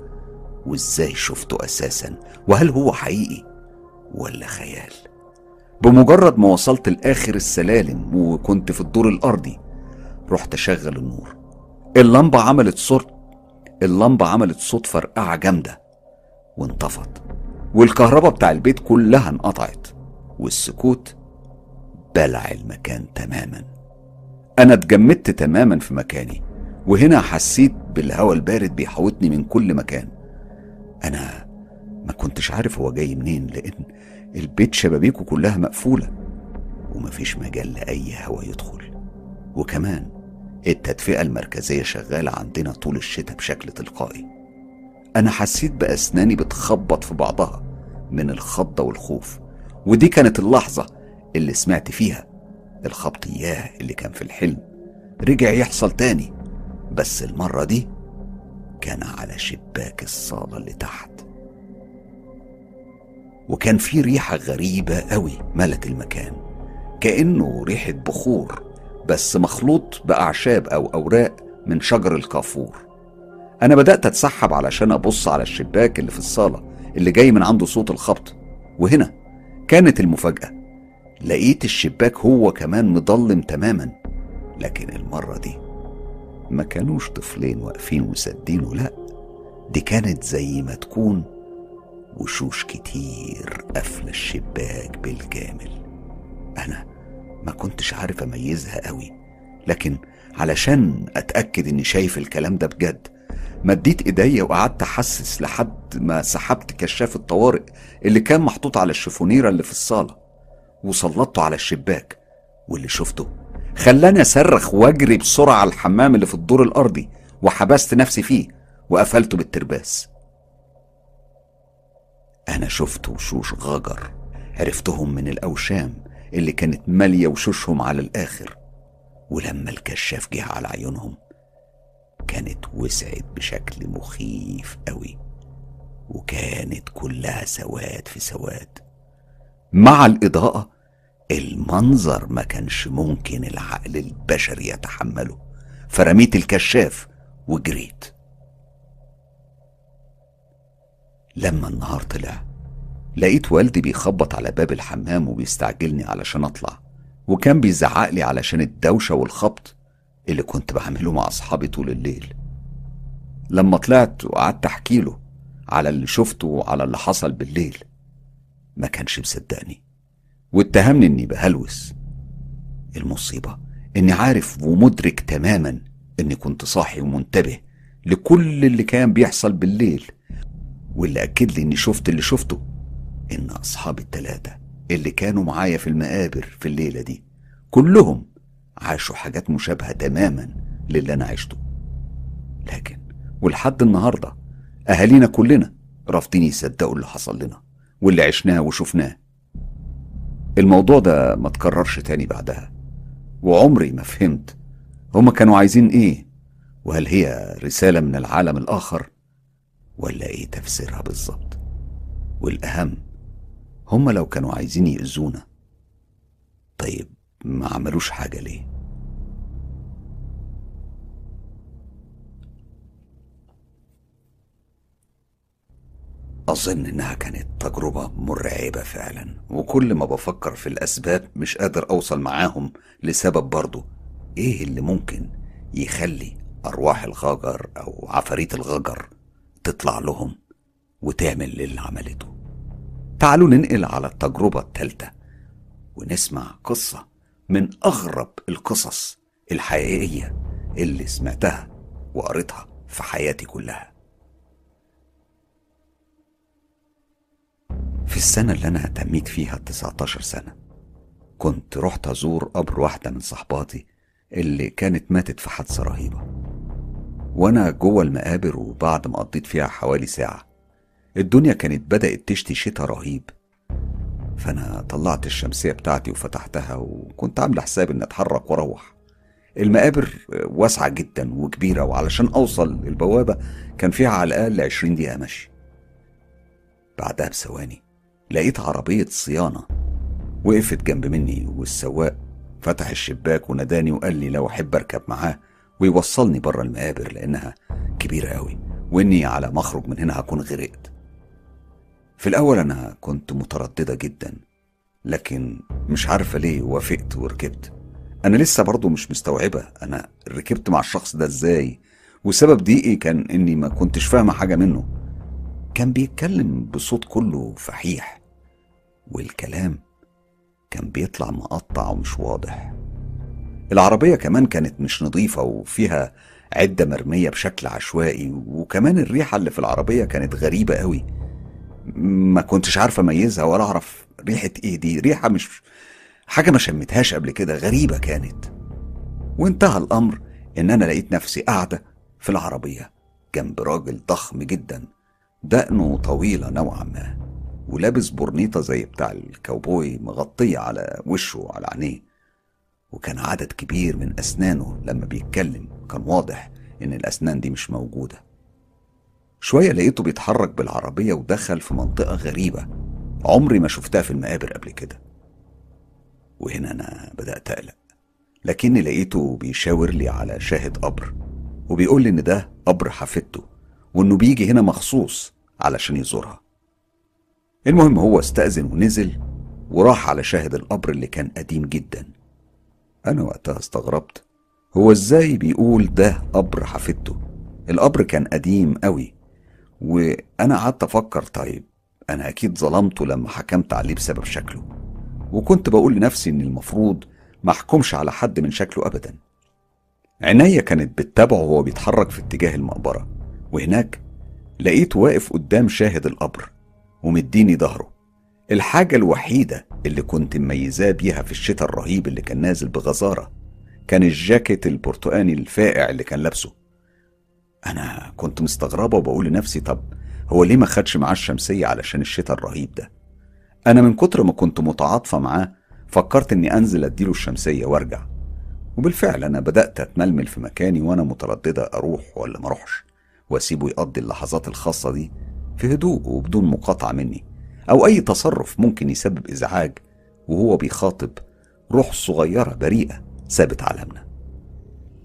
Speaker 1: وإزاي شفته أساسا؟ وهل هو حقيقي ولا خيال؟ بمجرد ما وصلت لآخر السلالم وكنت في الدور الأرضي رحت أشغل النور. اللمبة عملت صوت اللمبة عملت صوت فرقعة جامدة وانطفت والكهرباء بتاع البيت كلها انقطعت والسكوت بلع المكان تماما. أنا اتجمدت تماما في مكاني وهنا حسيت بالهواء البارد بيحوطني من كل مكان. أنا ما كنتش عارف هو جاي منين لأن البيت شبابيكه كلها مقفولة ومفيش مجال لأي هوا يدخل. وكمان التدفئة المركزية شغالة عندنا طول الشتاء بشكل تلقائي. أنا حسيت بأسناني بتخبط في بعضها من الخضه والخوف ودي كانت اللحظة اللي سمعت فيها الخبط اياه اللي كان في الحلم. رجع يحصل تاني بس المرة دي كان على شباك الصالة اللي تحت. وكان في ريحة غريبة قوي ملت المكان. كأنه ريحة بخور بس مخلوط بأعشاب أو أوراق من شجر الكافور. أنا بدأت أتسحب علشان أبص على الشباك اللي في الصالة اللي جاي من عنده صوت الخبط. وهنا كانت المفاجأة. لقيت الشباك هو كمان مضلم تماما. لكن المرة دي ما كانوش طفلين واقفين وسادينه لا دي كانت زي ما تكون وشوش كتير قافلة الشباك بالكامل أنا ما كنتش عارف أميزها قوي لكن علشان أتأكد إني شايف الكلام ده بجد مديت إيديا وقعدت أحسس لحد ما سحبت كشاف الطوارئ اللي كان محطوط على الشفونيرة اللي في الصالة وسلطته على الشباك واللي شفته خلاني أصرخ وأجري بسرعة على الحمام اللي في الدور الأرضي وحبست نفسي فيه وقفلته بالترباس. أنا شفت وشوش غجر عرفتهم من الأوشام اللي كانت مالية وشوشهم على الآخر. ولما الكشاف جه على عيونهم كانت وسعت بشكل مخيف قوي وكانت كلها سواد في سواد. مع الإضاءة المنظر ما كانش ممكن العقل البشري يتحمله. فرميت الكشاف وجريت. لما النهار طلع لقيت والدي بيخبط على باب الحمام وبيستعجلني علشان أطلع وكان بيزعق لي علشان الدوشة والخبط اللي كنت بعمله مع أصحابي طول الليل. لما طلعت وقعدت أحكي له على اللي شفته وعلى اللي حصل بالليل ما كانش مصدقني. واتهمني إني بهلوس. المصيبة إني عارف ومدرك تماما إني كنت صاحي ومنتبه لكل اللي كان بيحصل بالليل واللي أكد لي إني شفت اللي شفته. إن اصحابي التلاتة اللي كانوا معايا في المقابر في الليلة دي كلهم عاشوا حاجات مشابهة تماما للي أنا عشته. لكن ولحد النهاردة أهالينا كلنا رافضين يصدقوا اللي حصل لنا واللي عشناه وشفناه. الموضوع ده ما تكررش تاني بعدها. وعمري ما فهمت هما كانوا عايزين إيه؟ وهل هي رسالة من العالم الآخر ولا إيه تفسيرها بالظبط؟ والأهم هما لو كانوا عايزين يأذونا طيب ما عملوش حاجة ليه؟ أظن إنها كانت تجربة مرعبة فعلا وكل ما بفكر في الأسباب مش قادر أوصل معاهم لسبب برضه. إيه اللي ممكن يخلي أرواح الغجر أو عفاريت الغجر تطلع لهم وتعمل اللي عملته؟ تعالوا ننقل على التجربة التالتة ونسمع قصة من أغرب القصص الحقيقية اللي سمعتها وقريتها في حياتي كلها. في السنة اللي أنا تميت فيها 19 سنة. كنت رحت أزور قبر واحدة من صحباتي اللي كانت ماتت في حادثة رهيبة. وأنا جوه المقابر وبعد ما قضيت فيها حوالي ساعة الدنيا كانت بدأت تشتي شتا رهيب. فأنا طلعت الشمسية بتاعتي وفتحتها وكنت عامل حساب إني أتحرك وأروح. المقابر واسعة جدا وكبيرة وعلشان أوصل البوابة كان فيها على الأقل عشرين دقيقة مشي. بعدها بثواني لقيت عربية صيانة وقفت جنب مني والسواق فتح الشباك وناداني وقال لي لو أحب أركب معاه ويوصلني بره المقابر لأنها كبيرة أوي وإني على ما أخرج من هنا هكون غرقت. في الأول أنا كنت مترددة جدا لكن مش عارفة ليه وافقت وركبت. أنا لسه برضه مش مستوعبة أنا ركبت مع الشخص ده إزاي وسبب ضيقي كان إني ما كنتش فاهمة حاجة منه. كان بيتكلم بصوت كله فحيح. والكلام كان بيطلع مقطع ومش واضح. العربية كمان كانت مش نظيفة وفيها عدة مرمية بشكل عشوائي وكمان الريحة اللي في العربية كانت غريبة قوي. ما كنتش عارف أميزها ولا أعرف ريحة إيه دي. ريحة مش حاجة ما شمتهاش قبل كده غريبة كانت. وانتهى الأمر إن أنا لقيت نفسي قاعدة في العربية جنب راجل ضخم جدا دقنه طويلة نوعا ما. ولابس برنيطة زي بتاع الكاوبوي مغطية على وشه وعلى عينيه. وكان عدد كبير من أسنانه لما بيتكلم كان واضح إن الأسنان دي مش موجودة. شوية لقيته بيتحرك بالعربية ودخل في منطقة غريبة عمري ما شفتها في المقابر قبل كده. وهنا أنا بدأت أقلق لكني لقيته بيشاور لي على شاهد قبر وبيقول لي إن ده قبر حفيدته وإنه بيجي هنا مخصوص علشان يزورها. المهم هو استأذن ونزل وراح على شاهد القبر اللي كان قديم جدا. أنا وقتها استغربت. هو إزاي بيقول ده قبر حفيدته؟ القبر كان قديم قوي. وأنا قعدت أفكر طيب أنا أكيد ظلمته لما حكمت عليه بسبب شكله. وكنت بقول لنفسي إن المفروض ما أحكمش على حد من شكله أبدا. عينيا كانت بتتابعه وهو بيتحرك في اتجاه المقبرة. وهناك لقيته واقف قدام شاهد القبر. ومديني ظهره. الحاجة الوحيدة اللي كنت مميزاه بيها في الشتاء الرهيب اللي كان نازل بغزارة كان الجاكيت البرتقاني الفاقع اللي كان لابسه. أنا كنت مستغربة وبقول لنفسي طب هو ليه ما خدش معاه الشمسية علشان الشتاء الرهيب ده؟ أنا من كتر ما كنت متعاطفة معاه فكرت إني أنزل أديله الشمسية وأرجع. وبالفعل أنا بدأت أتململ في مكاني وأنا مترددة أروح ولا ما أروحش وأسيبه يقضي اللحظات الخاصة دي في هدوء وبدون مقاطعة مني أو أي تصرف ممكن يسبب إزعاج وهو بيخاطب روح صغيرة بريئة سابت عالمنا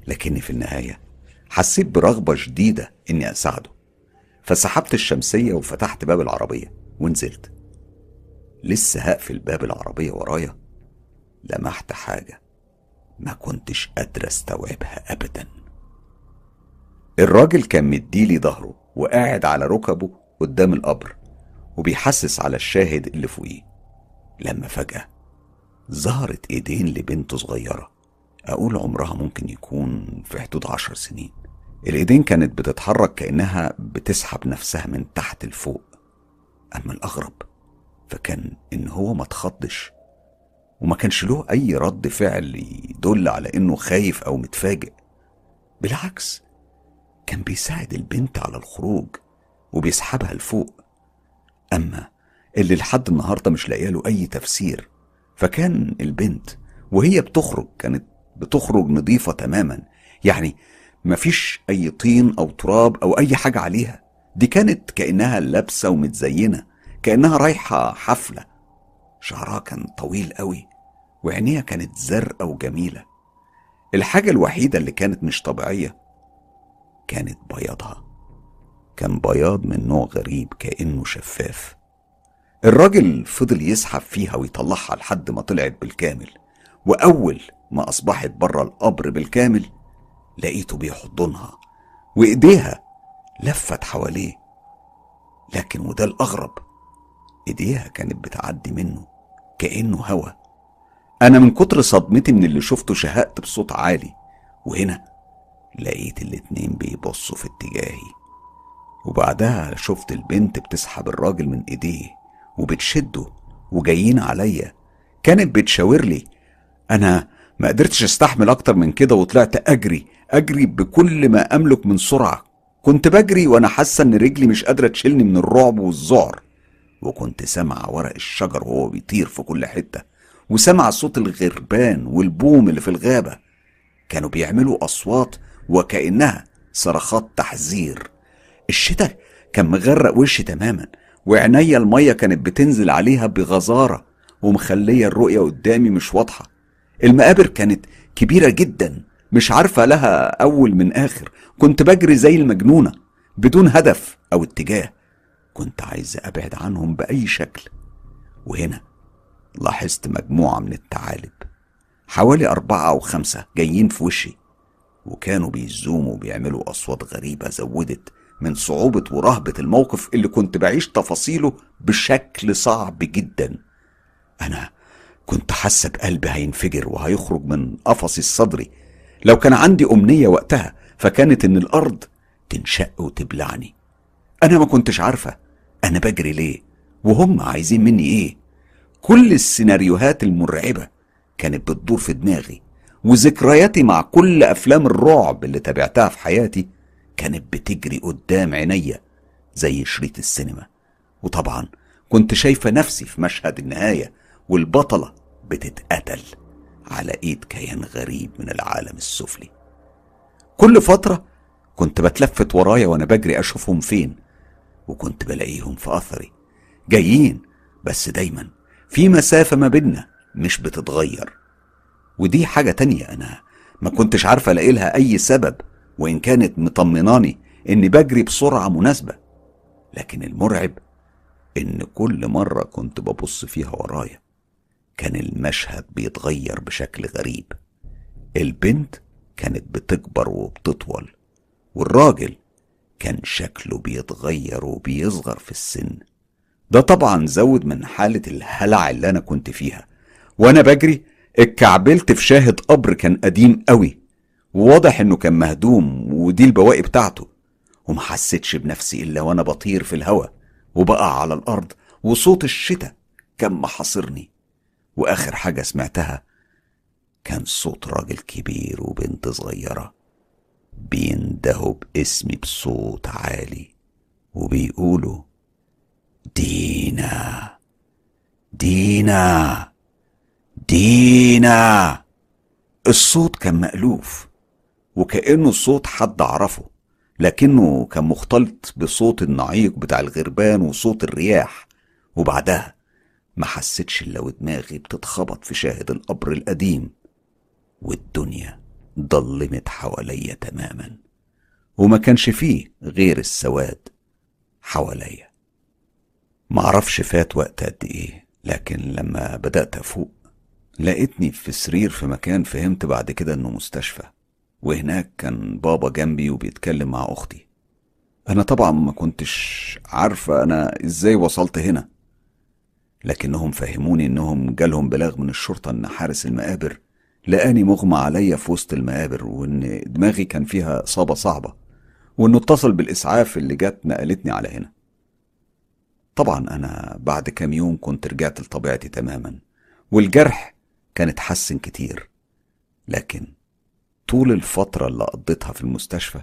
Speaker 1: لكني في النهاية حسيت برغبة شديدة إني أساعده. فسحبت الشمسية وفتحت باب العربية ونزلت. لسه هقفل باب العربية ورايا. لمحت حاجة ما كنتش قادر أستوعبها أبدا. الراجل كان مديلي ظهره وقاعد على ركبه قدام القبر وبيحسس على الشاهد اللي فوقيه. لما فجأة ظهرت ايدين لبنت صغيرة. أقول عمرها ممكن يكون في حدود عشر سنين. الايدين كانت بتتحرك كأنها بتسحب نفسها من تحت لفوق. أما الأغرب فكان إن هو ما اتخضش وما كانش له أي رد فعل يدل على إنه خايف أو متفاجئ. بالعكس كان بيساعد البنت على الخروج. وبيسحبها لفوق. أما اللي لحد النهارده مش لاقية له أي تفسير فكان البنت وهي بتخرج كانت بتخرج نظيفة تماما. يعني مفيش أي طين أو تراب أو أي حاجة عليها. دي كانت كأنها لابسة ومتزينة كأنها رايحة حفلة. شعرها كان طويل قوي وعينيها كانت زرقاء وجميلة. الحاجة الوحيدة اللي كانت مش طبيعية كانت بياضها. كان بياض من نوع غريب كأنه شفاف. الراجل فضل يسحب فيها ويطلعها لحد ما طلعت بالكامل وأول ما أصبحت بره القبر بالكامل لقيته بيحضنها وإيديها لفت حواليه. لكن وده الأغرب إيديها كانت بتعدي منه كأنه هوا. أنا من كتر صدمتي من اللي شفته شهقت بصوت عالي وهنا لقيت الاتنين بيبصوا في اتجاهي. وبعدها شفت البنت بتسحب الراجل من ايديه وبتشده وجايين عليا. كانت بتشاور لي أنا ما قدرتش أستحمل أكتر من كده وطلعت أجري أجري بكل ما أملك من سرعة. كنت بجري وأنا حاسة إن رجلي مش قادرة تشيلني من الرعب والذعر. وكنت سامع ورق الشجر وهو بيطير في كل حتة وسامع صوت الغربان والبوم اللي في الغابة. كانوا بيعملوا أصوات وكأنها صرخات تحذير. الشتاء كان مغرق وشي تماما وعينيا المية كانت بتنزل عليها بغزارة ومخلية الرؤية قدامي مش واضحة. المقابر كانت كبيرة جدا مش عارفة لها أول من آخر. كنت بجري زي المجنونة بدون هدف أو اتجاه. كنت عايز أبعد عنهم بأي شكل. وهنا لاحظت مجموعة من الثعالب حوالي أربعة أو خمسة جايين في وشي وكانوا بيزوموا وبيعملوا أصوات غريبة زودت من صعوبة ورهبة الموقف اللي كنت بعيش تفاصيله بشكل صعب جدا. أنا كنت حاسة بقلبي هينفجر وهيخرج من قفصي الصدري. لو كان عندي أمنية وقتها فكانت إن الأرض تنشق وتبلعني. أنا ما كنتش عارفة أنا بجري ليه وهم عايزين مني إيه. كل السيناريوهات المرعبة كانت بتدور في دماغي وذكرياتي مع كل أفلام الرعب اللي تابعتها في حياتي كانت بتجري قدام عينيا زي شريط السينما. وطبعا كنت شايفة نفسي في مشهد النهاية والبطلة بتتقتل على إيد كيان غريب من العالم السفلي. كل فترة كنت بتلفت ورايا وأنا بجري أشوفهم فين وكنت بلاقيهم في أثري. جايين بس دايما في مسافة ما بينا مش بتتغير. ودي حاجة تانية أنا ما كنتش عارفة ألاقي لها أي سبب. وإن كانت مطمناني إني بجري بسرعة مناسبة. لكن المرعب إن كل مرة كنت ببص فيها ورايا كان المشهد بيتغير بشكل غريب. البنت كانت بتكبر وبتطول والراجل كان شكله بيتغير وبيصغر في السن. ده طبعا زود من حالة الهلع اللي أنا كنت فيها. وأنا بجري اتكعبلت في شاهد قبر كان قديم قوي. وواضح إنه كان مهدوم ودي البواقي بتاعته. وما حسيتش بنفسي إلا وأنا بطير في الهوا وبقع على الأرض وصوت الشتاء كان محاصرني. وآخر حاجة سمعتها كان صوت راجل كبير وبنت صغيرة بيندهوا باسمي بصوت عالي وبيقولوا دينا دينا دينا. الصوت كان مألوف وكأنه الصوت حد عرفه لكنه كان مختلط بصوت النعيق بتاع الغربان وصوت الرياح. وبعدها ما حسيتش إلا ودماغي بتتخبط في شاهد القبر القديم والدنيا ضلمت حواليا تماما وما كانش فيه غير السواد حواليا. معرفش فات وقت قد إيه لكن لما بدأت أفوق لقيتني في سرير في مكان فهمت بعد كده إنه مستشفى. وهناك كان بابا جنبي وبيتكلم مع أختي. أنا طبعا ما كنتش عارفة أنا إزاي وصلت هنا. لكنهم فهموني إنهم جالهم بلاغ من الشرطة إن حارس المقابر لقاني مغمى عليا في وسط المقابر وإن دماغي كان فيها إصابة صعبة وإنه اتصل بالإسعاف اللي جت نقلتني على هنا. طبعا أنا بعد كام يوم كنت رجعت لطبيعتي تماما والجرح كان اتحسن كتير لكن طول الفترة اللي قضيتها في المستشفى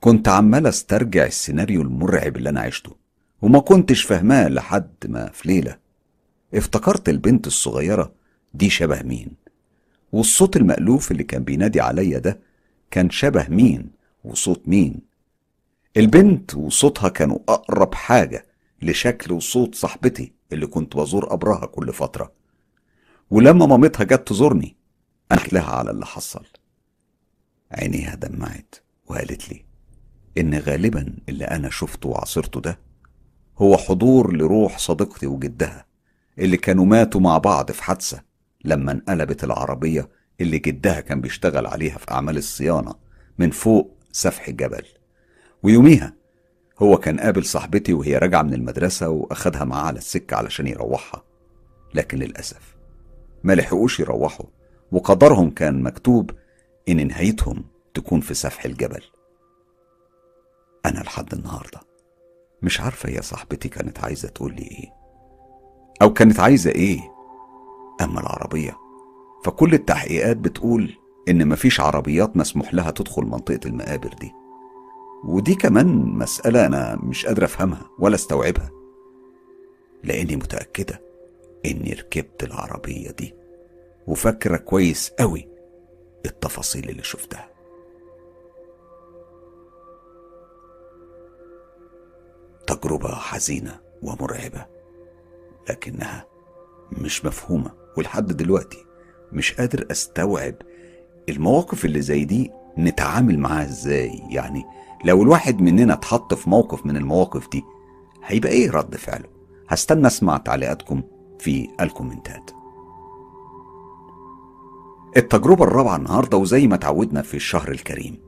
Speaker 1: كنت عمال أسترجع السيناريو المرعب اللي أنا عشته وما كنتش فاهماه لحد ما في ليلة. افتكرت البنت الصغيرة دي شبه مين والصوت المألوف اللي كان بينادي عليا ده كان شبه مين وصوت مين؟ البنت وصوتها كانوا أقرب حاجة لشكل وصوت صاحبتي اللي كنت بزور قبرها كل فترة. ولما مامتها جت تزورني حكيت لها على اللي حصل. عينيها دمعت وقالت لي إن غالبا اللي أنا شفته وعصرته ده هو حضور لروح صديقتي وجدها اللي كانوا ماتوا مع بعض في حادثة لما انقلبت العربية اللي جدها كان بيشتغل عليها في أعمال الصيانة من فوق سفح الجبل ويوميها هو كان قابل صاحبتي وهي راجعة من المدرسة وأخدها معاه على السكة علشان يروحها. لكن للأسف ما لحقوش يروحوا وقدرهم كان مكتوب إن نهايتهم تكون في سفح الجبل. أنا لحد النهاردة مش عارفة يا صاحبتي كانت عايزة تقول لي إيه. أو كانت عايزة إيه. أما العربية فكل التحقيقات بتقول إن مفيش عربيات مسموح لها تدخل منطقة المقابر دي. ودي كمان مسألة أنا مش قادر أفهمها ولا أستوعبها. لأني متأكدة إني ركبت العربية دي وفاكرة كويس قوي التفاصيل اللي شفتها. تجربة حزينة ومرعبة لكنها مش مفهومة ولحد دلوقتي مش قادر أستوعب المواقف اللي زي دي نتعامل معاها إزاي. يعني لو الواحد مننا اتحط في موقف من المواقف دي هيبقى إيه رد فعله؟ هستنى أسمع تعليقاتكم في الكومنتات. التجربة الرابعة النهاردة وزي ما تعودنا في الشهر الكريم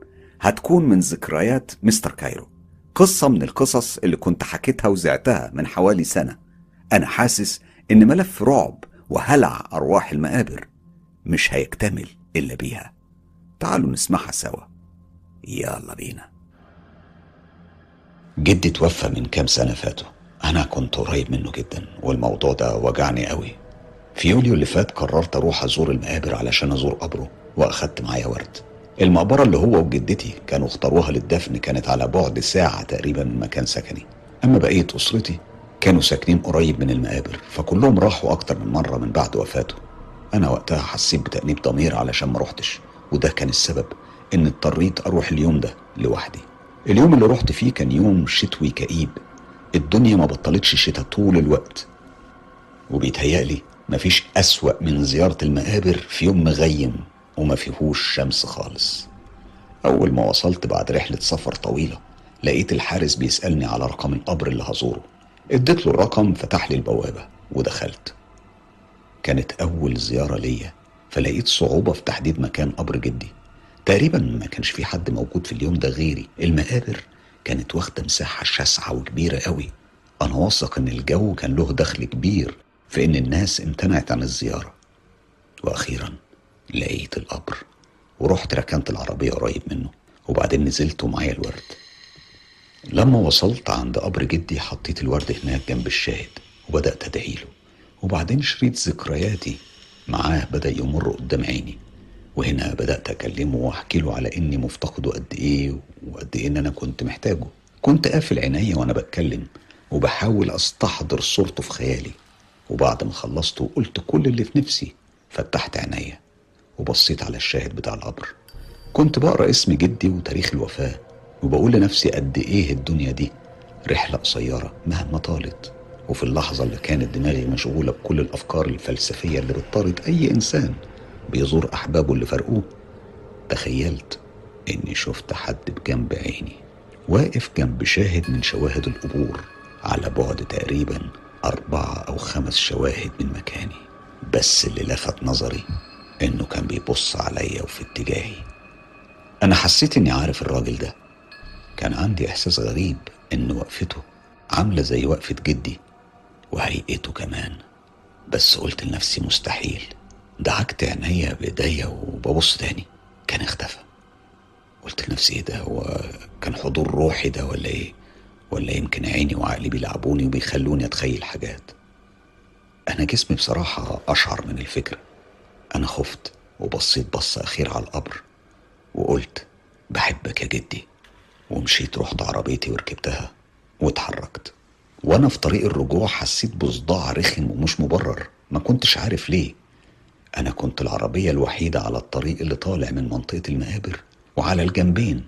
Speaker 1: هتكون من ذكريات مستر كايرو. قصة من القصص اللي كنت حكيتها وزعتها من حوالي سنة. أنا حاسس إن ملف رعب وهلع أرواح المقابر مش هيكتمل إلا بيها. تعالوا نسمعها سوا. يلا بينا. جدي توفى من كام سنة فاتوا. أنا كنت قريب منه جدا والموضوع ده وجعني قوي في يوليو اللي فات قررت أروح أزور المقابر علشان أزور قبره وأخدت معايا ورد. المقبرة اللي هو وجدتي كانوا اختاروها للدفن كانت على بعد ساعة تقريبا من مكان سكني. أما بقية أسرتي كانوا ساكنين قريب من المقابر فكلهم راحوا أكتر من مرة من بعد وفاته. أنا وقتها حسيت بتأنيب ضمير علشان ما روحتش وده كان السبب إن اضطريت أروح اليوم ده لوحدي. اليوم اللي رحت فيه كان يوم شتوي كئيب. الدنيا ما بطلتش شتا طول الوقت. وبيتهيألي مفيش أسوأ من زيارة المقابر في يوم مغيم وما فيهوش شمس خالص. أول ما وصلت بعد رحلة سفر طويلة لقيت الحارس بيسألني على رقم القبر اللي هزوره. اديت له الرقم فتح لي البوابة ودخلت. كانت أول زيارة ليا فلقيت صعوبة في تحديد مكان قبر جدي. تقريبا ما كانش في حد موجود في اليوم ده غيري. المقابر كانت واخدة مساحة شاسعة وكبيرة قوي. أنا واثق إن الجو كان له دخل كبير. في إن الناس امتنعت عن الزيارة. وأخيرا لقيت القبر ورحت ركنت العربية قريب منه وبعدين نزلت ومعايا الورد. لما وصلت عند قبر جدي حطيت الورد هناك جنب الشاهد وبدأت أدعيله وبعدين شريط ذكرياتي معاه بدأ يمر قدام عيني. وهنا بدأت أكلمه وأحكي له على إني مفتقده قد إيه وقد إيه إن أنا كنت محتاجه. كنت قافل عينيا وأنا بتكلم وبحاول أستحضر صورته في خيالي. وبعد ما خلصت وقلت كل اللي في نفسي فتحت عينيا وبصيت على الشاهد بتاع القبر. كنت بقرأ اسم جدي وتاريخ الوفاة وبقول لنفسي قد إيه الدنيا دي رحلة قصيرة مهما طالت. وفي اللحظة اللي كانت دماغي مشغولة بكل الأفكار الفلسفية اللي بتطارد أي إنسان بيزور أحبابه اللي فرقوه تخيلت إني شفت حد بجنب عيني واقف جنب شاهد من شواهد القبور على بعد تقريبا أربعة أو خمس شواهد من مكاني بس اللي لفت نظري إنه كان بيبص عليا وفي اتجاهي. أنا حسيت إني عارف الراجل ده. كان عندي إحساس غريب إن وقفته عاملة زي وقفة جدي وهيئته كمان. بس قلت لنفسي مستحيل. دعكت عينيا بإيديا وببص تاني. كان اختفى. قلت لنفسي إيه ده؟ هو كان حضور روحي ده ولا إيه؟ ولا يمكن عيني وعقلي بيلعبوني وبيخلوني أتخيل حاجات؟ أنا جسمي بصراحة أشعر من الفكرة أنا خفت وبصيت بصة أخيرة على القبر وقلت بحبك يا جدي. ومشيت رحت عربيتي وركبتها واتحركت. وأنا في طريق الرجوع حسيت بصداع رخم ومش مبرر. ما كنتش عارف ليه. أنا كنت العربية الوحيدة على الطريق اللي طالع من منطقة المقابر وعلى الجنبين.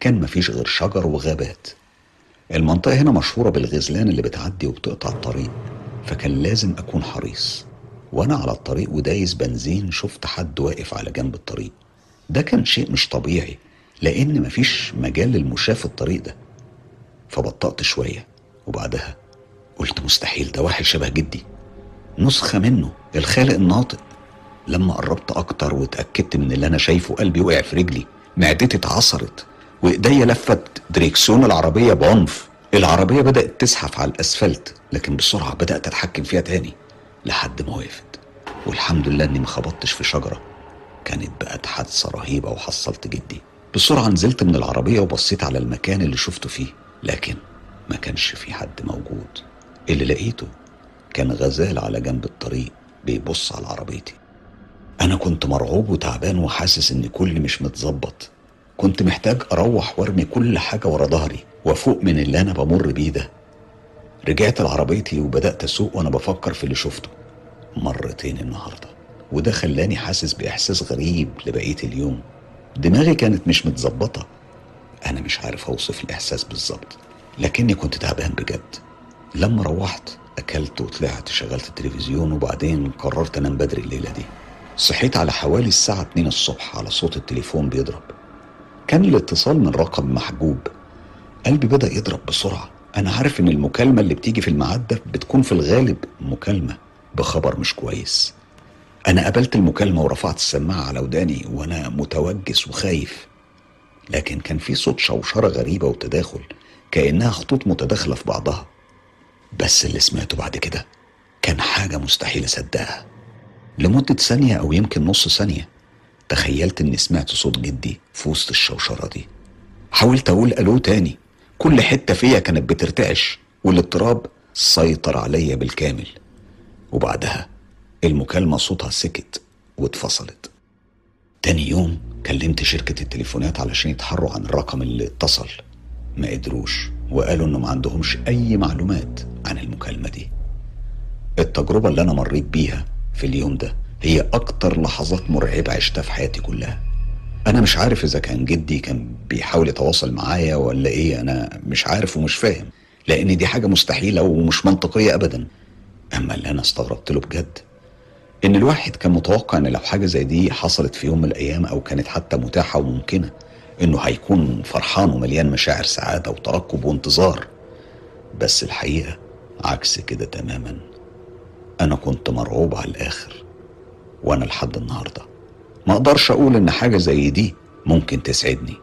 Speaker 1: كان مفيش غير شجر وغابات. المنطقة هنا مشهورة بالغزلان اللي بتعدي وبتقطع الطريق فكان لازم أكون حريص. وأنا على الطريق ودايس بنزين شفت حد واقف على جنب الطريق. ده كان شيء مش طبيعي لأن مفيش مجال للمشاة في الطريق ده. فبطأت شوية وبعدها قلت مستحيل ده واحد شبه جدي. نسخة منه الخالق الناطق. لما قربت أكتر واتأكدت من اللي أنا شايفه قلبي وقع في رجلي معدتي اتعصرت. وإيديا لفت. دريكسيون العربية بعنف. العربية بدأت تزحف على الأسفلت لكن بسرعة بدأت أتحكم فيها تاني لحد ما وقفت. والحمد لله إني ما خبطتش في شجرة. كانت بقت حادثة رهيبة وحصلت جدي. بسرعة نزلت من العربية وبصيت على المكان اللي شفته فيه لكن ما كانش في حد موجود. اللي لقيته كان غزال على جنب الطريق بيبص على عربيتي. أنا كنت مرعوب وتعبان وحاسس إن كل مش متظبط. كنت محتاج أروح وأرمي كل حاجة ورا ظهري وأفوق من اللي أنا بمر بيه ده. رجعت لعربيتي وبدأت أسوق وأنا بفكر في اللي شفته مرتين النهاردة وده خلاني حاسس بإحساس غريب لبقية اليوم. دماغي كانت مش متظبطة. أنا مش عارف أوصف الإحساس بالظبط لكني كنت تعبان بجد. لما روحت أكلت وطلعت شغلت التلفزيون وبعدين قررت أنام بدري الليلة دي. صحيت على حوالي الساعة 2 الصبح على صوت التليفون بيضرب. كان الاتصال من رقم محجوب. قلبي بدأ يضرب بسرعة. أنا عارف إن المكالمة اللي بتيجي في الميعاد ده بتكون في الغالب مكالمة بخبر مش كويس. أنا قبلت المكالمة ورفعت السماعة على وداني وأنا متوجس وخايف. لكن كان في صوت شوشرة غريبة وتداخل كأنها خطوط متداخلة في بعضها. بس اللي سمعته بعد كده كان حاجة مستحيل أصدقها. لمدة ثانية أو يمكن نص ثانية تخيلت إني سمعت صوت جدي في وسط الشوشرة دي. حاولت أقول ألو تاني. كل حتة فيا كانت بترتعش والاضطراب سيطر عليا بالكامل. وبعدها المكالمة صوتها سكت واتفصلت. تاني يوم كلمت شركة التليفونات علشان يتحروا عن الرقم اللي اتصل. ما قدروش وقالوا إنه ما عندهمش أي معلومات عن المكالمة دي. التجربة اللي أنا مريت بيها في اليوم ده هي أكتر لحظات مرعبة عشتها في حياتي كلها. أنا مش عارف إذا كان جدي كان بيحاول يتواصل معايا ولا إيه أنا مش عارف ومش فاهم لأن دي حاجة مستحيلة ومش منطقية أبدا. أما اللي أنا استغربت له بجد إن الواحد كان متوقع إن لو حاجة زي دي حصلت في يوم من الأيام أو كانت حتى متاحة وممكنة إنه هيكون فرحان ومليان مشاعر سعادة وترقب وانتظار. بس الحقيقة عكس كده تماما. أنا كنت مرعوب على الآخر. وأنا لحد النهاردة. ما أقدرش أقول إن حاجة زي دي ممكن تسعدني.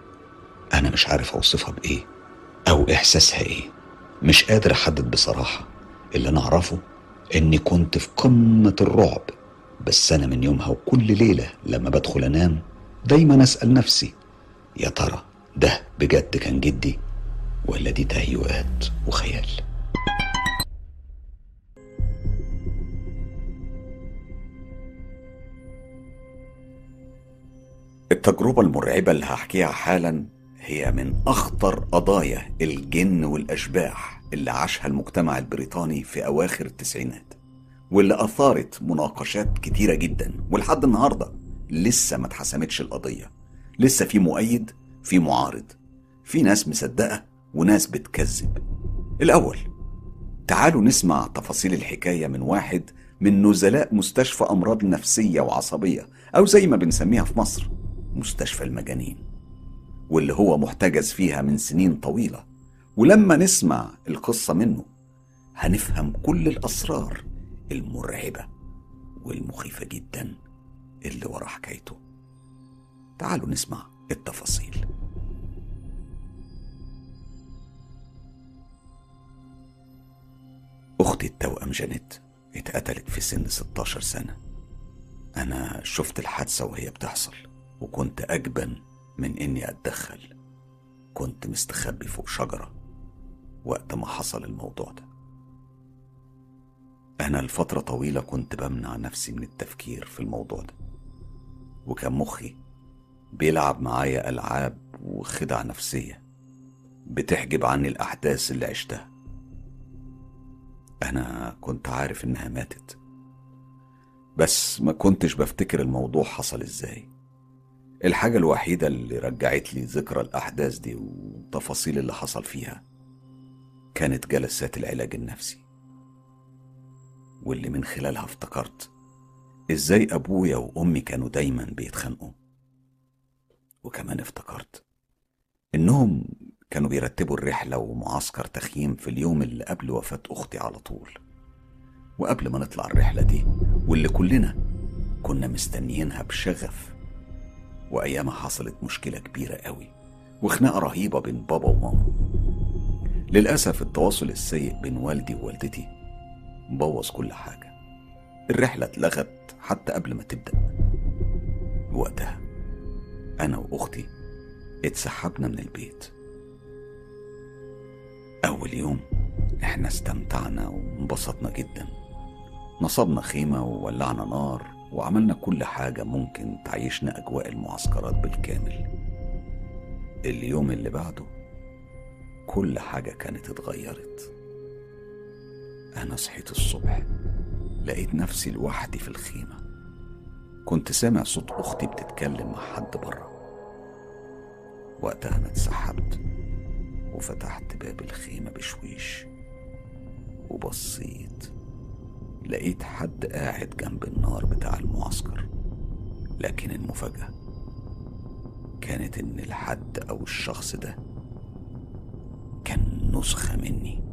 Speaker 1: أنا مش عارف أوصفها بإيه أو إحساسها إيه. مش قادر أحدد بصراحة. اللي أنا أعرفه إني كنت في قمة الرعب. بس أنا من يومها وكل ليلة لما بدخل أنام دايما أسأل نفسي يا ترى ده بجد كان جدي ولا دي تهيؤات وخيال؟ التجربة المرعبة اللي هحكيها حالا هي من أخطر قضايا الجن والأشباح اللي عاشها المجتمع البريطاني في أواخر التسعينات واللي أثارت مناقشات كتيرة جدا ولحد النهاردة لسه ما اتحسمتش القضية. لسه في مؤيد في معارض في ناس مصدقة وناس بتكذب. الأول تعالوا نسمع تفاصيل الحكاية من واحد من نزلاء مستشفى أمراض نفسية وعصبية أو زي ما بنسميها في مصر مستشفى المجانين واللي هو محتجز فيها من سنين طويلة. ولما نسمع القصة منه هنفهم كل الأسرار المرعبة والمخيفة جدا اللي ورا حكايته. تعالوا نسمع التفاصيل. أختي التوأم جانيت اتقتلت في سن 16 سنة. أنا شفت الحادثة وهي بتحصل. وكنت أجبن من إني أتدخل. كنت مستخبي فوق شجرة وقت ما حصل الموضوع ده. أنا لفترة طويلة كنت بمنع نفسي من التفكير في الموضوع ده. وكان مخي بيلعب معايا ألعاب وخدع نفسية بتحجب عني الأحداث اللي عشتها. أنا كنت عارف إنها ماتت. بس ما كنتش بفتكر الموضوع حصل إزاي. الحاجة الوحيدة اللي رجعت لي ذكرى الأحداث دي وتفاصيل اللي حصل فيها كانت جلسات العلاج النفسي. واللي من خلالها افتكرت إزاي أبويا وأمي كانوا دايما بيتخانقوا. وكمان افتكرت إنهم كانوا بيرتبوا الرحلة ومعسكر تخييم في اليوم اللي قبل وفاة أختي على طول. وقبل ما نطلع الرحلة دي واللي كلنا كنا مستنيينها بشغف وايامها حصلت مشكلة كبيرة قوي وخناقة رهيبة بين بابا وماما. للأسف التواصل السيء بين والدي ووالدتي بوظ كل حاجة. الرحلة اتلغت حتى قبل ما تبدأ. وقتها أنا وأختي اتسحبنا من البيت. أول يوم إحنا استمتعنا وانبسطنا جدا. نصبنا خيمة وولعنا نار. وعملنا كل حاجة ممكن تعيشنا أجواء المعسكرات بالكامل. اليوم اللي بعده كل حاجة كانت اتغيرت. أنا صحيت الصبح لقيت نفسي لوحدي في الخيمة. كنت سامع صوت أختي بتتكلم مع حد بره. وقتها أنا اتسحبت وفتحت باب الخيمة بشويش وبصيت. لقيت حد قاعد جنب النار بتاع المعسكر لكن المفاجأة كانت إن الحد أو الشخص ده كان نسخة مني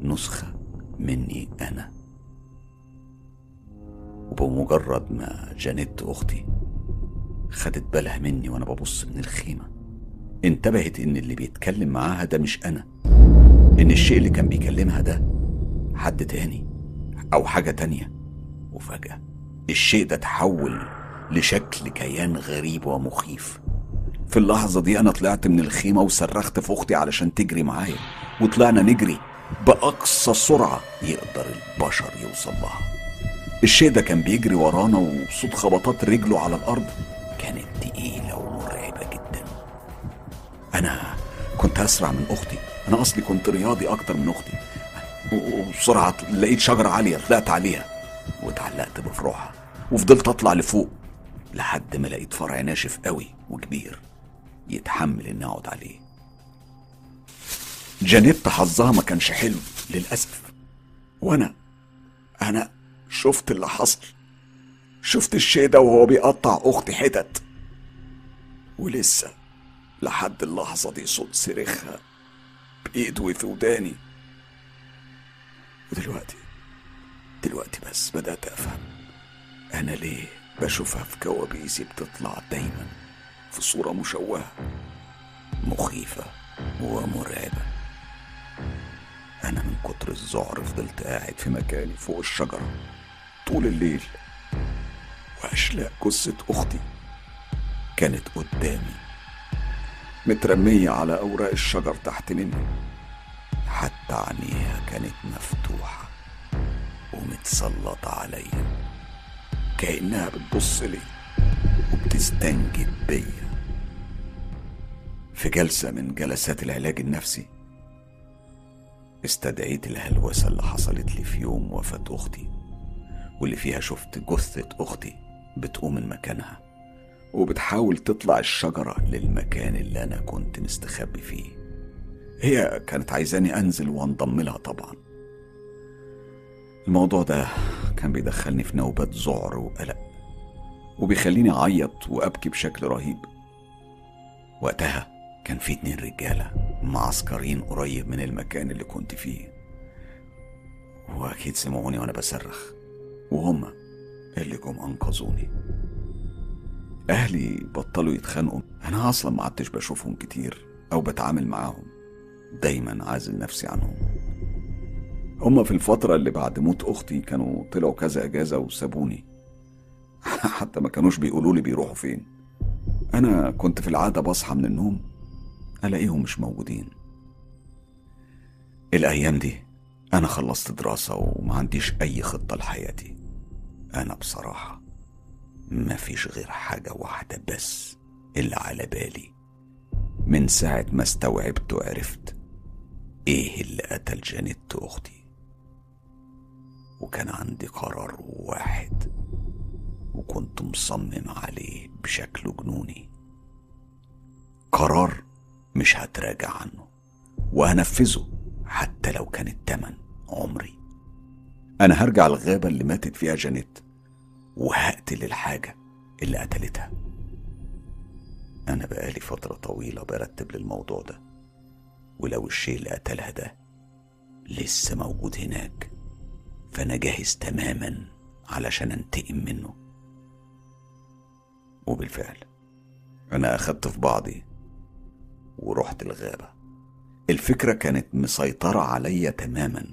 Speaker 1: نسخة مني أنا. وبمجرد ما جانيت أختي خدت بالها مني وأنا ببص من الخيمة انتبهت إن اللي بيتكلم معاها ده مش أنا إن الشيء اللي كان بيكلمها ده حد تاني. أو حاجة تانية. وفجأة الشيء ده تحول لشكل كيان غريب ومخيف. في اللحظة دي أنا طلعت من الخيمة وصرخت في أختي علشان تجري معايا. وطلعنا نجري بأقصى سرعة يقدر البشر يوصل لها. الشيء ده كان بيجري ورانا وصوت خبطات رجله على الأرض كانت تقيلة ومرعبة جدا. أنا كنت أسرع من أختي. أنا أصلي كنت رياضي أكتر من أختي. وبسرعة لقيت شجرة عالية طلعت عليها. واتعلقت بفروعها وفضلت أطلع لفوق لحد ما لقيت فرع ناشف قوي وكبير يتحمل إني أقعد عليه. جانيت حظها ما كانش حلو للأسف. وأنا أنا شفت اللي حصل. شفت الشيء ده وهو بيقطع أختي حتت. ولسه لحد اللحظة دي صوت صريخها بإيده في وداني. ودلوقتي دلوقتي بس بدأت أفهم. أنا ليه بشوفها في كوابيسي بتطلع دايما في صورة مشوهة مخيفة ومرعبة. أنا من كتر الذعر فضلت قاعد في مكاني فوق الشجرة طول الليل واشلاء جثة أختي. كانت قدامي مترمية على أوراق الشجر تحت مني. حتى عينيها كانت مفتوحة ومتسلطة عليا. كأنها بتبص لي وتستنجد بيا. في جلسة من جلسات العلاج النفسي استدعيت الهلوسة اللي حصلت لي في يوم وفاة أختي واللي فيها شفت جثة أختي بتقوم من مكانها وبتحاول تطلع الشجرة للمكان اللي أنا كنت مستخبي فيه. هي كانت عايزاني أنزل وأنضم لها طبعا. الموضوع ده كان بيدخلني في نوبات ذعر وقلق وبيخليني أعيط وأبكي بشكل رهيب. وقتها كان في اتنين رجالة معسكرين قريب من المكان اللي كنت فيه. وأكيد سمعوني وأنا بصرخ وهما اللي جم أنقذوني. أهلي بطلوا يتخانقوا. أنا أصلا ما عدتش بشوفهم كتير أو بتعامل معاهم. دايما عازل نفسي عنهم. هما في الفترة اللي بعد موت أختي كانوا طلعوا كذا إجازة وسابوني. *laughs* حتى ما كانوش بيقولوا لي بيروحوا فين. أنا كنت في العادة بصحى من النوم ألاقيهم مش موجودين. الأيام دي أنا خلصت دراسة وما عنديش أي خطة لحياتي. أنا بصراحة ما فيش غير حاجة واحدة بس اللي على بالي. من ساعة ما استوعبت وعرفت إيه اللي قتل جانيت أختي؟ وكان عندي قرار واحد وكنت مصمم عليه بشكل جنوني. قرار مش هتراجع عنه وهنفذه حتى لو كان التمن عمري. أنا هرجع الغابة اللي ماتت فيها جانيت وهقتل الحاجة اللي قتلتها. أنا بقالي فترة طويلة برتب للموضوع ده. ولو الشيء اللي قتلها ده لسه موجود هناك فأنا جاهز تماما علشان أنتقم منه. وبالفعل أنا أخدت في بعضي ورحت الغابة. الفكرة كانت مسيطرة عليا تماما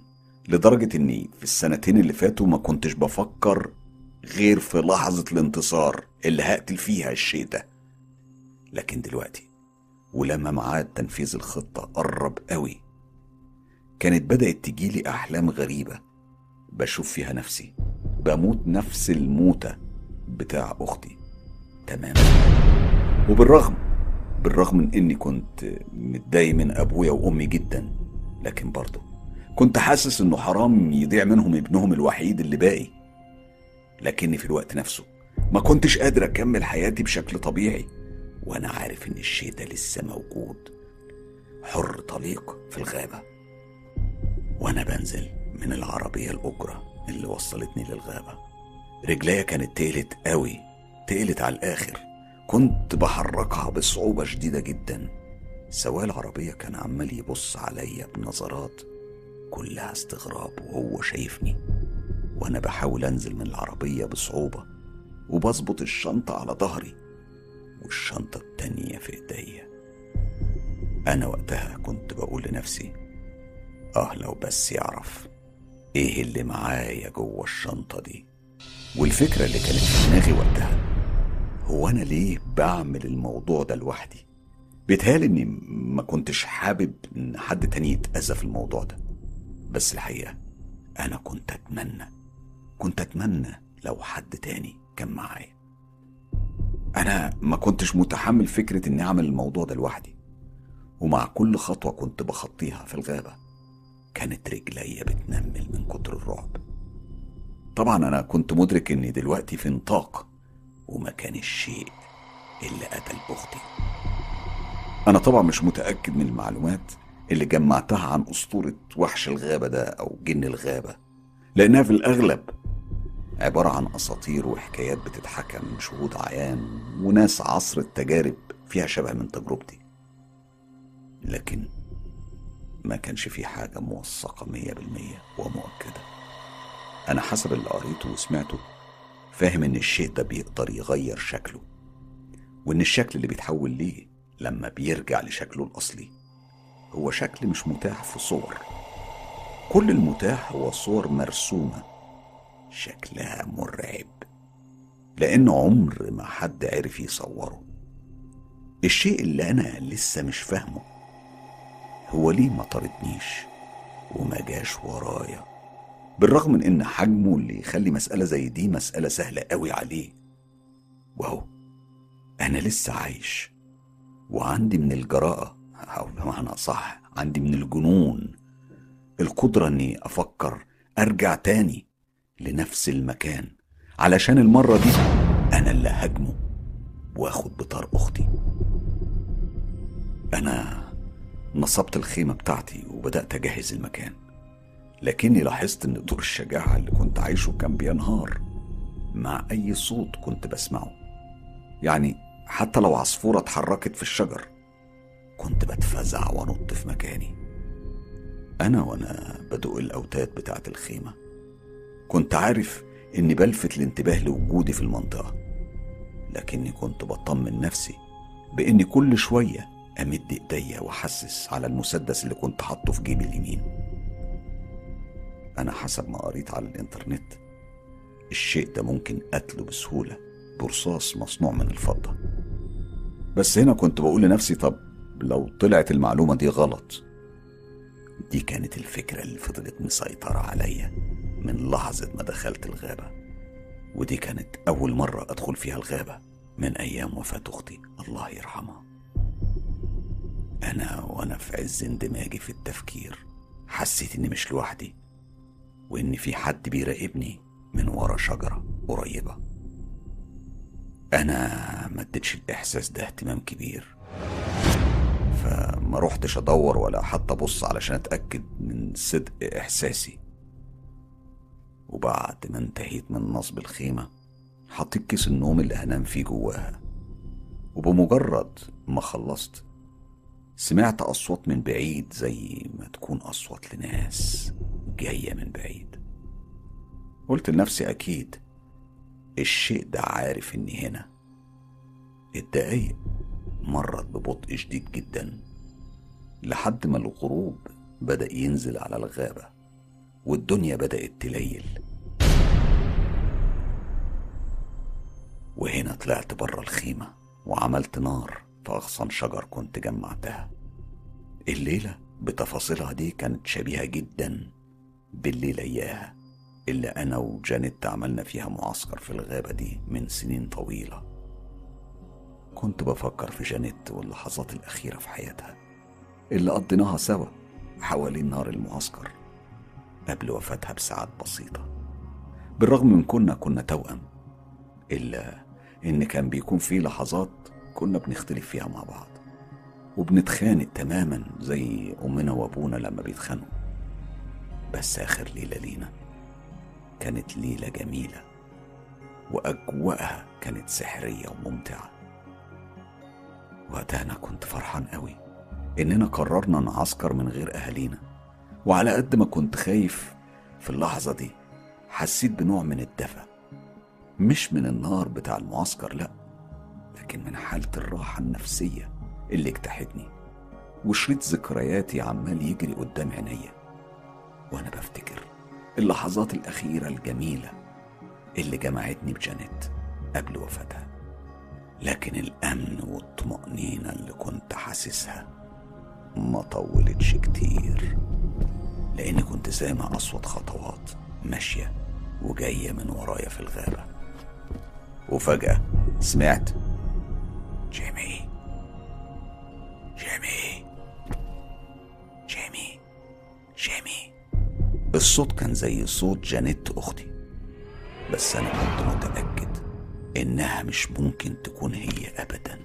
Speaker 1: لدرجة إني في السنتين اللي فاتوا ما كنتش بفكر غير في لحظة الانتصار اللي هقتل فيها الشيء ده. لكن دلوقتي ولما معاد تنفيذ الخطة قرب قوي. كانت بدأت تجيلي أحلام غريبة. بشوف فيها نفسي. بموت نفس الموتة بتاع أختي. تماما وبالرغم بالرغم من إني كنت متضايق من أبويا وأمي جدا لكن برضه كنت حاسس إنه حرام يضيع منهم ابنهم الوحيد اللي باقي. لكني في الوقت نفسه ما كنتش قادر أكمل حياتي بشكل طبيعي. وأنا عارف إن الشيء ده لسه موجود. حر طليق في الغابة. وأنا بنزل من العربية الأجرة اللي وصلتني للغابة. رجليا كانت تقلت قوي تقلت على الآخر. كنت بحركها بصعوبة شديدة جدا. سواق العربية كان عمال يبص عليا بنظرات كلها استغراب وهو شايفني. وأنا بحاول أنزل من العربية بصعوبة وبظبط الشنطة على ظهري. والشنطة التانية في إيديا. أنا وقتها كنت بقول لنفسي آه لو بس يعرف إيه اللي معايا جوه الشنطة دي. والفكرة اللي كانت في دماغي وقتها هو أنا ليه بعمل الموضوع ده لوحدي؟ بيتهيألي إني ما كنتش حابب إن حد تاني يتأذى في الموضوع ده. بس الحقيقة أنا كنت أتمنى كنت أتمنى لو حد تاني كان معايا. أنا ما كنتش متحمل فكرة إني أعمل الموضوع ده لوحدي. ومع كل خطوة كنت بخطيها في الغابة كانت رجليا بتنمل من كتر الرعب. طبعا أنا كنت مدرك إني دلوقتي في نطاق ومكان الشيء اللي قتل أختي أنا طبعا مش متأكد من المعلومات اللي جمعتها عن أسطورة وحش الغابة ده أو جن الغابة لأنها في الأغلب عبارة عن أساطير وحكايات بتتحكى من شهود عيان وناس عصر التجارب فيها شبه من تجربتي. لكن ما كانش في حاجة موثقة مية بالمية ومؤكدة. أنا حسب اللي قريته وسمعته فاهم إن الشيء ده بيقدر يغير شكله وإن الشكل اللي بيتحول ليه لما بيرجع لشكله الأصلي هو شكل مش متاح في صور. كل المتاح هو صور مرسومة شكلها مرعب لأن عمر ما حد عرف يصوره. الشيء اللي أنا لسه مش فاهمه هو ليه ما طردنيش وما جاش ورايا؟ بالرغم من إن حجمه اللي يخلي مسألة زي دي مسألة سهلة قوي عليه. وهو أنا لسه عايش وعندي من الجراءة أو بمعنى صح عندي من الجنون القدرة إني أفكر أرجع تاني. لنفس المكان. علشان المرة دي أنا اللي هجمه وآخد بطار أختي. أنا نصبت الخيمة بتاعتي وبدأت أجهز المكان. لكني لاحظت إن دور الشجاعة اللي كنت عايشه كان بينهار مع أي صوت كنت بسمعه. يعني حتى لو عصفورة اتحركت في الشجر كنت بتفزع وأنط في مكاني. أنا وأنا بدق الأوتاد بتاعت الخيمة. كنت عارف إني بلفت الانتباه لوجودي في المنطقة لكني كنت بطمن نفسي بإني كل شوية أمد إيديا وأحسس على المسدس اللي كنت حاطه في جيبي اليمين. أنا حسب ما قريت على الإنترنت الشيء ده ممكن قتله بسهولة برصاص مصنوع من الفضة. بس هنا كنت بقول لنفسي طب لو طلعت المعلومة دي غلط دي كانت الفكرة اللي فضلت مسيطرة عليا. من لحظة ما دخلت الغابة. ودي كانت أول مرة أدخل فيها الغابة من أيام وفاة أختي. الله يرحمها. أنا وأنا في عز اندماجي في التفكير حسيت إني مش لوحدي وإن في حد بيراقبني من ورا شجرة قريبة. أنا ما اديتش الإحساس ده اهتمام كبير فما روحتش أدور ولا حتى أبص علشان أتأكد من صدق إحساسي. وبعد ما انتهيت من نصب الخيمة حطيت كيس النوم اللي هنام فيه جواها. وبمجرد ما خلصت سمعت أصوات من بعيد زي ما تكون أصوات لناس جاية من بعيد. قلت لنفسي أكيد الشيء ده عارف إني هنا. الدقايق مرت ببطء شديد جدا لحد ما الغروب بدأ ينزل على الغابة. والدنيا بدأت تليل. وهنا طلعت بره الخيمة وعملت نار في أغصان شجر كنت جمعتها. الليلة بتفاصيلها دي كانت شبيهة جدا بالليلة إياها اللي أنا وجانيت عملنا فيها معسكر في الغابة دي من سنين طويلة. كنت بفكر في جانيت واللحظات الأخيرة في حياتها اللي قضيناها سوا حوالين نار المعسكر. قبل وفاتها بساعات بسيطة. بالرغم من كنا كنا توأم إلا إن كان بيكون في لحظات كنا بنختلف فيها مع بعض وبنتخانق تماما زي أمنا وأبونا لما بيتخانقوا. بس آخر ليلة لينا كانت ليلة جميلة وأجواءها كانت سحرية وممتعة. وقتها أنا كنت فرحان قوي إننا قررنا نعسكر من غير أهالينا. وعلى قد ما كنت خايف في اللحظة دي حسيت بنوع من الدفى مش من النار بتاع المعسكر لأ لكن من حالة الراحة النفسية اللي اجتاحتني. وشريط ذكرياتي عمال يجري قدام عينيا. وأنا بفتكر اللحظات الأخيرة الجميلة اللي جمعتني بجانيت قبل وفاتها. لكن الأمن والطمأنينة اللي كنت حاسسها ما طولتش كتير. لأني كنت سامع أصوات خطوات ماشية وجاية من ورايا في الغابة. وفجأة سمعت جيمي. جيمي. جيمي. جيمي. الصوت كان زي صوت جانيت أختي. بس أنا كنت متأكد إنها مش ممكن تكون هي أبدا.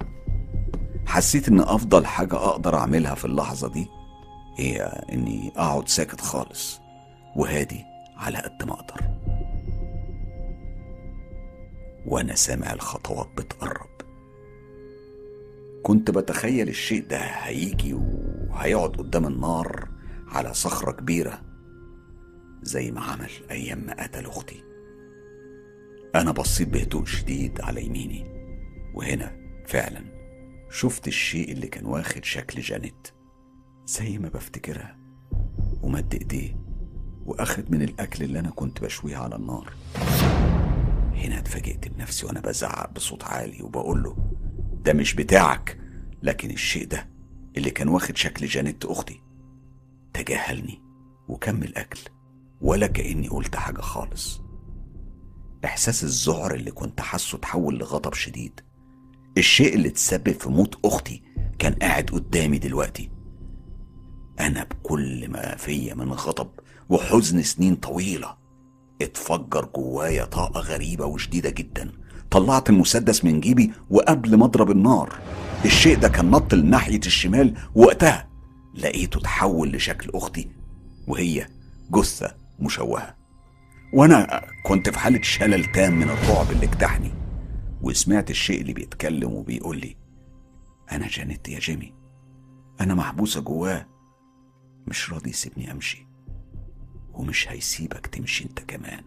Speaker 1: حسيت إن أفضل حاجة أقدر أعملها في اللحظة دي هي إني أقعد ساكت خالص وهادي على قد ما أقدر. وأنا سامع الخطوات بتقرب. كنت بتخيل الشيء ده هيجي وهيقعد قدام النار على صخرة كبيرة زي ما عمل أيام ما قتل أختي. أنا بصيت بهدوء شديد على يميني وهنا فعلا شفت الشيء اللي كان واخد شكل جانيت زي ما بفتكرها. ومد إيديه واخد من الأكل اللي أنا كنت بشويه على النار. هنا اتفاجئت بنفسي وأنا بزعق بصوت عالي وبقول له ده مش بتاعك لكن الشيء ده اللي كان واخد شكل جانيت أختي. تجاهلني وكمل اكل ولا كأني قلت حاجة خالص. إحساس الذعر اللي كنت حاسه اتحول لغضب شديد. الشيء اللي تسبب في موت أختي كان قاعد قدامي دلوقتي. أنا بكل ما فيا من غضب وحزن سنين طويلة. اتفجر جوايا طاقة غريبة وشديدة جدا. طلعت المسدس من جيبي وقبل ما أضرب النار. الشيء ده كان نط لناحية الشمال. وقتها لقيته تحول لشكل أختي وهي جثة مشوهة. وأنا كنت في حالة شلل تام من الرعب اللي اجتاحني. وسمعت الشيء اللي بيتكلم وبيقول لي أنا جانت يا جيمي. أنا محبوسة جواه. مش راضي يسيبني أمشي. ومش هيسيبك تمشي أنت كمان.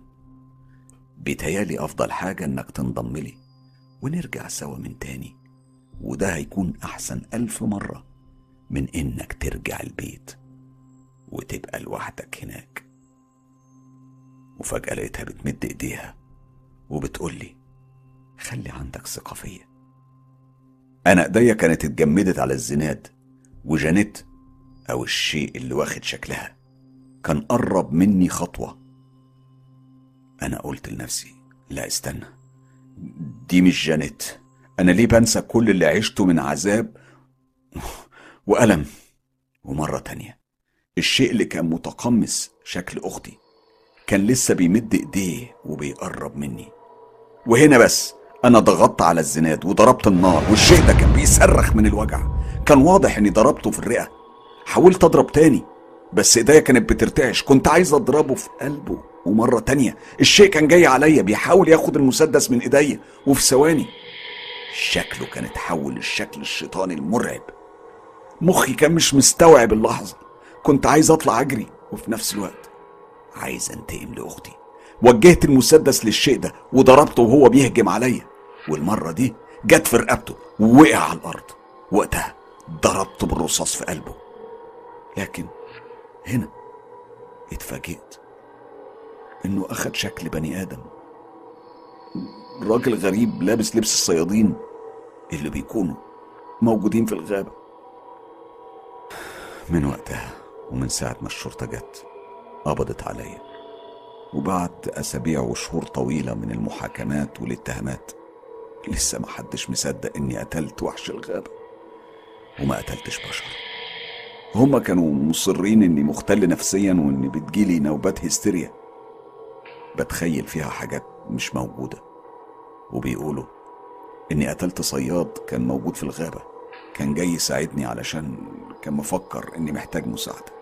Speaker 1: بيتهيألي أفضل حاجة إنك تنضم لي ونرجع سوا من تاني. وده هيكون أحسن ألف مرة من إنك ترجع البيت وتبقى لوحدك هناك. وفجأة لقيتها بتمد إيديها وبتقولي خلي عندك ثقة فيا. أنا إيديا كانت اتجمدت على الزناد وجانيت أو الشيء اللي واخد شكلها. كان قرب مني خطوة. أنا قلت لنفسي لا استنى. دي مش جانيت. أنا ليه بنسى كل اللي عشته من عذاب *laughs* وألم. ومرة تانية الشيء اللي كان متقمص شكل أختي كان لسه بيمد إيديه وبيقرب مني. وهنا بس أنا ضغطت على الزناد وضربت النار والشيء ده كان بيصرخ من الوجع. كان واضح إني ضربته في الرئة. حاولت أضرب تاني بس إيديا كانت بترتعش. كنت عايز أضربه في قلبه ومرة تانية. الشيء كان جاي عليا بيحاول ياخد المسدس من إيديا وفي ثواني. شكله كان اتحول للشكل الشيطاني المرعب. مخي كان مش مستوعب اللحظة. كنت عايز أطلع أجري وفي نفس الوقت عايز أنتقم لأختي. وجهت المسدس للشيء ده وضربته وهو بيهجم عليا. والمرة دي جت في رقبته ووقع على الأرض. وقتها ضربته بالرصاص في قلبه. لكن هنا اتفاجئت إنه أخد شكل بني آدم. راجل غريب لابس لبس الصيادين اللي بيكونوا موجودين في الغابة. من وقتها ومن ساعة ما الشرطة جت قبضت عليا. وبعد أسابيع وشهور طويلة من المحاكمات والاتهامات لسه محدش مصدق إني قتلت وحش الغابة. وما قتلتش بشر. هما كانوا مصرين إني مختل نفسيا وإني بتجيلي نوبات هستيريا. بتخيل فيها حاجات مش موجودة. وبيقولوا إني قتلت صياد كان موجود في الغابة. كان جاي يساعدني علشان كان مفكر إني محتاج مساعدة.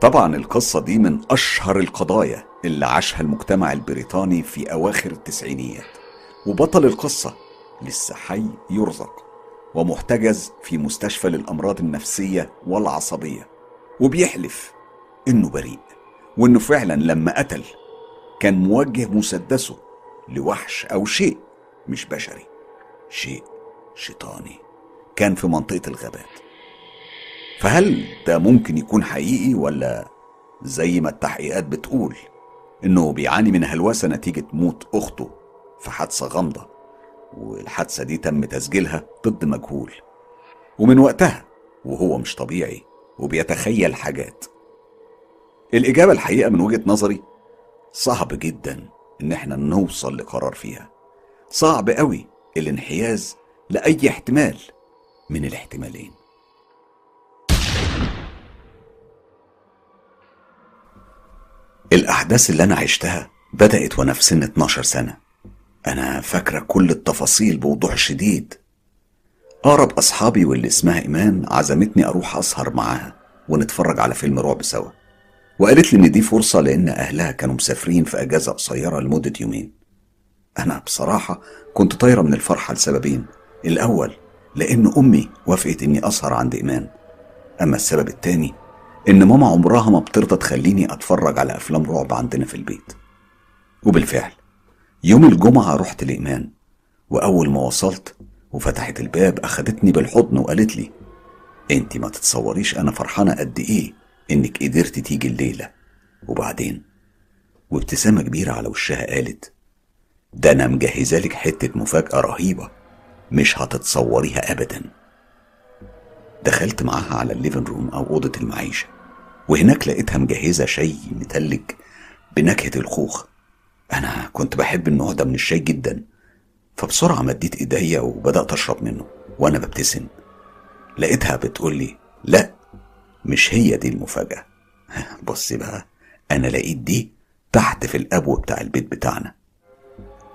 Speaker 1: طبعا القصة دي من أشهر القضايا اللي عاشها المجتمع البريطاني في أواخر التسعينيات. وبطل القصة لسه حي يرزق. ومحتجز في مستشفى للأمراض النفسية والعصبية. وبيحلف إنه بريء وإنه فعلا لما قتل كان موجه مسدسه لوحش أو شيء مش بشري. شيء شيطاني كان في منطقة الغابات. فهل ده ممكن يكون حقيقي ولا زي ما التحقيقات بتقول إنه بيعاني من هلوسة نتيجة موت أخته في حادثة غامضة؟ والحادثة دي تم تسجيلها ضد مجهول. ومن وقتها وهو مش طبيعي وبيتخيل حاجات. الإجابة الحقيقة من وجهة نظري صعب جدا إن إحنا نوصل لقرار فيها. صعب قوي الانحياز لأي احتمال من الاحتمالين. الأحداث اللي أنا عشتها بدأت وأنا في سن 12 سنة. أنا فاكرة كل التفاصيل بوضوح شديد. أقرب أصحابي واللي اسمها إيمان عزمتني أروح أسهر معاها ونتفرج على فيلم رعب سوا. وقالت لي إن دي فرصة لأن أهلها كانوا مسافرين في أجازة قصيرة لمدة يومين. أنا بصراحة كنت طايرة من الفرحة لسببين. الأول لأن أمي وافقت إني أسهر عند إيمان. أما السبب التاني إن ماما عمرها ما بترضى تخليني أتفرج على أفلام رعب عندنا في البيت. وبالفعل يوم الجمعة رحت لإيمان وأول ما وصلت وفتحت الباب أخدتني بالحضن وقالت لي أنت ما تتصوريش أنا فرحانة قد إيه إنك قدرتي تيجي الليلة. وبعدين؟ وابتسامة كبيرة على وشها قالت ده أنا مجهزة لك حتة مفاجأة رهيبة مش هتتصوريها أبدا. دخلت معاها على الليفن روم أو أوضة المعيشة وهناك لقيتها مجهزة شاي متلج بنكهة الخوخ أنا كنت بحب النوع ده من الشاي جدا. فبسرعة مديت إيديا وبدأت أشرب منه وأنا ببتسم. لقيتها بتقول لي لا مش هي دي المفاجأة. *laughs* بصي بقى أنا لقيت دي تحت في الأبو بتاع البيت بتاعنا.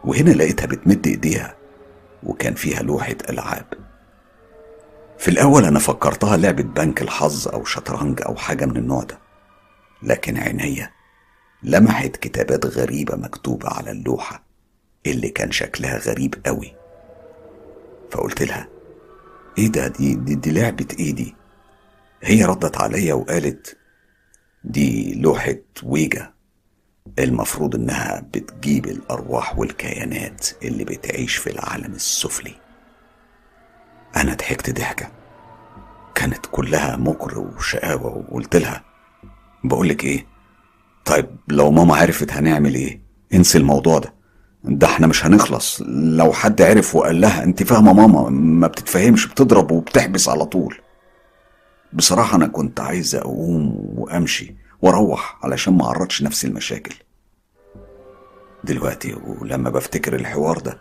Speaker 1: وهنا لقيتها بتمد إيديها وكان فيها لوحة ألعاب. في الأول أنا فكرتها لعبة بنك الحظ أو شطرنج أو حاجة من النوع ده. لكن عينيا لمحت كتابات غريبة مكتوبة على اللوحة اللي كان شكلها غريب قوي. فقلت لها إيه ده؟ دي, دي, دي لعبة إيه دي؟ هي ردت عليا وقالت دي لوحة ويجا المفروض إنها بتجيب الأرواح والكيانات اللي بتعيش في العالم السفلي. أنا ضحكت ضحكة. كانت كلها مكر وشقاوة وقلت لها بقولك إيه؟ طيب لو ماما عرفت هنعمل إيه؟ انسي الموضوع ده. ده إحنا مش هنخلص. لو حد عرف وقال لها أنت فاهمة ماما ما بتتفهمش بتضرب وبتحبس على طول. بصراحة أنا كنت عايز أقوم وأمشي وأروح علشان ما أعرضش نفسي المشاكل دلوقتي ولما بفتكر الحوار ده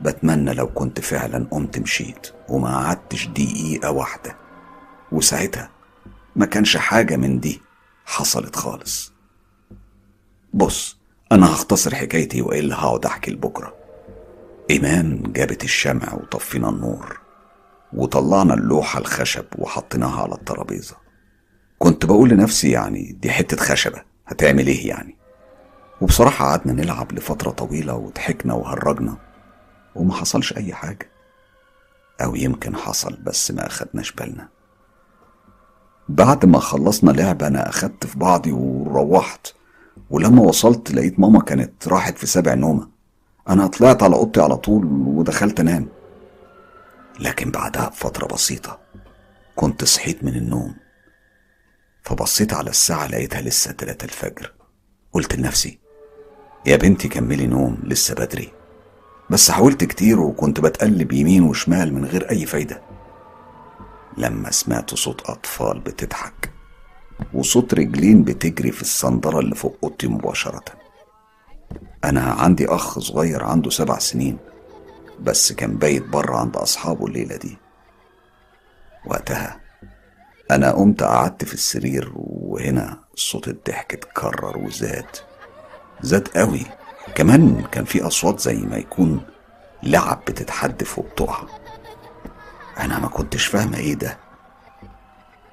Speaker 1: بتمنى لو كنت فعلا قمت مشيت وما قعدتش دقيقة واحدة. وساعتها ما كانش حاجة من دي حصلت خالص. بص أنا هختصر حكايتي وإلا هقعد أحكي لبكرة. إيمان جابت الشمع وطفينا النور وطلعنا اللوحة الخشب وحطيناها على الترابيزة. كنت بقول لنفسي يعني دي حتة خشبة هتعمل إيه يعني؟ وبصراحة قعدنا نلعب لفترة طويلة وضحكنا وهرجنا وما حصلش أي حاجة. أو يمكن حصل بس ما أخدناش بالنا. بعد ما خلصنا لعب أنا أخدت في بعضي وروحت. ولما وصلت لقيت ماما كانت راحت في سبع نومة. أنا طلعت على أوضتي على طول ودخلت أنام. لكن بعدها بفترة بسيطة كنت صحيت من النوم. فبصيت على الساعة لقيتها لسه تلاتة الفجر. قلت لنفسي يا بنتي كملي نوم لسه بدري. بس حاولت كتير وكنت بتقلب يمين وشمال من غير أي فايدة. لما سمعت صوت أطفال بتضحك وصوت رجلين بتجري في الصندرة اللي فوق أوضتي مباشرة. أنا عندي أخ صغير عنده سبع سنين بس كان بايت بره عند أصحابه الليلة دي. وقتها أنا قمت قعدت في السرير وهنا صوت الضحك اتكرر وزاد زاد قوي. كمان كان في أصوات زي ما يكون لعب بتتحدف وبتقع أنا ما كنتش فاهمة إيه ده.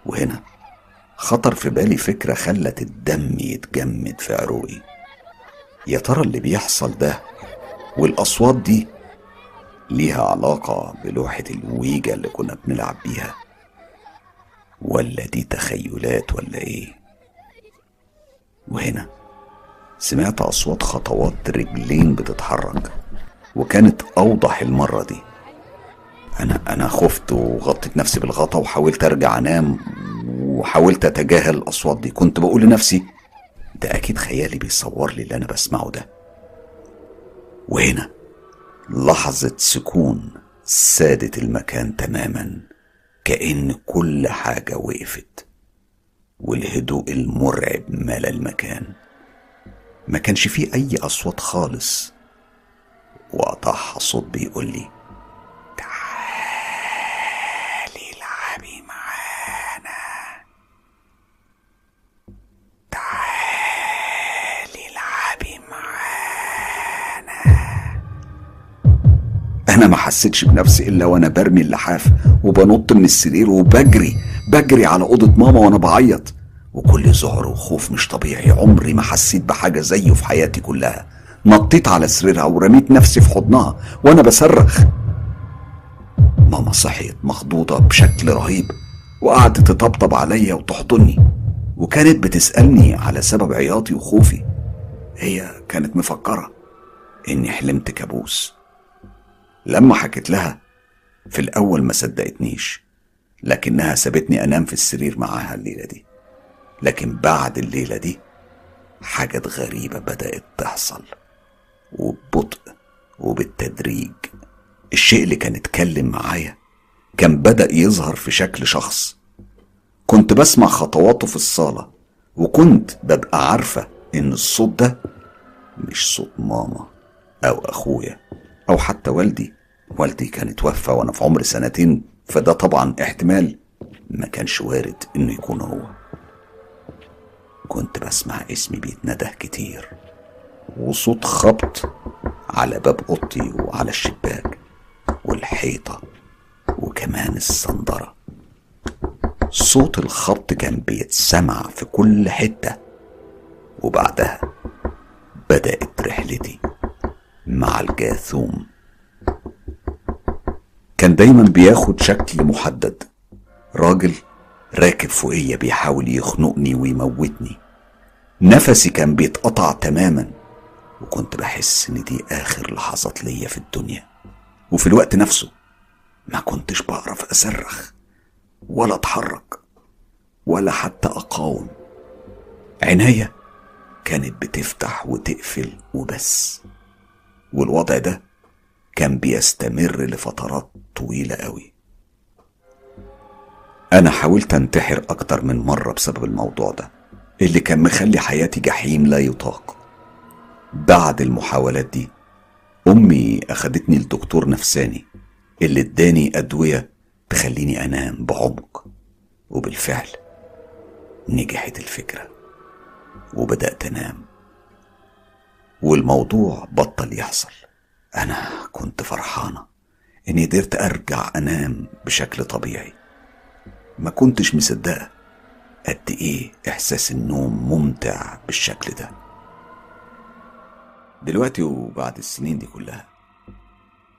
Speaker 1: وهنا خطر في بالي فكرة خلت الدم يتجمد في عروقي. يا ترى اللي بيحصل ده والأصوات دي ليها علاقة بلوحة الويجا اللي كنا بنلعب بيها؟ ولا دي تخيلات ولا إيه؟ وهنا سمعت أصوات خطوات رجلين بتتحرك وكانت أوضح المرة دي. أنا أنا خفت وغطيت نفسي بالغطا وحاولت أرجع أنام وحاولت أتجاهل الأصوات دي. كنت بقول لنفسي ده أكيد خيالي بيصور لي اللي أنا بسمعه ده. وهنا لحظة سكون سادت المكان تماما كأن كل حاجة وقفت والهدوء المرعب ملا المكان. ما كانش فيه أي أصوات خالص. وقطعها صوت بيقول لي تعالي العبي معانا تعالي العبي معانا أنا ما حسيتش بنفسي إلا وأنا برمي اللحاف وبنط من السرير وبجري بجري على أوضة ماما وأنا بعيط. وكل ذعر وخوف مش طبيعي عمري ما حسيت بحاجة زيه في حياتي كلها. نطيت على سريرها ورميت نفسي في حضنها وأنا بصرخ. ماما صحيت مخضوضة بشكل رهيب وقعدت تطبطب عليا وتحضني وكانت بتسألني على سبب عياطي وخوفي. هي كانت مفكرة إني حلمت كابوس. لما حكيت لها في الأول ما صدقتنيش لكنها سابتني أنام في السرير معاها الليلة دي. لكن بعد الليلة دي حاجات غريبة بدأت تحصل وببطء وبالتدريج. الشيء اللي كان اتكلم معايا كان بدأ يظهر في شكل شخص. كنت بسمع خطواته في الصالة وكنت ببقى عارفة إن الصوت ده مش صوت ماما أو أخويا أو حتى والدي. والدي كان اتوفى وأنا في عمر سنتين فده طبعا احتمال. ما كانش وارد إنه يكون هو. كنت بسمع اسمي بيتنده كتير. وصوت خبط على باب أوضتي وعلى الشباك والحيطة وكمان الصندرة. صوت الخبط كان بيتسمع في كل حتة. وبعدها بدأت رحلتي مع الجاثوم. كان دايما بياخد شكل محدد. راجل راكب فوقيا بيحاول يخنقني ويموتني. نفسي كان بيتقطع تماما وكنت بحس إن دي آخر لحظات ليا في الدنيا. وفي الوقت نفسه ما كنتش بعرف أصرخ ولا أتحرك ولا حتى أقاوم. عينيا كانت بتفتح وتقفل وبس. والوضع ده كان بيستمر لفترات طويلة قوي. أنا حاولت أنتحر أكتر من مرة بسبب الموضوع ده اللي كان مخلي حياتي جحيم لا يطاق. بعد المحاولات دي أمي أخدتني لدكتور نفساني اللي اداني أدوية تخليني أنام بعمق. وبالفعل نجحت الفكرة وبدأت أنام. والموضوع بطل يحصل. أنا كنت فرحانة. إني قدرت أرجع أنام بشكل طبيعي. ما كنتش مصدقة قد إيه إحساس النوم ممتع بالشكل ده. دلوقتي وبعد السنين دي كلها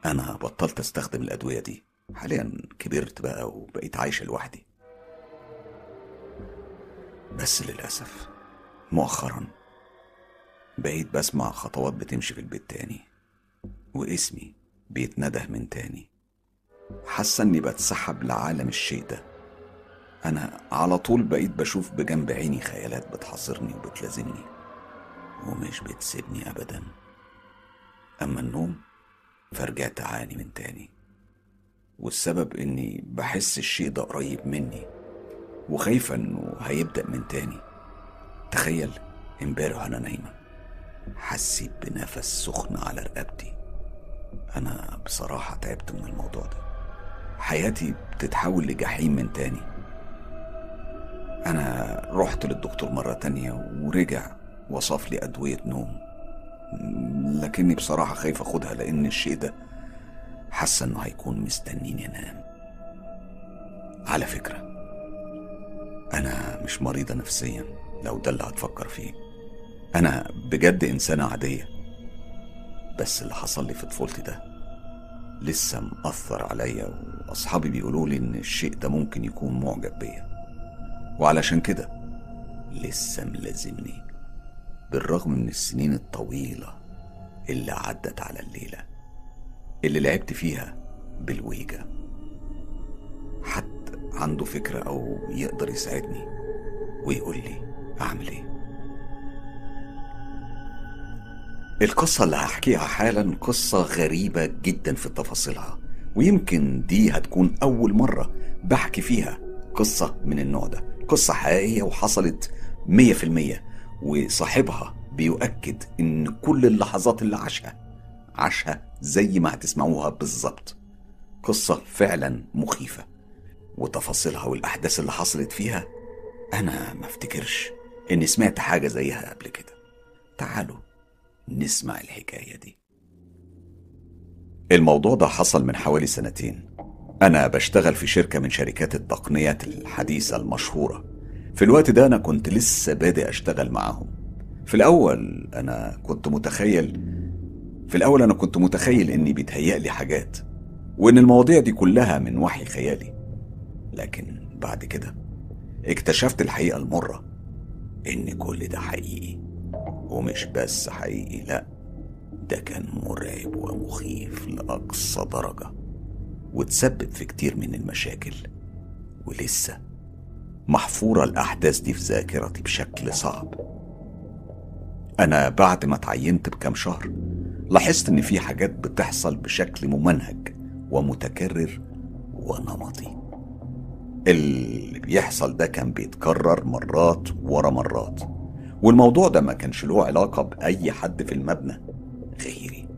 Speaker 1: أنا بطلت أستخدم الأدوية دي. حاليا كبرت بقى وبقيت عايشة لوحدي. بس للأسف مؤخرا بقيت بسمع خطوات بتمشي في البيت تاني واسمي بيتنده من تاني. حاسة إني بتسحب لعالم الشيء ده أنا على طول بقيت بشوف بجنب عيني خيالات بتحاصرني وبتلازمني ومش بتسيبني ابدا. أما النوم فرجعت اعاني من تاني. والسبب إني بحس الشيء ده قريب مني وخايفة إنه هيبدأ من تاني. تخيل امبارح أنا نايمة حسيت بنفس سخن على رقبتي. أنا بصراحة تعبت من الموضوع ده. حياتي بتتحول لجحيم من تاني. أنا رحت للدكتور مرة تانية ورجع وصف لي أدوية نوم. لكني بصراحة خايف أخدها لأن الشيء ده حاسة إنه هيكون مستنيني أنام. على فكرة أنا مش مريضة نفسيا. لو ده اللي هتفكر فيه أنا بجد إنسانة عادية. بس اللي حصل لي في طفولتي ده لسه مأثر عليا وأصحابي بيقولوا لي إن الشيء ده ممكن يكون معجب بيا. وعلشان كده لسه ملازمني بالرغم من السنين الطويلة اللي عدت على الليلة اللي لعبت فيها بالويجا. حد عنده فكرة أو يقدر يساعدني ويقول لي أعمل إيه؟ القصة اللي هحكيها حالا قصة غريبة جدا في تفاصيلها ويمكن دي هتكون أول مرة بحكي فيها قصة من النوع ده. قصة حقيقية وحصلت مية في المية وصاحبها بيؤكد إن كل اللحظات اللي عاشها عاشها زي ما هتسمعوها بالظبط. قصة فعلا مخيفة وتفاصيلها والأحداث اللي حصلت فيها أنا ما أفتكرش إني سمعت حاجة زيها قبل كده. تعالوا نسمع الحكاية دي. الموضوع ده حصل من حوالي سنتين. أنا بشتغل في شركة من شركات التقنيات الحديثة المشهورة. في الوقت ده أنا كنت لسه بادئ أشتغل معاهم. في الأول أنا كنت متخيل في الأول أنا كنت متخيل إني بيتهيألي حاجات وإن المواضيع دي كلها من وحي خيالي. لكن بعد كده اكتشفت الحقيقة المرة إن كل ده حقيقي. ومش بس حقيقي لأ ده كان مرعب ومخيف لأقصى درجة وتسبب في كتير من المشاكل ولسه محفورة الأحداث دي في ذاكرتي بشكل صعب. أنا بعد ما اتعينت بكام شهر لاحظت إن في حاجات بتحصل بشكل ممنهج ومتكرر ونمطي. اللي بيحصل ده كان بيتكرر مرات ورا مرات. والموضوع ده ما كانش له علاقة بأي حد في المبنى غيري.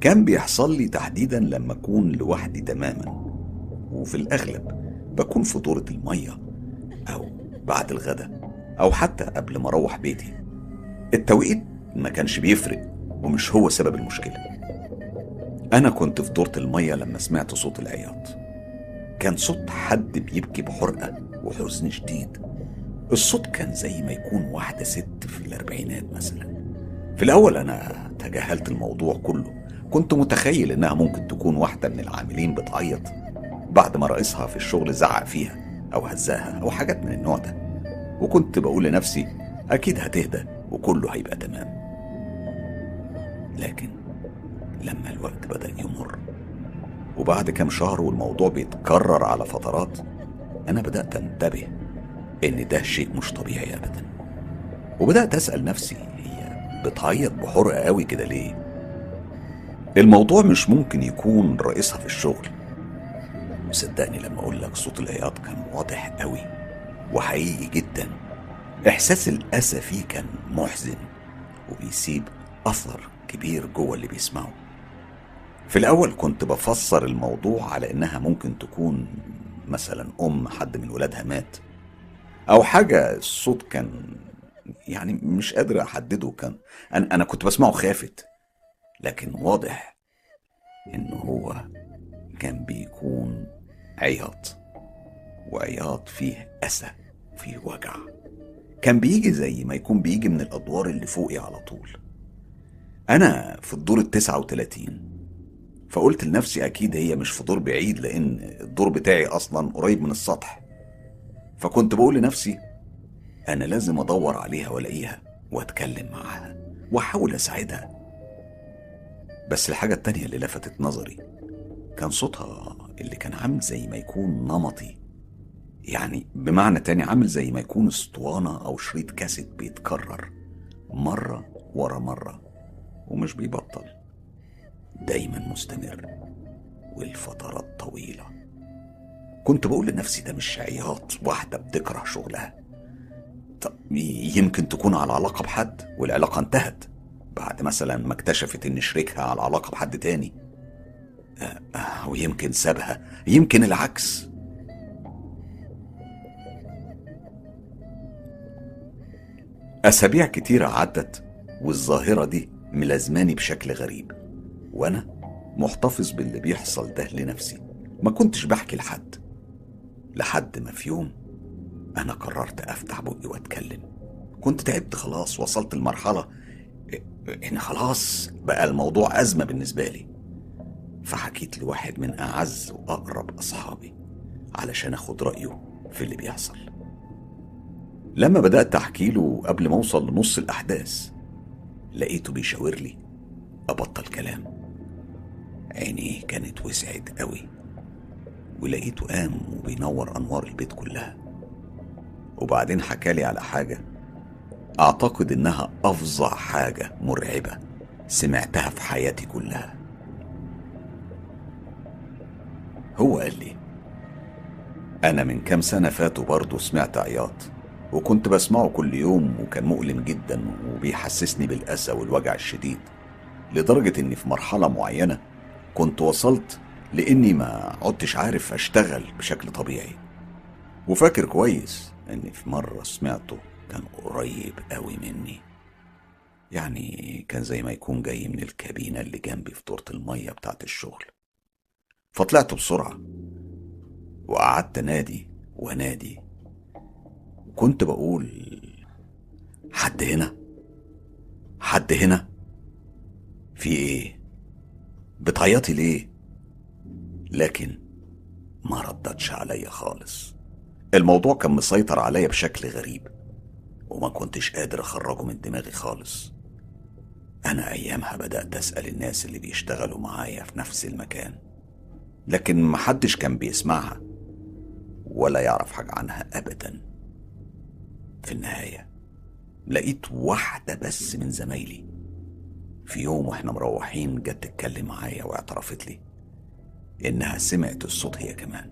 Speaker 1: كان بيحصل لي تحديدا لما أكون لوحدي تماما وفي الأغلب بكون في دورة المية أو بعد الغداء أو حتى قبل ما أروح بيتي. التوقيت ما كانش بيفرق ومش هو سبب المشكلة. أنا كنت في دورة المية لما سمعت صوت العياط. كان صوت حد بيبكي بحرقة وحزن شديد. الصوت كان زي ما يكون واحدة ست في الأربعينات مثلا. في الأول أنا تجاهلت الموضوع كله. كنت متخيل إنها ممكن تكون واحدة من العاملين بتعيط بعد ما رئيسها في الشغل زعق فيها أو هزاها أو حاجات من النوع ده. وكنت بقول لنفسي أكيد هتهدى وكله هيبقى تمام. لكن لما الوقت بدأ يمر وبعد كام شهر والموضوع بيتكرر على فترات أنا بدأت أنتبه إن ده شيء مش طبيعي أبدا. وبدأت أسأل نفسي هي بتعيط بحرقة قوي كده ليه؟ الموضوع مش ممكن يكون رئيسها في الشغل. وصدقني لما أقول لك صوت العياط كان واضح قوي وحقيقي جدا. إحساس الأسى فيه كان محزن وبيسيب أثر كبير جوه اللي بيسمعه. في الأول كنت بفسر الموضوع على إنها ممكن تكون مثلا أم حد من ولادها مات. أو حاجة الصوت كان يعني مش قادر أحدده كان أنا, أنا كنت بسمعه خافت لكن واضح إن هو كان بيكون عياط وعياط فيه أسى فيه وجع. كان بيجي زي ما يكون بيجي من الأدوار اللي فوقي على طول. أنا في الدور التسعة وتلاتين فقلت لنفسي أكيد هي مش في دور بعيد لأن الدور بتاعي أصلا قريب من السطح. فكنت بقول لنفسي أنا لازم أدور عليها وألاقيها وأتكلم معاها وأحاول أساعدها. بس الحاجة التانية اللي لفتت نظري كان صوتها اللي كان عامل زي ما يكون نمطي. يعني بمعنى تاني عامل زي ما يكون اسطوانة أو شريط كاسيت بيتكرر مرة ورا مرة ومش بيبطل. دايما مستمر والفترات طويلة. كنت بقول لنفسي ده مش عياط واحدة بتكره شغلها. طب يمكن تكون على علاقة بحد والعلاقة انتهت بعد مثلا ما اكتشفت إن شريكها على علاقة بحد تاني. أه ويمكن سابها يمكن العكس. أسابيع كتيرة عدت والظاهرة دي ملازماني بشكل غريب. وأنا محتفظ باللي بيحصل ده لنفسي. ما كنتش بحكي لحد. لحد ما في يوم أنا قررت أفتح بقي وأتكلم. كنت تعبت خلاص وصلت لمرحلة إن خلاص بقى الموضوع أزمة بالنسبة لي. فحكيت لواحد من أعز وأقرب أصحابي علشان أخد رأيه في اللي بيحصل. لما بدأت أحكي له قبل ما أوصل لنص الأحداث لقيته بيشاور لي أبطل كلام. عينيه كانت وسعت قوي. ولقيته قام وبينور أنوار البيت كلها. وبعدين حكالي على حاجة أعتقد إنها أفظع حاجة مرعبة سمعتها في حياتي كلها. هو قال لي أنا من كام سنة فاتوا برضه سمعت عياط وكنت بسمعه كل يوم وكان مؤلم جدا وبيحسسني بالأسى والوجع الشديد لدرجة إني في مرحلة معينة كنت وصلت لإني ما عدتش عارف أشتغل بشكل طبيعي. وفاكر كويس إني في مرة سمعته كان قريب قوي مني. يعني كان زي ما يكون جاي من الكابينة اللي جنبي في دورة المية بتاعت الشغل. فطلعت بسرعة وقعدت نادي ونادي. كنت بقول حد هنا؟ حد هنا؟ في إيه؟ بتعيطي ليه؟ لكن ما ردتش عليا خالص. الموضوع كان مسيطر عليا بشكل غريب وما كنتش قادر أخرجه من دماغي خالص. أنا أيامها بدأت أسأل الناس اللي بيشتغلوا معايا في نفس المكان لكن محدش كان بيسمعها ولا يعرف حاجة عنها ابدا. في النهاية لقيت واحدة بس من زمايلي. في يوم وإحنا مروحين جت تتكلم معايا واعترفت لي. إنها سمعت الصوت هي كمان.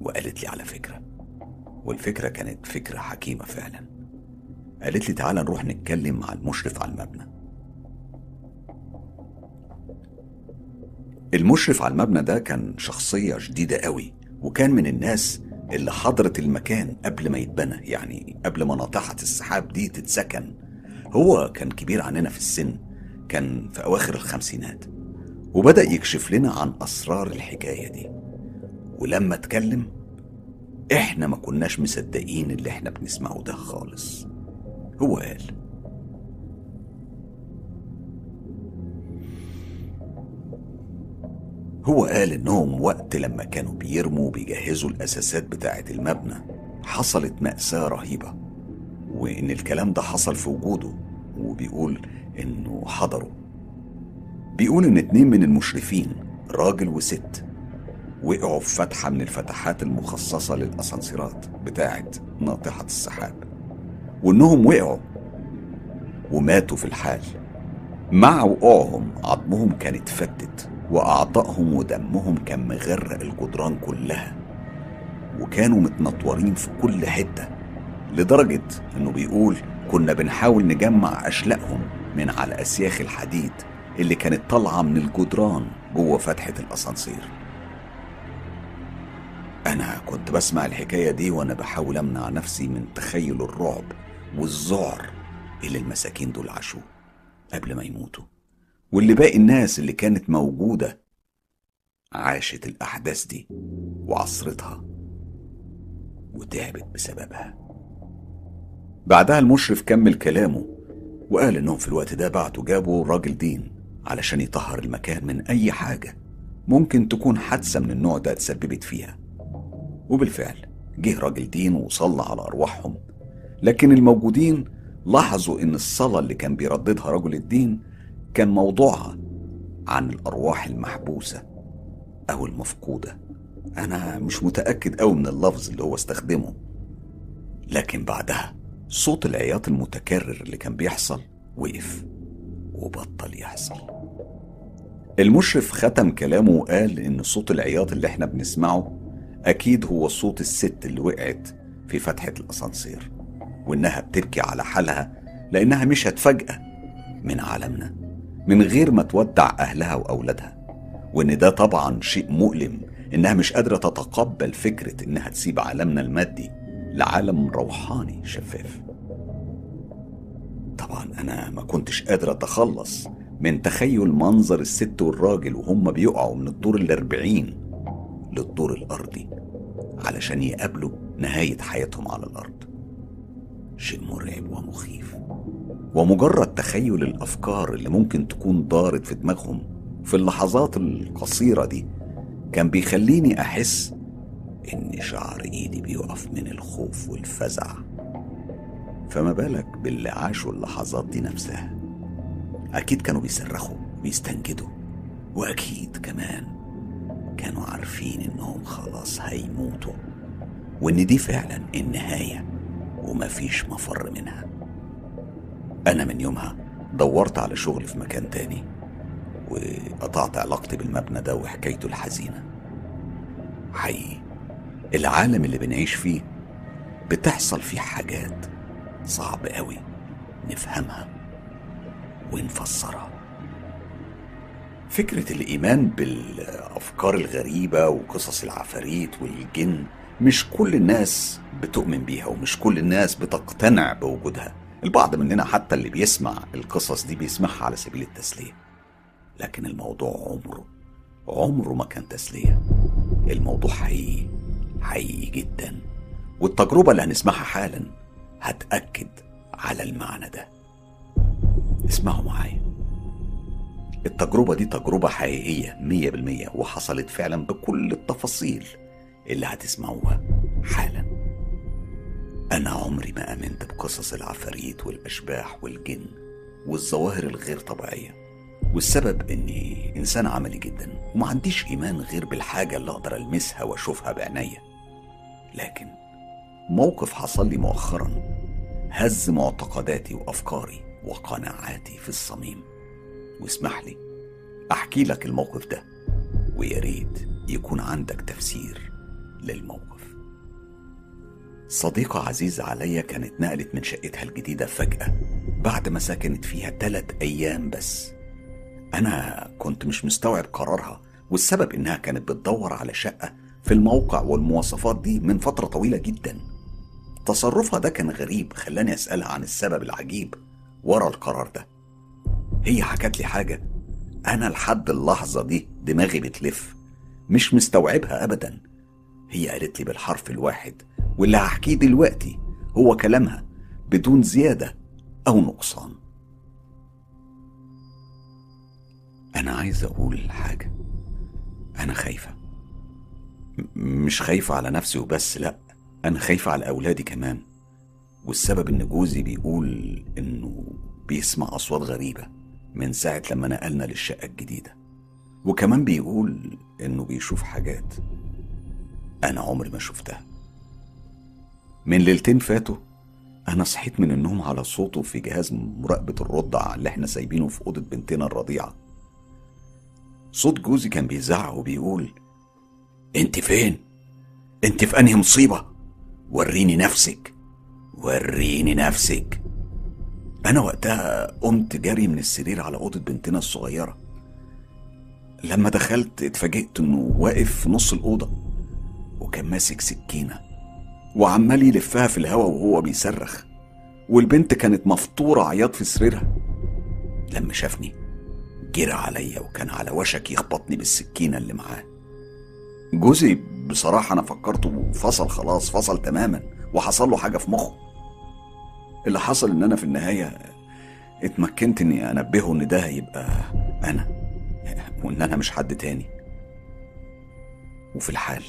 Speaker 1: وقالت لي على فكرة والفكرة كانت فكرة حكيمة فعلا. قالت لي تعالى نروح نتكلم مع المشرف على المبنى. المشرف على المبنى ده كان شخصية جديدة قوي وكان من الناس اللي حضرت المكان قبل ما يتبنى يعني قبل ما ناطحة السحاب دي تتسكن. هو كان كبير عننا في السن كان في أواخر الخمسينات. وبدأ يكشف لنا عن أسرار الحكاية دي. ولما اتكلم إحنا ما كناش مصدقين اللي إحنا بنسمعه ده خالص. هو قال هو قال إنهم وقت لما كانوا بيرموا وبيجهزوا الأساسات بتاعة المبنى حصلت مأساة رهيبة وإن الكلام ده حصل في وجوده وبيقول إنه حضروا. بيقول إن اتنين من المشرفين راجل وست وقعوا في فتحة من الفتحات المخصصة للأسانسيرات بتاعة ناطحة السحاب وإنهم وقعوا وماتوا في الحال. مع وقوعهم عظمهم كان اتفتت وأعضائهم ودمهم كان مغرق الجدران كلها وكانوا متنطورين في كل حتة لدرجة إنه بيقول كنا بنحاول نجمع أشلائهم من على أسياخ الحديد اللي كانت طالعة من الجدران جوه فتحة الأسانسير. أنا كنت بسمع الحكاية دي وأنا بحاول أمنع نفسي من تخيل الرعب والذعر اللي المساكين دول عاشوه قبل ما يموتوا. واللي باقي الناس اللي كانت موجودة عاشت الأحداث دي وعصرتها وتعبت بسببها. بعدها المشرف كمل كلامه وقال إنهم في الوقت ده بعتوا جابوا راجل دين علشان يطهر المكان من أي حاجة ممكن تكون حادثة من النوع ده اتسببت فيها. وبالفعل جه راجل دين وصلى على أرواحهم. لكن الموجودين لاحظوا إن الصلاة اللي كان بيرددها رجل الدين كان موضوعها عن الأرواح المحبوسة أو المفقودة. أنا مش متأكد أوي من اللفظ اللي هو استخدمه. لكن بعدها صوت العياط المتكرر اللي كان بيحصل وقف. وبطل يحصل. المشرف ختم كلامه وقال إن صوت العياط اللي إحنا بنسمعه أكيد هو صوت الست اللي وقعت في فتحة الأسانسير وإنها بتبكي على حالها لأنها مشت فجأة من عالمنا من غير ما تودع أهلها وأولادها وإن ده طبعا شيء مؤلم إنها مش قادرة تتقبل فكرة إنها تسيب عالمنا المادي لعالم روحاني شفاف. طبعا أنا ما كنتش قادر أتخلص من تخيل منظر الست والراجل وهم بيقعوا من الدور الأربعين للدور الأرضي علشان يقابلوا نهاية حياتهم على الأرض. شيء مرعب ومخيف. ومجرد تخيل الأفكار اللي ممكن تكون دارت في دماغهم في اللحظات القصيرة دي كان بيخليني أحس إن شعر إيدي بيقف من الخوف والفزع. فما بالك باللي عاشوا اللحظات دي نفسها؟ أكيد كانوا بيصرخوا بيستنجدوا وأكيد كمان كانوا عارفين إنهم خلاص هيموتوا وإن دي فعلا النهاية ومفيش مفر منها. أنا من يومها دورت على شغل في مكان تاني وقطعت علاقتي بالمبنى ده وحكايته الحزينة. حقيقي العالم اللي بنعيش فيه بتحصل فيه حاجات صعب قوي نفهمها ونفسرها. فكرة الإيمان بالأفكار الغريبة وقصص العفاريت والجن مش كل الناس بتؤمن بيها ومش كل الناس بتقتنع بوجودها. البعض مننا حتى اللي بيسمع القصص دي بيسمعها على سبيل التسلية. لكن الموضوع عمره عمره ما كان تسلية. الموضوع حقيقي حقيقي جدا. والتجربة اللي هنسمعها حالا هتأكد على المعنى ده. اسمعوا معايا. التجربة دي تجربة حقيقية مية بالمية وحصلت فعلا بكل التفاصيل اللي هتسمعوها حالا. أنا عمري ما آمنت بقصص العفاريت والأشباح والجن والظواهر الغير طبيعية. والسبب إني إنسان عملي جدا وما عنديش إيمان غير بالحاجة اللي أقدر ألمسها وأشوفها بعينيا لكن موقف حصل لي مؤخرا. هز معتقداتي وأفكاري وقناعاتي في الصميم. واسمح لي أحكي لك الموقف ده ويا ريت يكون عندك تفسير للموقف. صديقة عزيزة عليا كانت نقلت من شقتها الجديدة فجأة بعد ما سكنت فيها تلات أيام بس. أنا كنت مش مستوعب قرارها والسبب إنها كانت بتدور على شقة في الموقع والمواصفات دي من فترة طويلة جدا. تصرفها ده كان غريب خلاني أسألها عن السبب العجيب ورا القرار ده. هي حكت لي حاجة أنا لحد اللحظة دي دماغي بتلف مش مستوعبها أبدا. هي قالت لي بالحرف الواحد واللي هحكيه دلوقتي هو كلامها بدون زيادة أو نقصان. أنا عايز أقول حاجة. أنا خايفة. مش خايفة على نفسي وبس لأ أنا خايفة على أولادي كمان. والسبب إن جوزي بيقول إنه بيسمع أصوات غريبة من ساعة لما نقلنا للشقة الجديدة. وكمان بيقول إنه بيشوف حاجات أنا عمري ما شفتها. من ليلتين فاتوا أنا صحيت من النوم على صوته في جهاز مراقبة الرضع اللي إحنا سايبينه في أوضة بنتنا الرضيعة. صوت جوزي كان بيزعق وبيقول انت فين؟ انت في انهي مصيبة؟ وريني نفسك. وريني نفسك. أنا وقتها قمت جري من السرير على أوضة بنتنا الصغيرة. لما دخلت اتفاجئت إنه واقف في نص الأوضة وكان ماسك سكينة وعمال يلفها في الهوا وهو بيصرخ. والبنت كانت مفطورة عياط في سريرها. لما شافني جرى عليا وكان على وشك يخبطني بالسكينة اللي معاه. جوزي بصراحة أنا فكرته فصل خلاص فصل تماما وحصل له حاجة في مخه. اللي حصل إن أنا في النهاية اتمكنت إني أنبهه إن ده يبقى أنا وإن أنا مش حد تاني. وفي الحال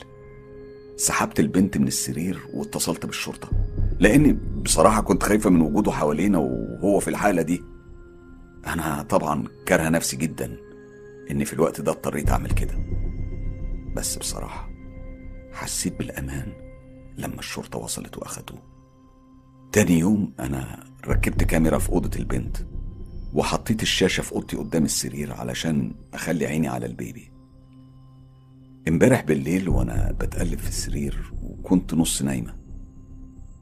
Speaker 1: سحبت البنت من السرير واتصلت بالشرطة لأني بصراحة كنت خايفة من وجوده حوالينا وهو في الحالة دي. أنا طبعا كاره نفسي جدا إني في الوقت ده اضطريت أعمل كده. بس بصراحة حسيت بالأمان لما الشرطة وصلت وأخدوه. تاني يوم أنا ركبت كاميرا في أوضة البنت وحطيت الشاشة في أوضتي قدام السرير علشان أخلي عيني على ال baby. امبارح بالليل وأنا بتقلب في السرير وكنت نص نايمة.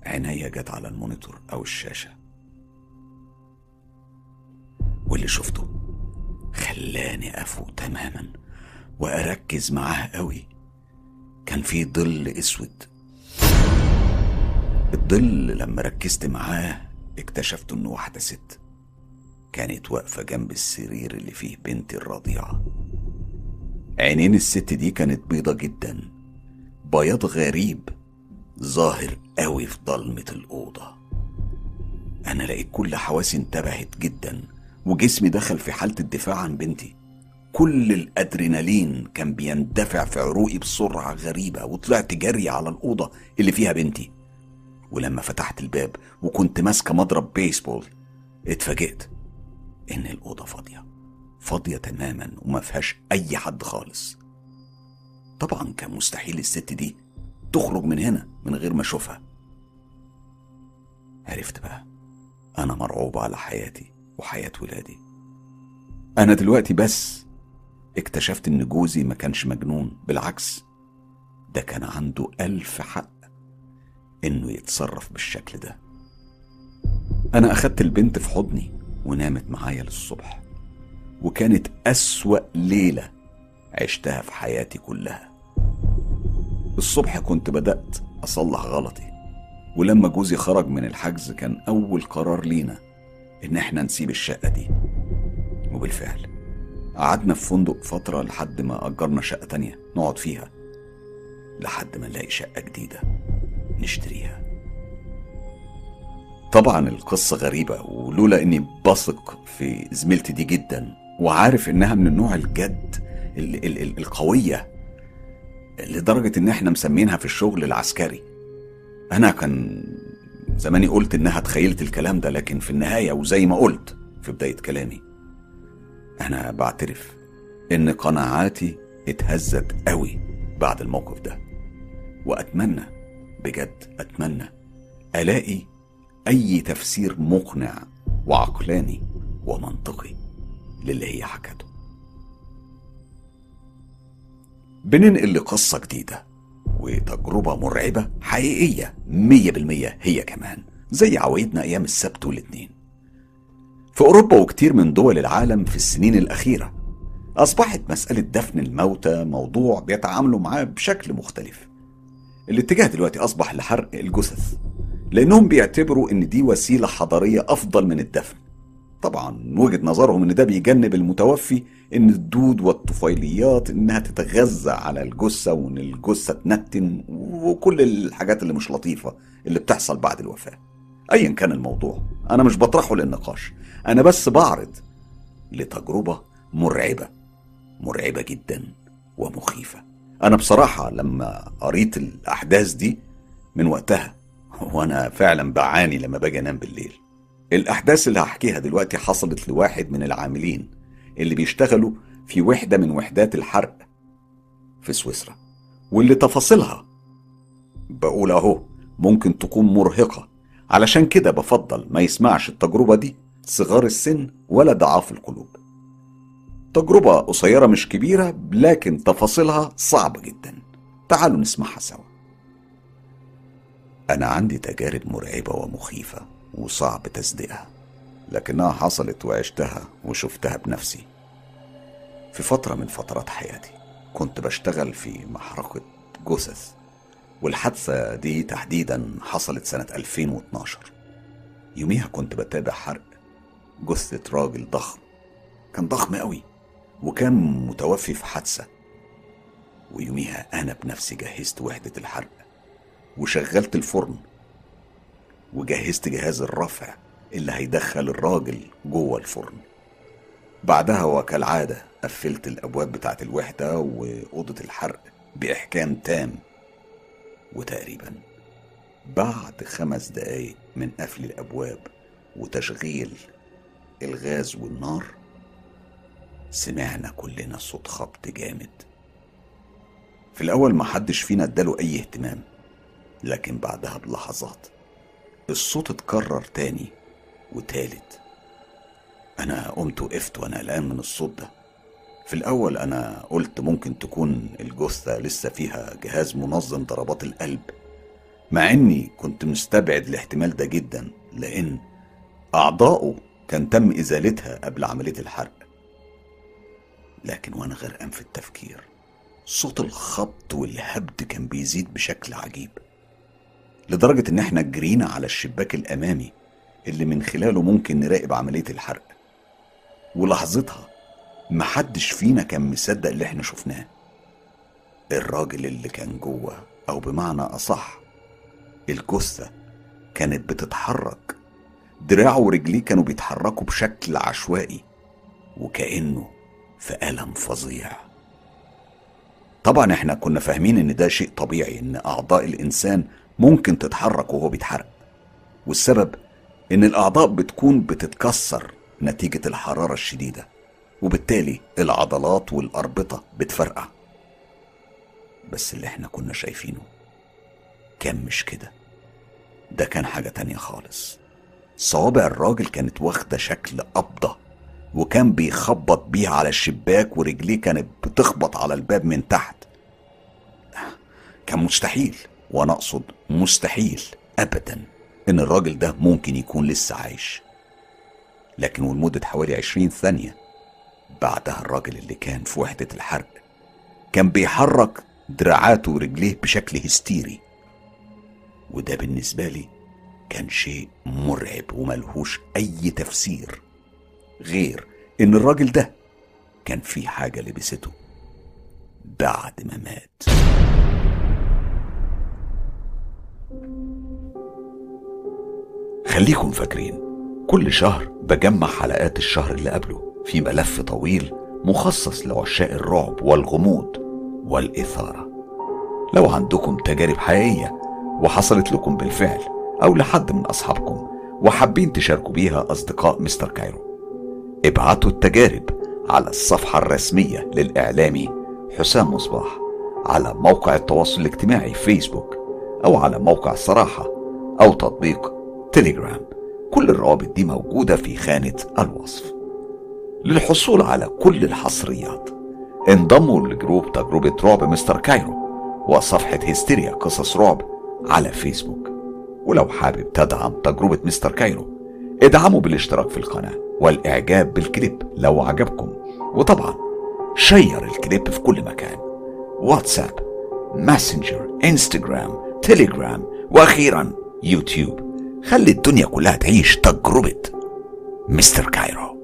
Speaker 1: عينيا جت على ال monitor أو الشاشة. واللي شفته خلاني أفوق تماما. وأركز معاه قوي. كان في ظل أسود. الظل لما ركزت معاه اكتشفت إنه واحدة ست. كانت واقفة جنب السرير اللي فيه بنتي الرضيعة. عينين الست دي كانت بيضة جدا. بياض غريب. ظاهر قوي في ضلمة الأوضة. أنا لقيت كل حواسي انتبهت جدا وجسمي دخل في حالة الدفاع عن بنتي. كل الأدرينالين كان بيندفع في عروقي بسرعة غريبة وطلعت جري على الأوضة اللي فيها بنتي. ولما فتحت الباب وكنت ماسكة مضرب بيسبول اتفاجئت إن الأوضة فاضية. فاضية تماما وما فيهاش أي حد خالص. طبعا كان مستحيل الست دي تخرج من هنا من غير ما أشوفها. عرفت بقى أنا مرعوب على حياتي وحياة ولادي. أنا دلوقتي بس اكتشفت إن جوزي ما كانش مجنون بالعكس ده كان عنده ألف حق إنه يتصرف بالشكل ده. أنا أخدت البنت في حضني ونامت معايا للصبح وكانت أسوأ ليلة عشتها في حياتي كلها. الصبح كنت بدأت أصلح غلطي ولما جوزي خرج من الحجز كان أول قرار لينا إن إحنا نسيب الشقة دي. وبالفعل قعدنا في فندق فترة لحد ما أجرنا شقة تانية نقعد فيها لحد ما نلاقي شقة جديدة نشتريها. طبعا القصة غريبة ولولا إني بثق في زميلتي دي جدا وعارف إنها من النوع الجد ال ال ال القوية لدرجة إن إحنا مسمينها في الشغل العسكري. أنا كان زماني قلت إنها تخيلت الكلام ده لكن في النهاية وزي ما قلت في بداية كلامي أنا بعترف إن قناعاتي اتهزت قوي بعد الموقف ده. وأتمنى بجد أتمنى ألاقي أي تفسير مقنع وعقلاني ومنطقي للي هي حكته. بننقل لقصة جديدة وتجربة مرعبة حقيقية مية بالمية هي كمان زي عوايدنا أيام السبت والاثنين في أوروبا وكتير من دول العالم في السنين الأخيرة أصبحت مسألة دفن الموتى موضوع بيتعاملوا معاه بشكل مختلف. الاتجاه دلوقتي أصبح لحرق الجثث لأنهم بيعتبروا إن دي وسيلة حضارية أفضل من الدفن. طبعا من وجهة نظرهم إن ده بيجنب المتوفي إن الدود والطفيليات إنها تتغذى على الجثة وإن الجثة تنتن وكل الحاجات اللي مش لطيفة اللي بتحصل بعد الوفاة. أيا كان الموضوع أنا مش بطرحه للنقاش. أنا بس بعرض لتجربة مرعبة مرعبة جدا ومخيفة. أنا بصراحة لما قريت الأحداث دي من وقتها وأنا فعلا بعاني لما باجي أنام بالليل. الأحداث اللي هحكيها دلوقتي حصلت لواحد من العاملين اللي بيشتغلوا في وحدة من وحدات الحرق في سويسرا واللي تفاصيلها بقول أهو ممكن تكون مرهقة. علشان كده بفضل ما يسمعش التجربة دي صغار السن ولا ضعاف القلوب. تجربة قصيرة مش كبيرة لكن تفاصيلها صعبة جدا. تعالوا نسمعها سوا. أنا عندي تجارب مرعبة ومخيفة وصعب تصديقها لكنها حصلت وعشتها وشفتها بنفسي. في فترة من فترات حياتي كنت بشتغل في محرقة جثث والحادثة دي تحديدا حصلت سنة 2012 يوميها كنت بتابع حرق جثة راجل ضخم. كان ضخم قوي وكان متوفي في حادثة. ويوميها أنا بنفسي جهزت وحدة الحرق وشغلت الفرن وجهزت جهاز الرفع اللي هيدخل الراجل جوه الفرن. بعدها وكالعادة قفلت الأبواب بتاعت الوحدة وأوضة الحرق بإحكام تام. وتقريبا بعد خمس دقايق من قفل الأبواب وتشغيل الغاز والنار. سمعنا كلنا صوت خبط جامد. في الأول ما حدش فينا اداله أي اهتمام لكن بعدها بلحظات الصوت اتكرر تاني وتالت. أنا قمت وقفت وأنا قلقان من الصوت ده. في الأول أنا قلت ممكن تكون الجثة لسه فيها جهاز منظم ضربات القلب مع إني كنت مستبعد الاحتمال ده جدا لأن أعضائه كان تم إزالتها قبل عملية الحرق. لكن وأنا غرقان في التفكير صوت الخبط والهبد كان بيزيد بشكل عجيب لدرجة إن إحنا جرينا على الشباك الأمامي اللي من خلاله ممكن نراقب عملية الحرق. ولحظتها محدش فينا كان مصدق اللي إحنا شفناه. الراجل اللي كان جوه أو بمعنى أصح الجثة كانت بتتحرك دراعه ورجليه كانوا بيتحركوا بشكل عشوائي وكأنه في ألم فظيع. طبعا إحنا كنا فاهمين إن ده شيء طبيعي إن أعضاء الإنسان ممكن تتحرك وهو بيتحرق والسبب إن الأعضاء بتكون بتتكسر نتيجة الحرارة الشديدة وبالتالي العضلات والأربطة بتفرقع. بس اللي إحنا كنا شايفينه كان مش كده. ده كان حاجة تانية خالص. صوابع الراجل كانت واخدة شكل قبضة وكان بيخبط بيها على الشباك ورجليه كانت بتخبط على الباب من تحت. كان مستحيل وأنا أقصد مستحيل ابدا إن الراجل ده ممكن يكون لسه عايش. لكن ولمدة حوالي عشرين ثانية بعدها الراجل اللي كان في وحدة الحرق كان بيحرك دراعاته ورجليه بشكل هستيري. وده بالنسبة لي كان شيء مرعب وملهوش أي تفسير غير إن الراجل ده كان في حاجة لبسته بعد ما مات. خليكم فاكرين كل شهر بجمع حلقات الشهر اللي قبله في ملف طويل مخصص لعشاق الرعب والغموض والإثارة. لو عندكم تجارب حقيقية وحصلت لكم بالفعل أو لحد من أصحابكم وحابين تشاركوا بيها أصدقاء مستر كايرو. ابعتوا التجارب على الصفحة الرسمية للإعلامي حسام مصباح على موقع التواصل الاجتماعي فيسبوك أو على موقع صراحة أو تطبيق تليجرام كل الروابط دي موجودة في خانة الوصف. للحصول على كل الحصريات انضموا لجروب تجربة رعب مستر كايرو وصفحة هستيريا قصص رعب على فيسبوك. ولو حابب تدعم تجربة مستر كايرو ادعموا بالاشتراك في القناة والإعجاب بالكليب لو عجبكم. وطبعا share الكليب في كل مكان. واتساب ماسنجر انستجرام تليجرام وأخيرا يوتيوب. خلي الدنيا كلها تعيش تجربة مستر كايرو.